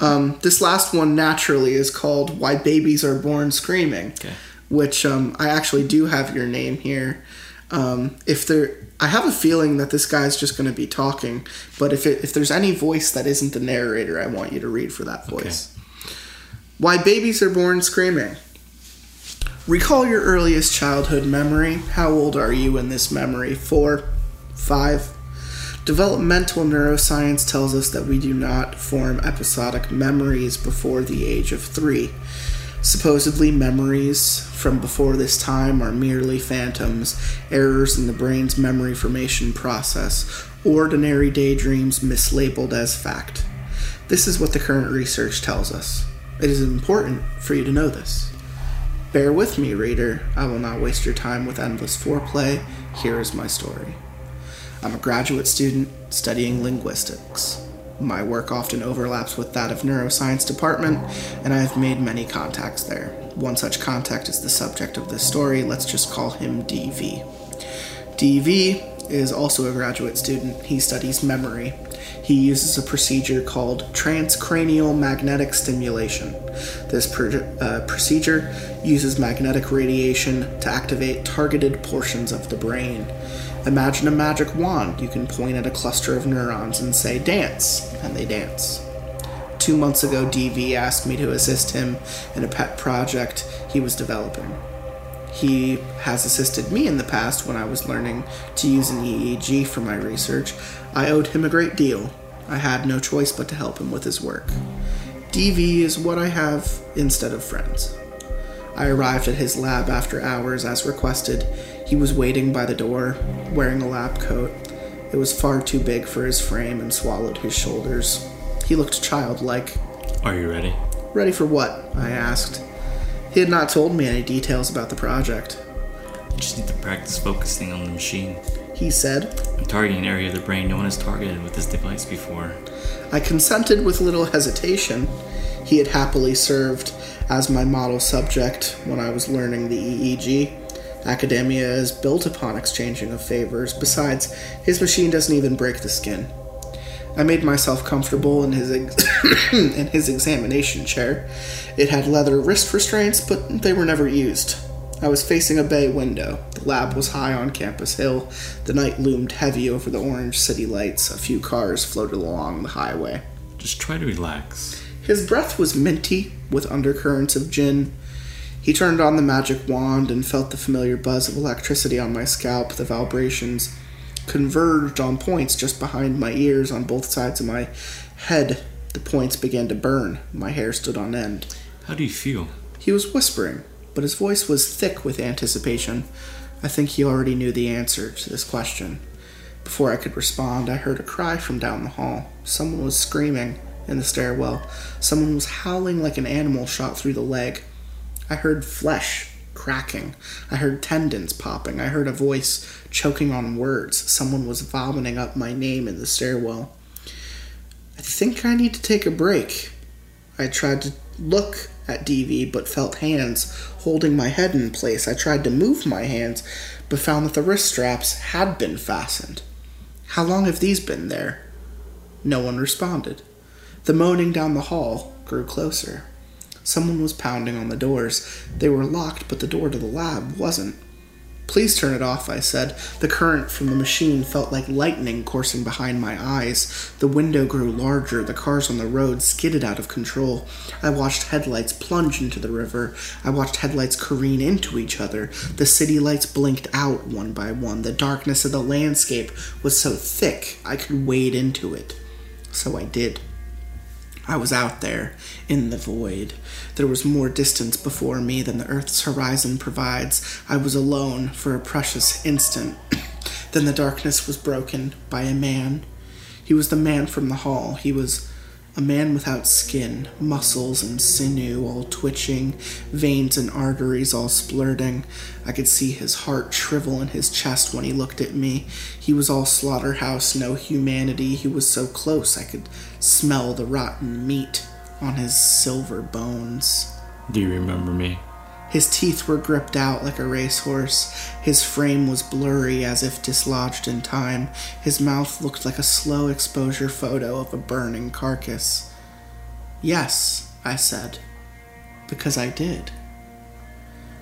Speaker 1: Um, this last one naturally is called "Why Babies Are Born Screaming,"
Speaker 3: Okay.
Speaker 1: which um, I actually do have your name here. Um, if there, I have a feeling that this guy's just going to be talking, but if it, if there's any voice that isn't the narrator, I want you to read for that voice. Why babies are born screaming. Recall your earliest childhood memory. How old are you in this memory? Four? Five? Developmental neuroscience tells us that we do not form episodic memories before the age of three. Supposedly, memories from before this time are merely phantoms, errors in the brain's memory formation process, ordinary daydreams mislabeled as fact. This is what the current research tells us. It is important for you to know this. Bear with me, reader. I will not waste your time with endless foreplay. Here is my story. I'm a graduate student studying linguistics. My work often overlaps with that of neuroscience department, and I have made many contacts there. One such contact is the subject of this story. Let's just call him DV. DV is also a graduate student. He studies memory. He uses a procedure called transcranial magnetic stimulation. This pr- uh, procedure uses magnetic radiation to activate targeted portions of the brain. Imagine a magic wand. You can point at a cluster of neurons and say, dance, and they dance. Two months ago, DV asked me to assist him in a pet project he was developing. He has assisted me in the past when I was learning to use an EEG for my research. I owed him a great deal. I had no choice but to help him with his work. DV is what I have instead of friends. I arrived at his lab after hours as requested. He was waiting by the door, wearing a lab coat. It was far too big for his frame and swallowed his shoulders. He looked childlike.
Speaker 3: Are you ready?
Speaker 1: Ready for what? I asked. He had not told me any details about the project.
Speaker 3: You just need to practice focusing on the machine.
Speaker 1: He said.
Speaker 3: I'm targeting an area of the brain no one has targeted with this device before.
Speaker 1: I consented with little hesitation. He had happily served as my model subject when I was learning the EEG. Academia is built upon exchanging of favors. Besides, his machine doesn't even break the skin. I made myself comfortable in his ex- in his examination chair. It had leather wrist restraints, but they were never used. I was facing a bay window. The lab was high on Campus Hill. The night loomed heavy over the orange city lights. A few cars floated along the highway.
Speaker 3: Just try to relax.
Speaker 1: His breath was minty, with undercurrents of gin. He turned on the magic wand and felt the familiar buzz of electricity on my scalp. The vibrations converged on points just behind my ears on both sides of my head. The points began to burn. My hair stood on end.
Speaker 3: How do you feel?
Speaker 1: He was whispering, but his voice was thick with anticipation. I think he already knew the answer to this question. Before I could respond, I heard a cry from down the hall. Someone was screaming in the stairwell. Someone was howling like an animal shot through the leg. I heard flesh cracking. I heard tendons popping. I heard a voice choking on words. Someone was vomiting up my name in the stairwell. I think I need to take a break. I tried to look at DV but felt hands holding my head in place. I tried to move my hands but found that the wrist straps had been fastened. How long have these been there? No one responded. The moaning down the hall grew closer. Someone was pounding on the doors. They were locked, but the door to the lab wasn't. Please turn it off, I said. The current from the machine felt like lightning coursing behind my eyes. The window grew larger. The cars on the road skidded out of control. I watched headlights plunge into the river. I watched headlights careen into each other. The city lights blinked out one by one. The darkness of the landscape was so thick I could wade into it. So I did. I was out there, in the void. There was more distance before me than the earth's horizon provides. I was alone for a precious instant. then the darkness was broken by a man. He was the man from the hall. He was a man without skin, muscles and sinew all twitching, veins and arteries all splurting. I could see his heart shrivel in his chest when he looked at me. He was all slaughterhouse, no humanity. He was so close I could smell the rotten meat on his silver bones.
Speaker 3: Do you remember me?
Speaker 1: His teeth were gripped out like a racehorse. His frame was blurry as if dislodged in time. His mouth looked like a slow exposure photo of a burning carcass. Yes, I said, because I did.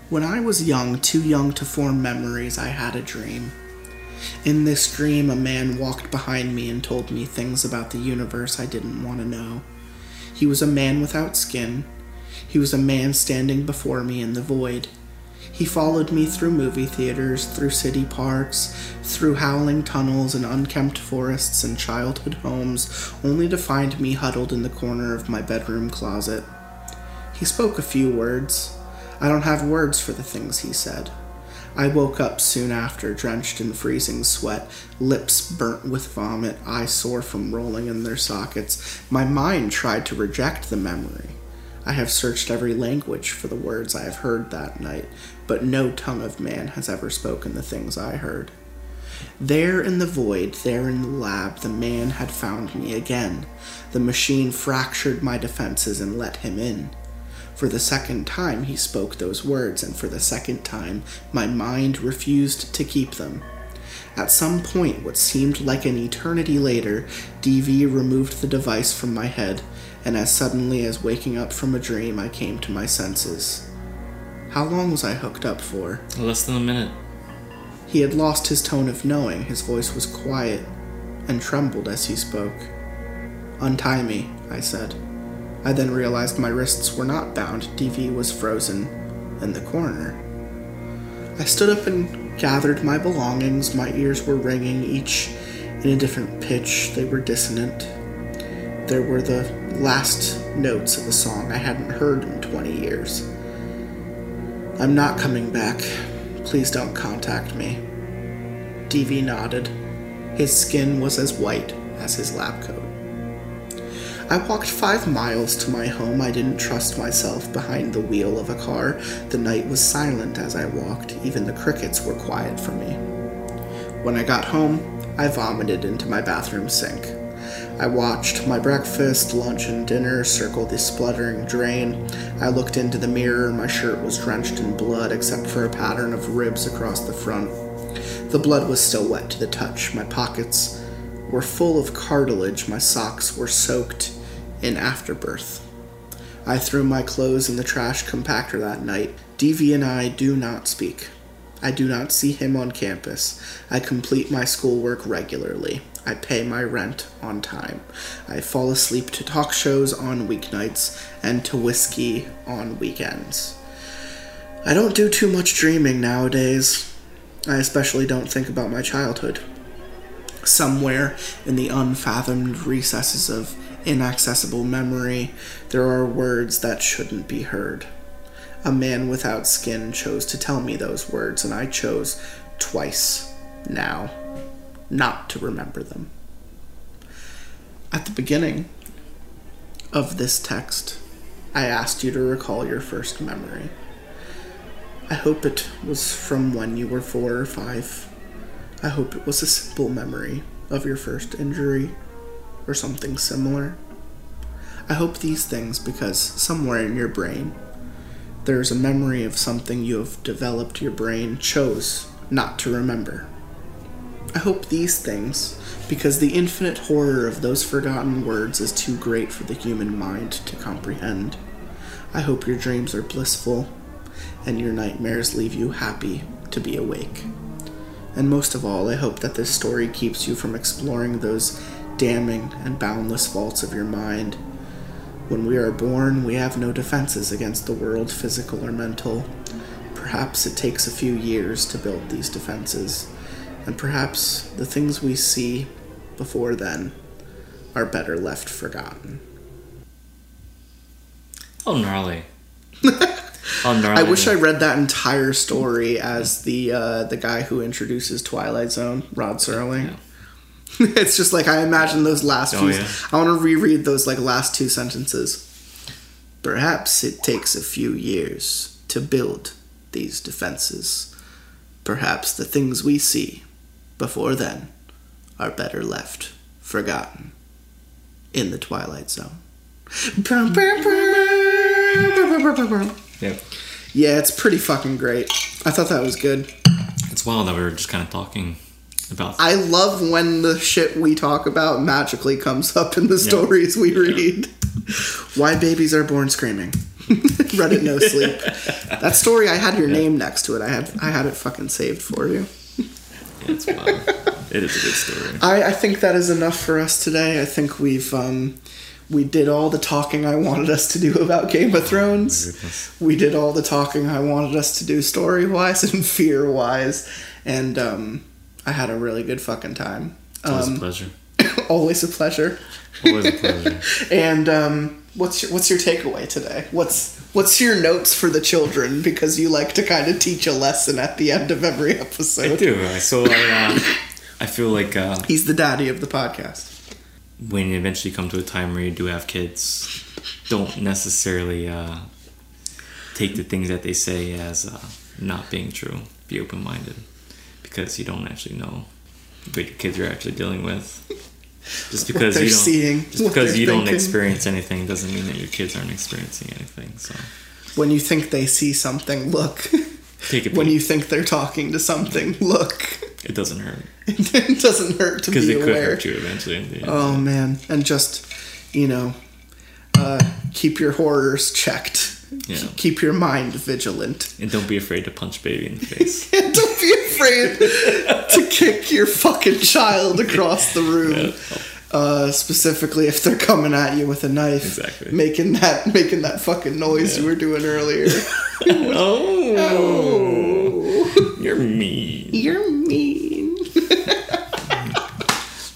Speaker 1: When I was young, too young to form memories, I had a dream. In this dream, a man walked behind me and told me things about the universe I didn't want to know. He was a man without skin. He was a man standing before me in the void. He followed me through movie theaters, through city parks, through howling tunnels and unkempt forests and childhood homes, only to find me huddled in the corner of my bedroom closet. He spoke a few words. I don't have words for the things he said. I woke up soon after, drenched in freezing sweat, lips burnt with vomit, eyes sore from rolling in their sockets. My mind tried to reject the memory. I have searched every language for the words I have heard that night, but no tongue of man has ever spoken the things I heard. There in the void, there in the lab, the man had found me again. The machine fractured my defenses and let him in. For the second time, he spoke those words, and for the second time, my mind refused to keep them. At some point, what seemed like an eternity later, DV removed the device from my head, and as suddenly as waking up from a dream, I came to my senses. How long was I hooked up for?
Speaker 3: Less than a minute.
Speaker 1: He had lost his tone of knowing, his voice was quiet and trembled as he spoke. Untie me, I said. I then realized my wrists were not bound, DV was frozen in the corner. I stood up and gathered my belongings. My ears were ringing, each in a different pitch. They were dissonant. There were the last notes of a song I hadn't heard in 20 years. I'm not coming back. Please don't contact me. DV nodded. His skin was as white as his lab coat. I walked five miles to my home. I didn't trust myself behind the wheel of a car. The night was silent as I walked. Even the crickets were quiet for me. When I got home, I vomited into my bathroom sink. I watched my breakfast, lunch, and dinner circle the spluttering drain. I looked into the mirror. My shirt was drenched in blood, except for a pattern of ribs across the front. The blood was still wet to the touch. My pockets were full of cartilage. My socks were soaked in afterbirth. I threw my clothes in the trash compactor that night. DV and I do not speak. I do not see him on campus. I complete my schoolwork regularly. I pay my rent on time. I fall asleep to talk shows on weeknights and to whiskey on weekends. I don't do too much dreaming nowadays. I especially don't think about my childhood. Somewhere in the unfathomed recesses of inaccessible memory, there are words that shouldn't be heard. A man without skin chose to tell me those words, and I chose twice now not to remember them. At the beginning of this text, I asked you to recall your first memory. I hope it was from when you were four or five. I hope it was a simple memory of your first injury or something similar. I hope these things because somewhere in your brain there's a memory of something you have developed your brain chose not to remember. I hope these things because the infinite horror of those forgotten words is too great for the human mind to comprehend. I hope your dreams are blissful and your nightmares leave you happy to be awake. And most of all, I hope that this story keeps you from exploring those damning and boundless vaults of your mind. When we are born, we have no defenses against the world, physical or mental. Perhaps it takes a few years to build these defenses, and perhaps the things we see before then are better left forgotten.
Speaker 3: Oh, gnarly. oh, gnarly.
Speaker 1: I wish I read that entire story as the uh, the guy who introduces Twilight Zone, Rod Serling. it's just like I imagine those last
Speaker 3: Oh,
Speaker 1: few.
Speaker 3: yeah.
Speaker 1: I want to reread those like last two sentences. Perhaps it takes a few years to build these defenses. Perhaps the things we see before then are better left forgotten in the Twilight Zone.
Speaker 3: Yep.
Speaker 1: Yeah, it's pretty fucking great. I thought that was good.
Speaker 3: It's wild that we were just kind of talking about.
Speaker 1: I love when the shit we talk about magically comes up in the stories we read. Why babies are born screaming. Reddit no sleep. That story I had your name next to it. I had I had it fucking saved for you.
Speaker 3: It's wild. it is a good story.
Speaker 1: I, I think that is enough for us today. I think we've um, we did all the talking I wanted us to do about Game of Thrones.
Speaker 3: Goodness.
Speaker 1: We did all the talking I wanted us to do story wise and fear wise, and um, I had a really good fucking time.
Speaker 3: Always a
Speaker 1: Um,
Speaker 3: pleasure.
Speaker 1: always a pleasure.
Speaker 3: Always a pleasure.
Speaker 1: And um, what's your, what's your takeaway today? What's what's your notes for the children? Because you like to kind of teach a lesson at the end of every episode.
Speaker 3: I do. I- So I, uh, I feel like uh,
Speaker 1: He's the daddy of the podcast.
Speaker 3: when you eventually come to a time where you do have kids, don't necessarily uh, take the things that they say as uh, not being true. Be open minded because you don't actually know what your kids are actually dealing with. Just because you don't,
Speaker 1: seeing,
Speaker 3: just because you don't experience anything doesn't mean that your kids aren't experiencing anything. So
Speaker 1: When you think they see something, look.
Speaker 3: take a
Speaker 1: when you think they're talking to something, look.
Speaker 3: it doesn't hurt
Speaker 1: it doesn't hurt to
Speaker 3: because
Speaker 1: be
Speaker 3: it could
Speaker 1: aware.
Speaker 3: hurt you eventually. in the end.
Speaker 1: Oh man, and just you know, uh, keep your horrors checked.
Speaker 3: Yeah.
Speaker 1: Keep your mind vigilant.
Speaker 3: And don't be afraid to punch baby in the face.
Speaker 1: And don't be afraid to kick your fucking child across the room. Uh, specifically if they're coming at you with a knife,
Speaker 3: Exactly.
Speaker 1: making that making that fucking noise you were doing earlier.
Speaker 3: oh, you're mean.
Speaker 1: You're mean.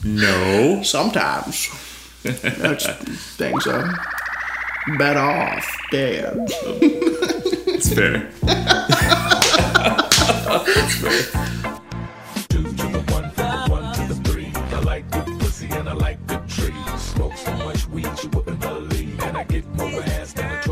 Speaker 3: No.
Speaker 1: Sometimes that's things are better off dead.
Speaker 3: It's fair.
Speaker 4: Two to the one, from the one to the three. I like good pussy and I like good trees. Smoke so much weed you wouldn't believe, and I get more ass than a